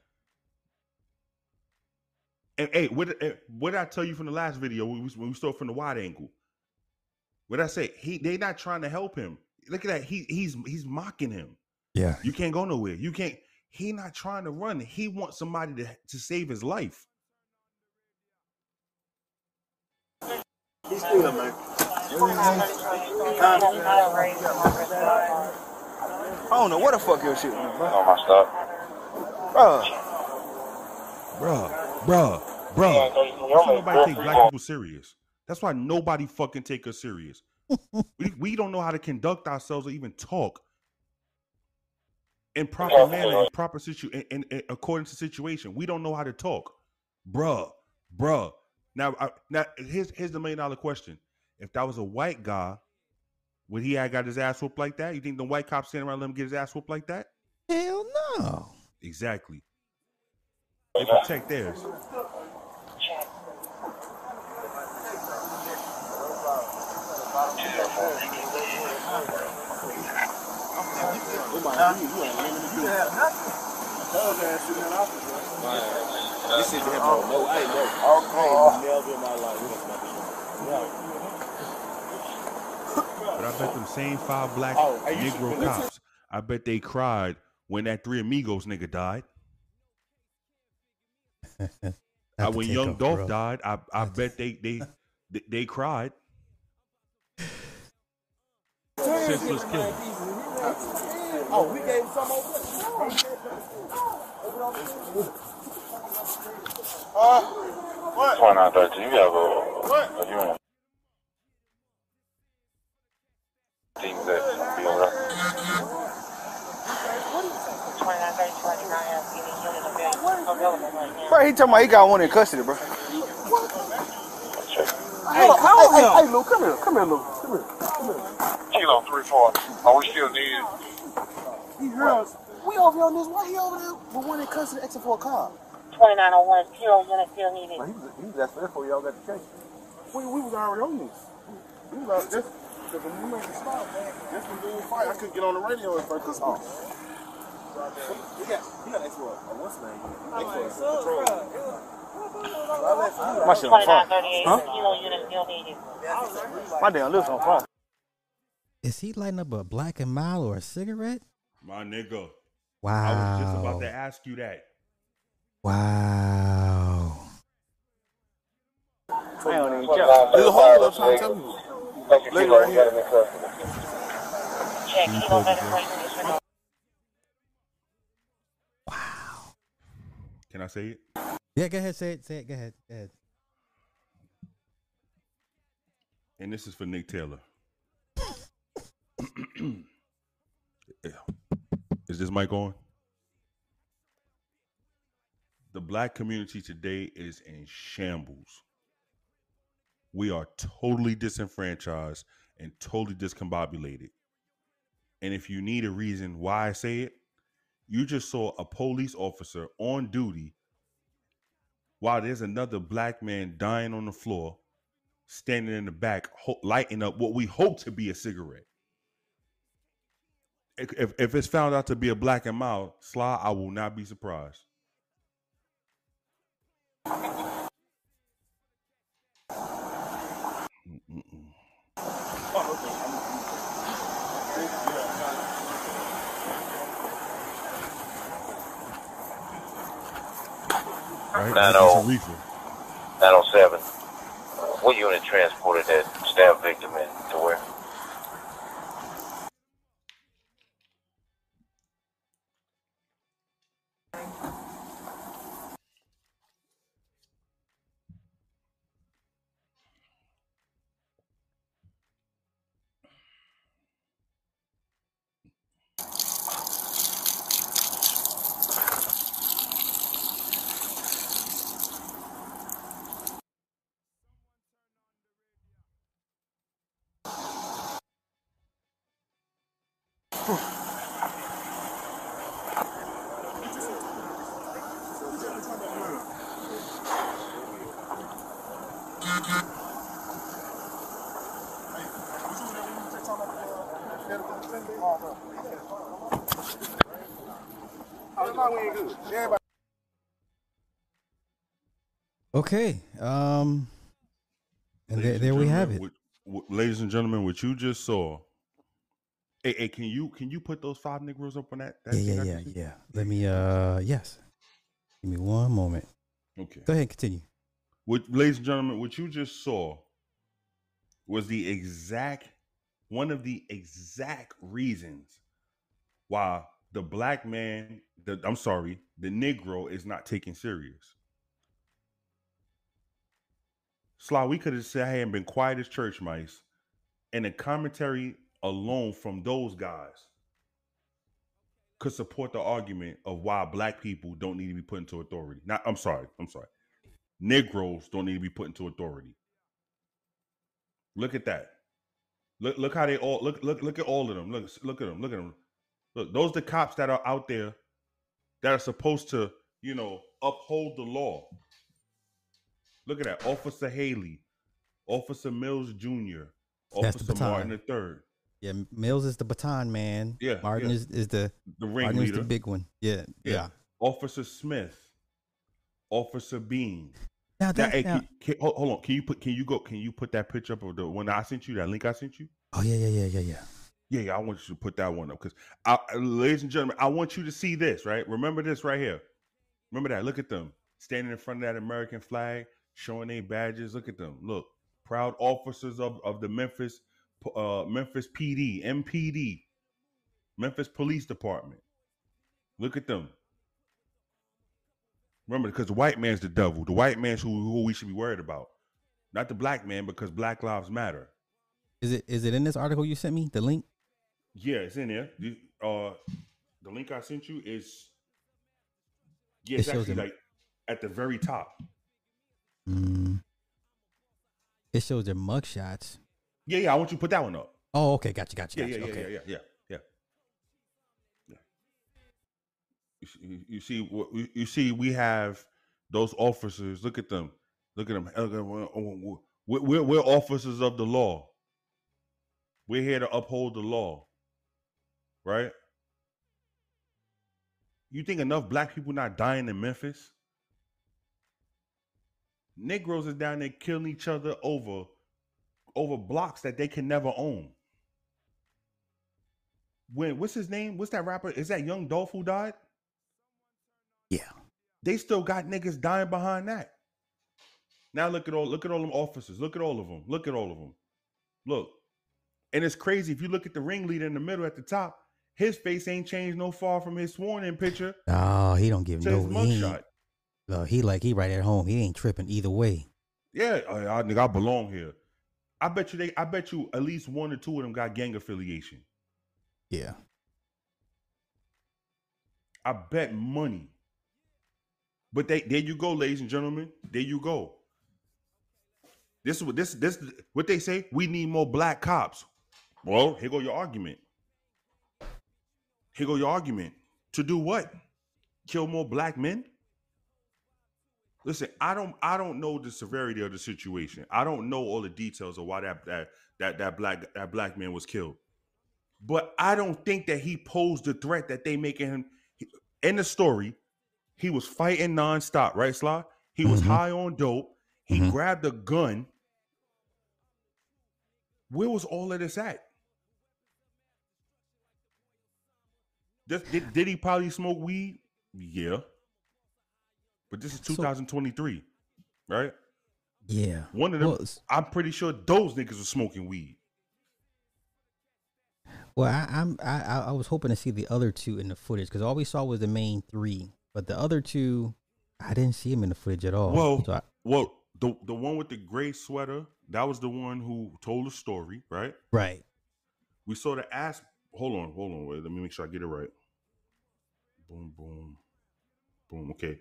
And hey, what eh, what did I tell you from the last video when we, when we started from the wide angle? What did I say? He they not trying to help him. Look at that. He he's he's mocking him. Yeah. You can't go nowhere. You can't. He not trying to run. He wants somebody to to save his life. He's still, man. I don't know what the fuck your shit was, bro. On my stop. Bro. Bruh, bruh, bruh. That's why nobody take black people serious. That's why nobody fucking take us serious. we, we don't know how to conduct ourselves or even talk in proper manner, in proper situ, in, in, in- according to situation. We don't know how to talk, bruh, bruh. Now, I, now here's here's the million dollar question: If that was a white guy, would he have got his ass whooped like that? You think the white cops standing around let him get his ass whooped like that? Hell no. Exactly. They protect theirs. This is him, bro. No, I ain't no. Never in my life. Oh. But I bet them same five black Oh, hey, you should- Negro cops, I bet they cried when that Three Amigos nigga died. Have to when Young off, Dolph bro. died, I, I bet they they they, they cried. Senseless killing. Oh, we gave him some over Uh, what? 2913, you have a, What? Any unit available right now. Bro, he talking about he got one in custody, bro. Hey, call hey, hey, hey, Lou, come here. Come here, Lou. Come here. Come here. Kilo 34. Are we still needed? He heard us. We over here on this. Why he over there with one in custody exit for a car? 2901, zero unit still needed. Well, he was, he was asking us before y'all got the case. We, we was already on this. We was out just because when we made the stop, man, just when we fight, I couldn't get on the radio at first because oh. He got, he got extra, oh, what's the name? Extra patrol. My shit on fire. Huh? kilo unit still needed. My damn lips on fire. Is he lighting up a black and mild or a cigarette? My nigga. Wow. I was just about to ask you that. Wow. I don't even care. There's a hole up trying to tell you. Lady right here. Check kilo medical. Wow. Can I say it? Yeah, go ahead. Say it. Say it. Go ahead. Go ahead. And this is for Nick Taylor. is this mic on? The black community today is in shambles. We are totally disenfranchised and totally discombobulated. And if you need a reason why I say it, you just saw a police officer on duty while there's another black man dying on the floor, standing in the back, ho- lighting up what we hope to be a cigarette. If, if, it's found out to be a black and mild, Sly, I will not be surprised. Right? That's oh- a 90 907. What unit transported that stabbed victim in to where? Okay. Um. And there, there we have it. gentlemen, what- what- ladies and gentlemen, what you just saw. Hey, hey, can you can you put those five Negroes up on that? that Yeah, yeah, yeah, yeah. Let me. Uh. Yes. Give me one moment. Okay. Go ahead. Continue. What, ladies and gentlemen, what you just saw was the exact one of the exact reasons why the black man, the I'm sorry, the Negro is not taken serious. Sly, we could have said hey and been quiet as church mice, and the commentary alone from those guys could support the argument of why black people don't need to be put into authority. Not, I'm sorry, I'm sorry. Negroes don't need to be put into authority. Look at that. Look, look how they all look. Look, look at all of them. Look, look at them. Look at them. Look, those the cops that are out there that are supposed to, you know, uphold the law. Look at that, Officer Haley, Officer Mills Jr., That's the Officer Martin baton. the. Yeah, Mills is the baton man. Yeah, Martin yeah. is is the The Martin is the big one. Yeah, yeah. Officer Smith, Officer Bean. Now Now, that- hey, now- can, can, hold, hold on. Can you put? Can you go? Can you put that picture up of the one I sent you? That link I sent you? Oh yeah, yeah, yeah, yeah, yeah. Yeah, yeah. I want you to put that one up because, ladies and gentlemen, I want you to see this. Right? Remember this right here. Remember that. Look at them standing in front of that American flag, showing their badges. Look at them. Look, proud officers of of the Memphis, uh, Memphis PD, MPD, Memphis Police Department. Look at them. Remember, because the white man's the devil. The white man's who, who we should be worried about, not the black man, because Black Lives Matter. Is it is it in this article you sent me? The link? Yeah, it's in there. You- Uh, the link I sent you is yeah, It it's actually like at the very top. Mm. It shows their mugshots. Yeah, yeah. I want you to put that one up. Oh, okay, gotcha, gotcha, gotcha. yeah, yeah, okay. yeah, yeah, yeah, yeah. yeah. You see, you see, what- you see, we have those officers. Look at them. Look at them. Look at them. We're, we're, we're officers of the law. We're here to uphold the law, right? You think enough black people not dying in Memphis? Negroes is down there killing each other over over blocks that they can never own. When what's his name? What's that rapper? Is that Young Dolph who died? Yeah. They still got niggas dying behind that. Now look at all look at all them officers. Look at all of them. Look at all of them. Look. And it's crazy if you look at the ringleader in the middle at the top, his face ain't changed no far from his sworn in picture Oh, he don't give no his mugshot. Uh, he like he right at home. He ain't tripping either way. Yeah, I, I, nigga, I belong here. I bet you they. I bet you at least one or two of them got gang affiliation. Yeah. I bet money. But they there you go, ladies and gentlemen. There you go. This is what this this what they say. We need more black cops. Well, here go your argument. Here go your argument. To do what? Kill more black men? Listen, I don't I don't know the severity of the situation. I don't know all the details of why that that that, that black that black man was killed. But I don't think that he posed the threat that they making him in the story. He was fighting nonstop, right, Sly? He was Mhm. high on dope. He Mhm. grabbed a gun. Where was all of this at? Did, did, did he probably smoke weed? Yeah. But this is 2023, right? Yeah. One of them, Well, I'm pretty sure those niggas were smoking weed. Well, I, I'm I I- I was hoping to see the other two in the footage because all we saw was the main three, but the other two, I didn't see him in the footage at all. Well, So I- well, the the one with the gray sweater, that was the one who told the story, right? right. We saw the ass. Hold on, hold on. Wait, let me make sure I get it right. Boom, boom, boom. Okay.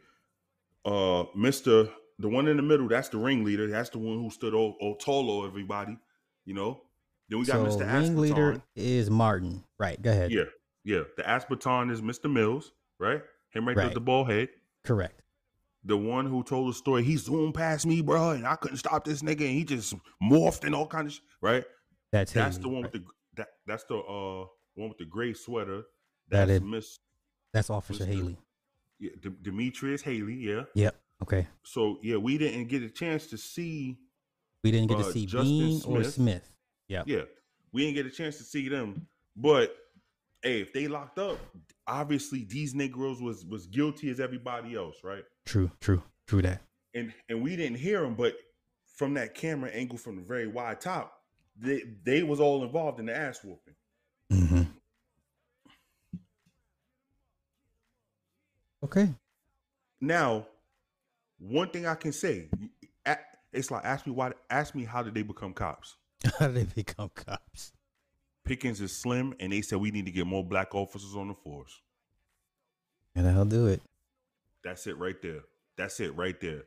Uh, Mister, the one in the middle, that's the ringleader. That's the one who stood all, all tall over everybody. You know. Then we got so Mister ringleader is Martin. Right. Go ahead. Yeah, yeah. The asp baton is Mister Mills, right? Him right, there Right. with the ball head. Correct. The one who told the story, he zoomed past me, bro, and I couldn't stop this nigga, and he just morphed and all kind of shit, right? That's him. that's Haley, the one with the that that's the uh one with the gray sweater. That That's Miss That's Officer Mr. Haley. Yeah, D- Demetrius Haley, yeah. Yep. Okay. So yeah, we didn't get a chance to see. We didn't get to uh, see Justin Bean or Smith. Yeah. Yeah, we didn't get a chance to see them. But hey, if they locked up, obviously these Negroes was was guilty as everybody else, right? True. True. True that. and and we didn't hear them, but from that camera angle from the very wide top, they they was all involved in the ass whooping. Mm-hmm. Okay. Now, one thing I can say, it's like ask me why, ask me how did they become cops? How did they become cops? Pickens is slim, and they said we need to get more black officers on the force. And I'll do it. That's it right there. That's it right there.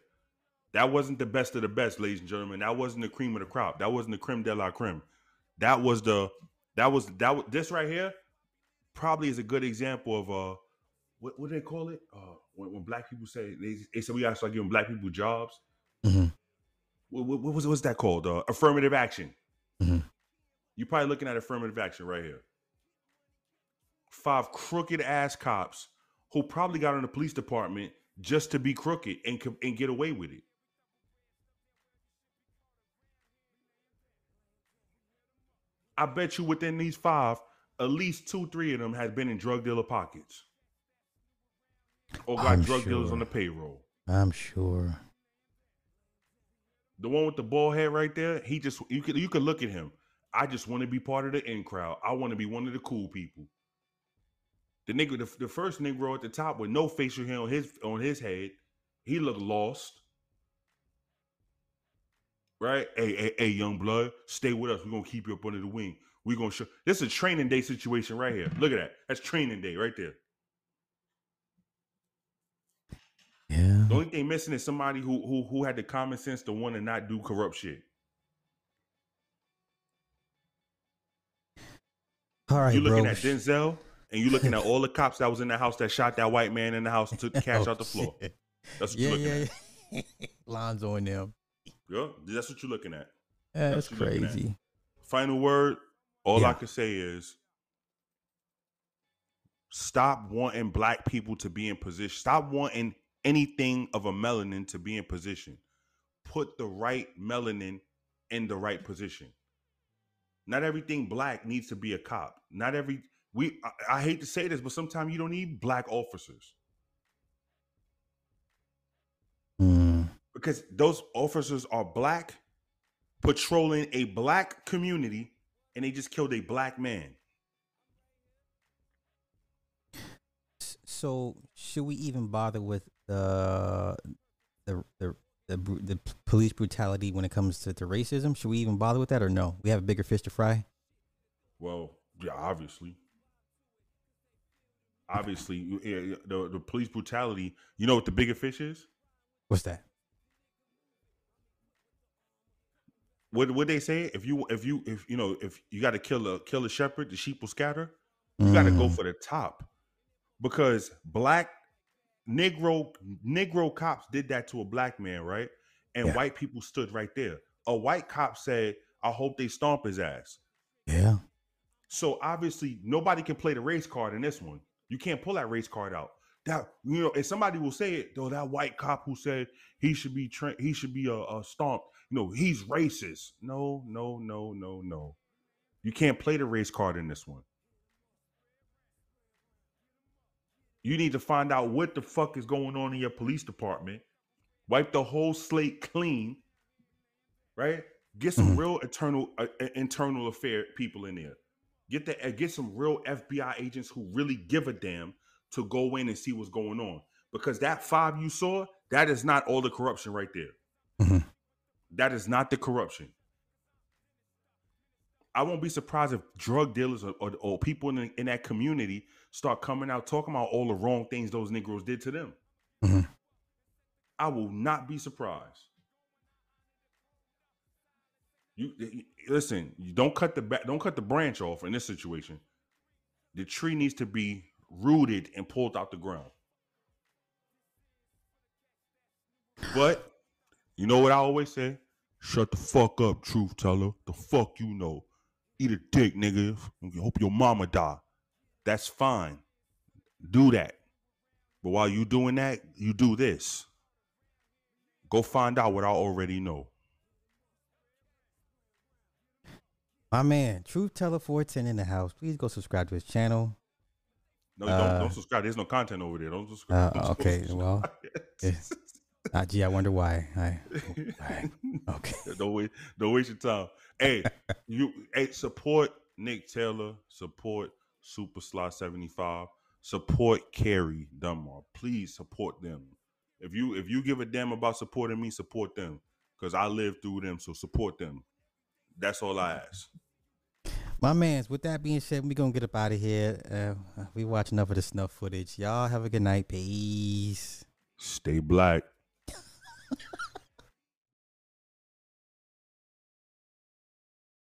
That wasn't the best of the best, ladies and gentlemen. That wasn't the cream of the crop. That wasn't the creme de la creme. That was the that was that was this right here probably is a good example of uh what what do they call it? Uh when, when black people say they, they said we gotta start giving black people jobs. Mhm. What, what, what was what's that called? Uh, affirmative action. Mhm. You're probably looking at affirmative action right here. Five crooked ass cops who probably got in the police department just to be crooked and and get away with it. I bet you within these five, at least two, three of them has been in drug dealer pockets. Or got I'm drug dealers on the payroll. I'm sure. The one with the bald head right there, he just you could you could look at him. I just want to be part of the in crowd. I want to be one of the cool people. The nigga, the, the first Negro at the top with no facial hair on his on his head, he looked lost. Right? Hey, hey, hey, young blood, stay with us. We're gonna keep you up under the wing. We're gonna show this is a training day situation right here. Look at that. That's training day right there. Yeah. The only thing missing is somebody who who who had the common sense to want to not do corrupt shit. All right, you looking bro. at Denzel and you looking at all the cops that was in the house that shot that white man in the house and took the oh, cash Oh, out the floor. shit. That's what Yeah, you're looking yeah, at. yeah. Lonzo and them. Yeah, that's what you're looking at. Yeah, that's what at. crazy. Final word. All Yeah. I can say is stop wanting black people to be in position. Stop wanting anything of a melanin to be in position. Put the right melanin in the right position. Not everything black needs to be a cop. Not every we I, I hate to say this, but sometimes you don't need black officers. Mm. Because those officers are black patrolling a black community and they just killed a black man. So should we even bother with the the the the, the police brutality when it comes to, to racism? Should we even bother with that or no? We have a bigger fish to fry. Well, yeah, obviously. Obviously, yeah, the the police brutality. You know what the bigger fish is? What's that? What what they say? If you if you if you know if you got to kill a kill a shepherd, the sheep will scatter. You got to go Mm. for the top, because black Negro Negro cops did that to a black man, right? And Yeah. white people stood right there. A white cop said, "I hope they stomp his ass." Yeah. So obviously, nobody can play the race card in this one. You can't pull that race card out. That you know, and somebody will say it though. That white cop who said he should be tra- he should be a, a stomped. You know, he's racist. No, no, no, no, no. You can't play the race card in this one. You need to find out what the fuck is going on in your police department. Wipe the whole slate clean. Right? Get some real internal uh, uh, internal affair people in there. Get the uh, get some real FBI agents who really give a damn to go in and see what's going on. Because that five you saw, that is not all the corruption right there. That is not the corruption. I won't be surprised if drug dealers or, or, or people in, in that community start coming out talking about all the wrong things those Negroes did to them. Mm-hmm. I will not be surprised. You, you- listen. You don't cut the back. Don't cut the branch off in this situation. The tree needs to be rooted and pulled out the ground. But you know what I always say? Shut the fuck up, truth teller. The fuck you know. Eat a dick, nigga. Hope your mama die. That's fine. Do that. But while you doing that, you do this. Go find out what I already know. My man, Truth Teller 410 in the house. Please go subscribe to his channel. No, don't, Uh, don't subscribe. There's no content over there. Don't subscribe. Uh, Don't okay, subscribe. well, yeah. Uh, gee, I wonder why. I, okay. don't wait. Don't waste your time. Hey, you. Hey, support Nick Taylor. Support Super Sly seventy five. Support Carrie Dunbar. Please support them. If you if you give a damn about supporting me, support them because I live through them. So support them. That's all I ask. My man's, with that being said, we going to get up out of here. Uh, we watch enough of the snuff footage. Y'all have a good night. Peace. Stay black.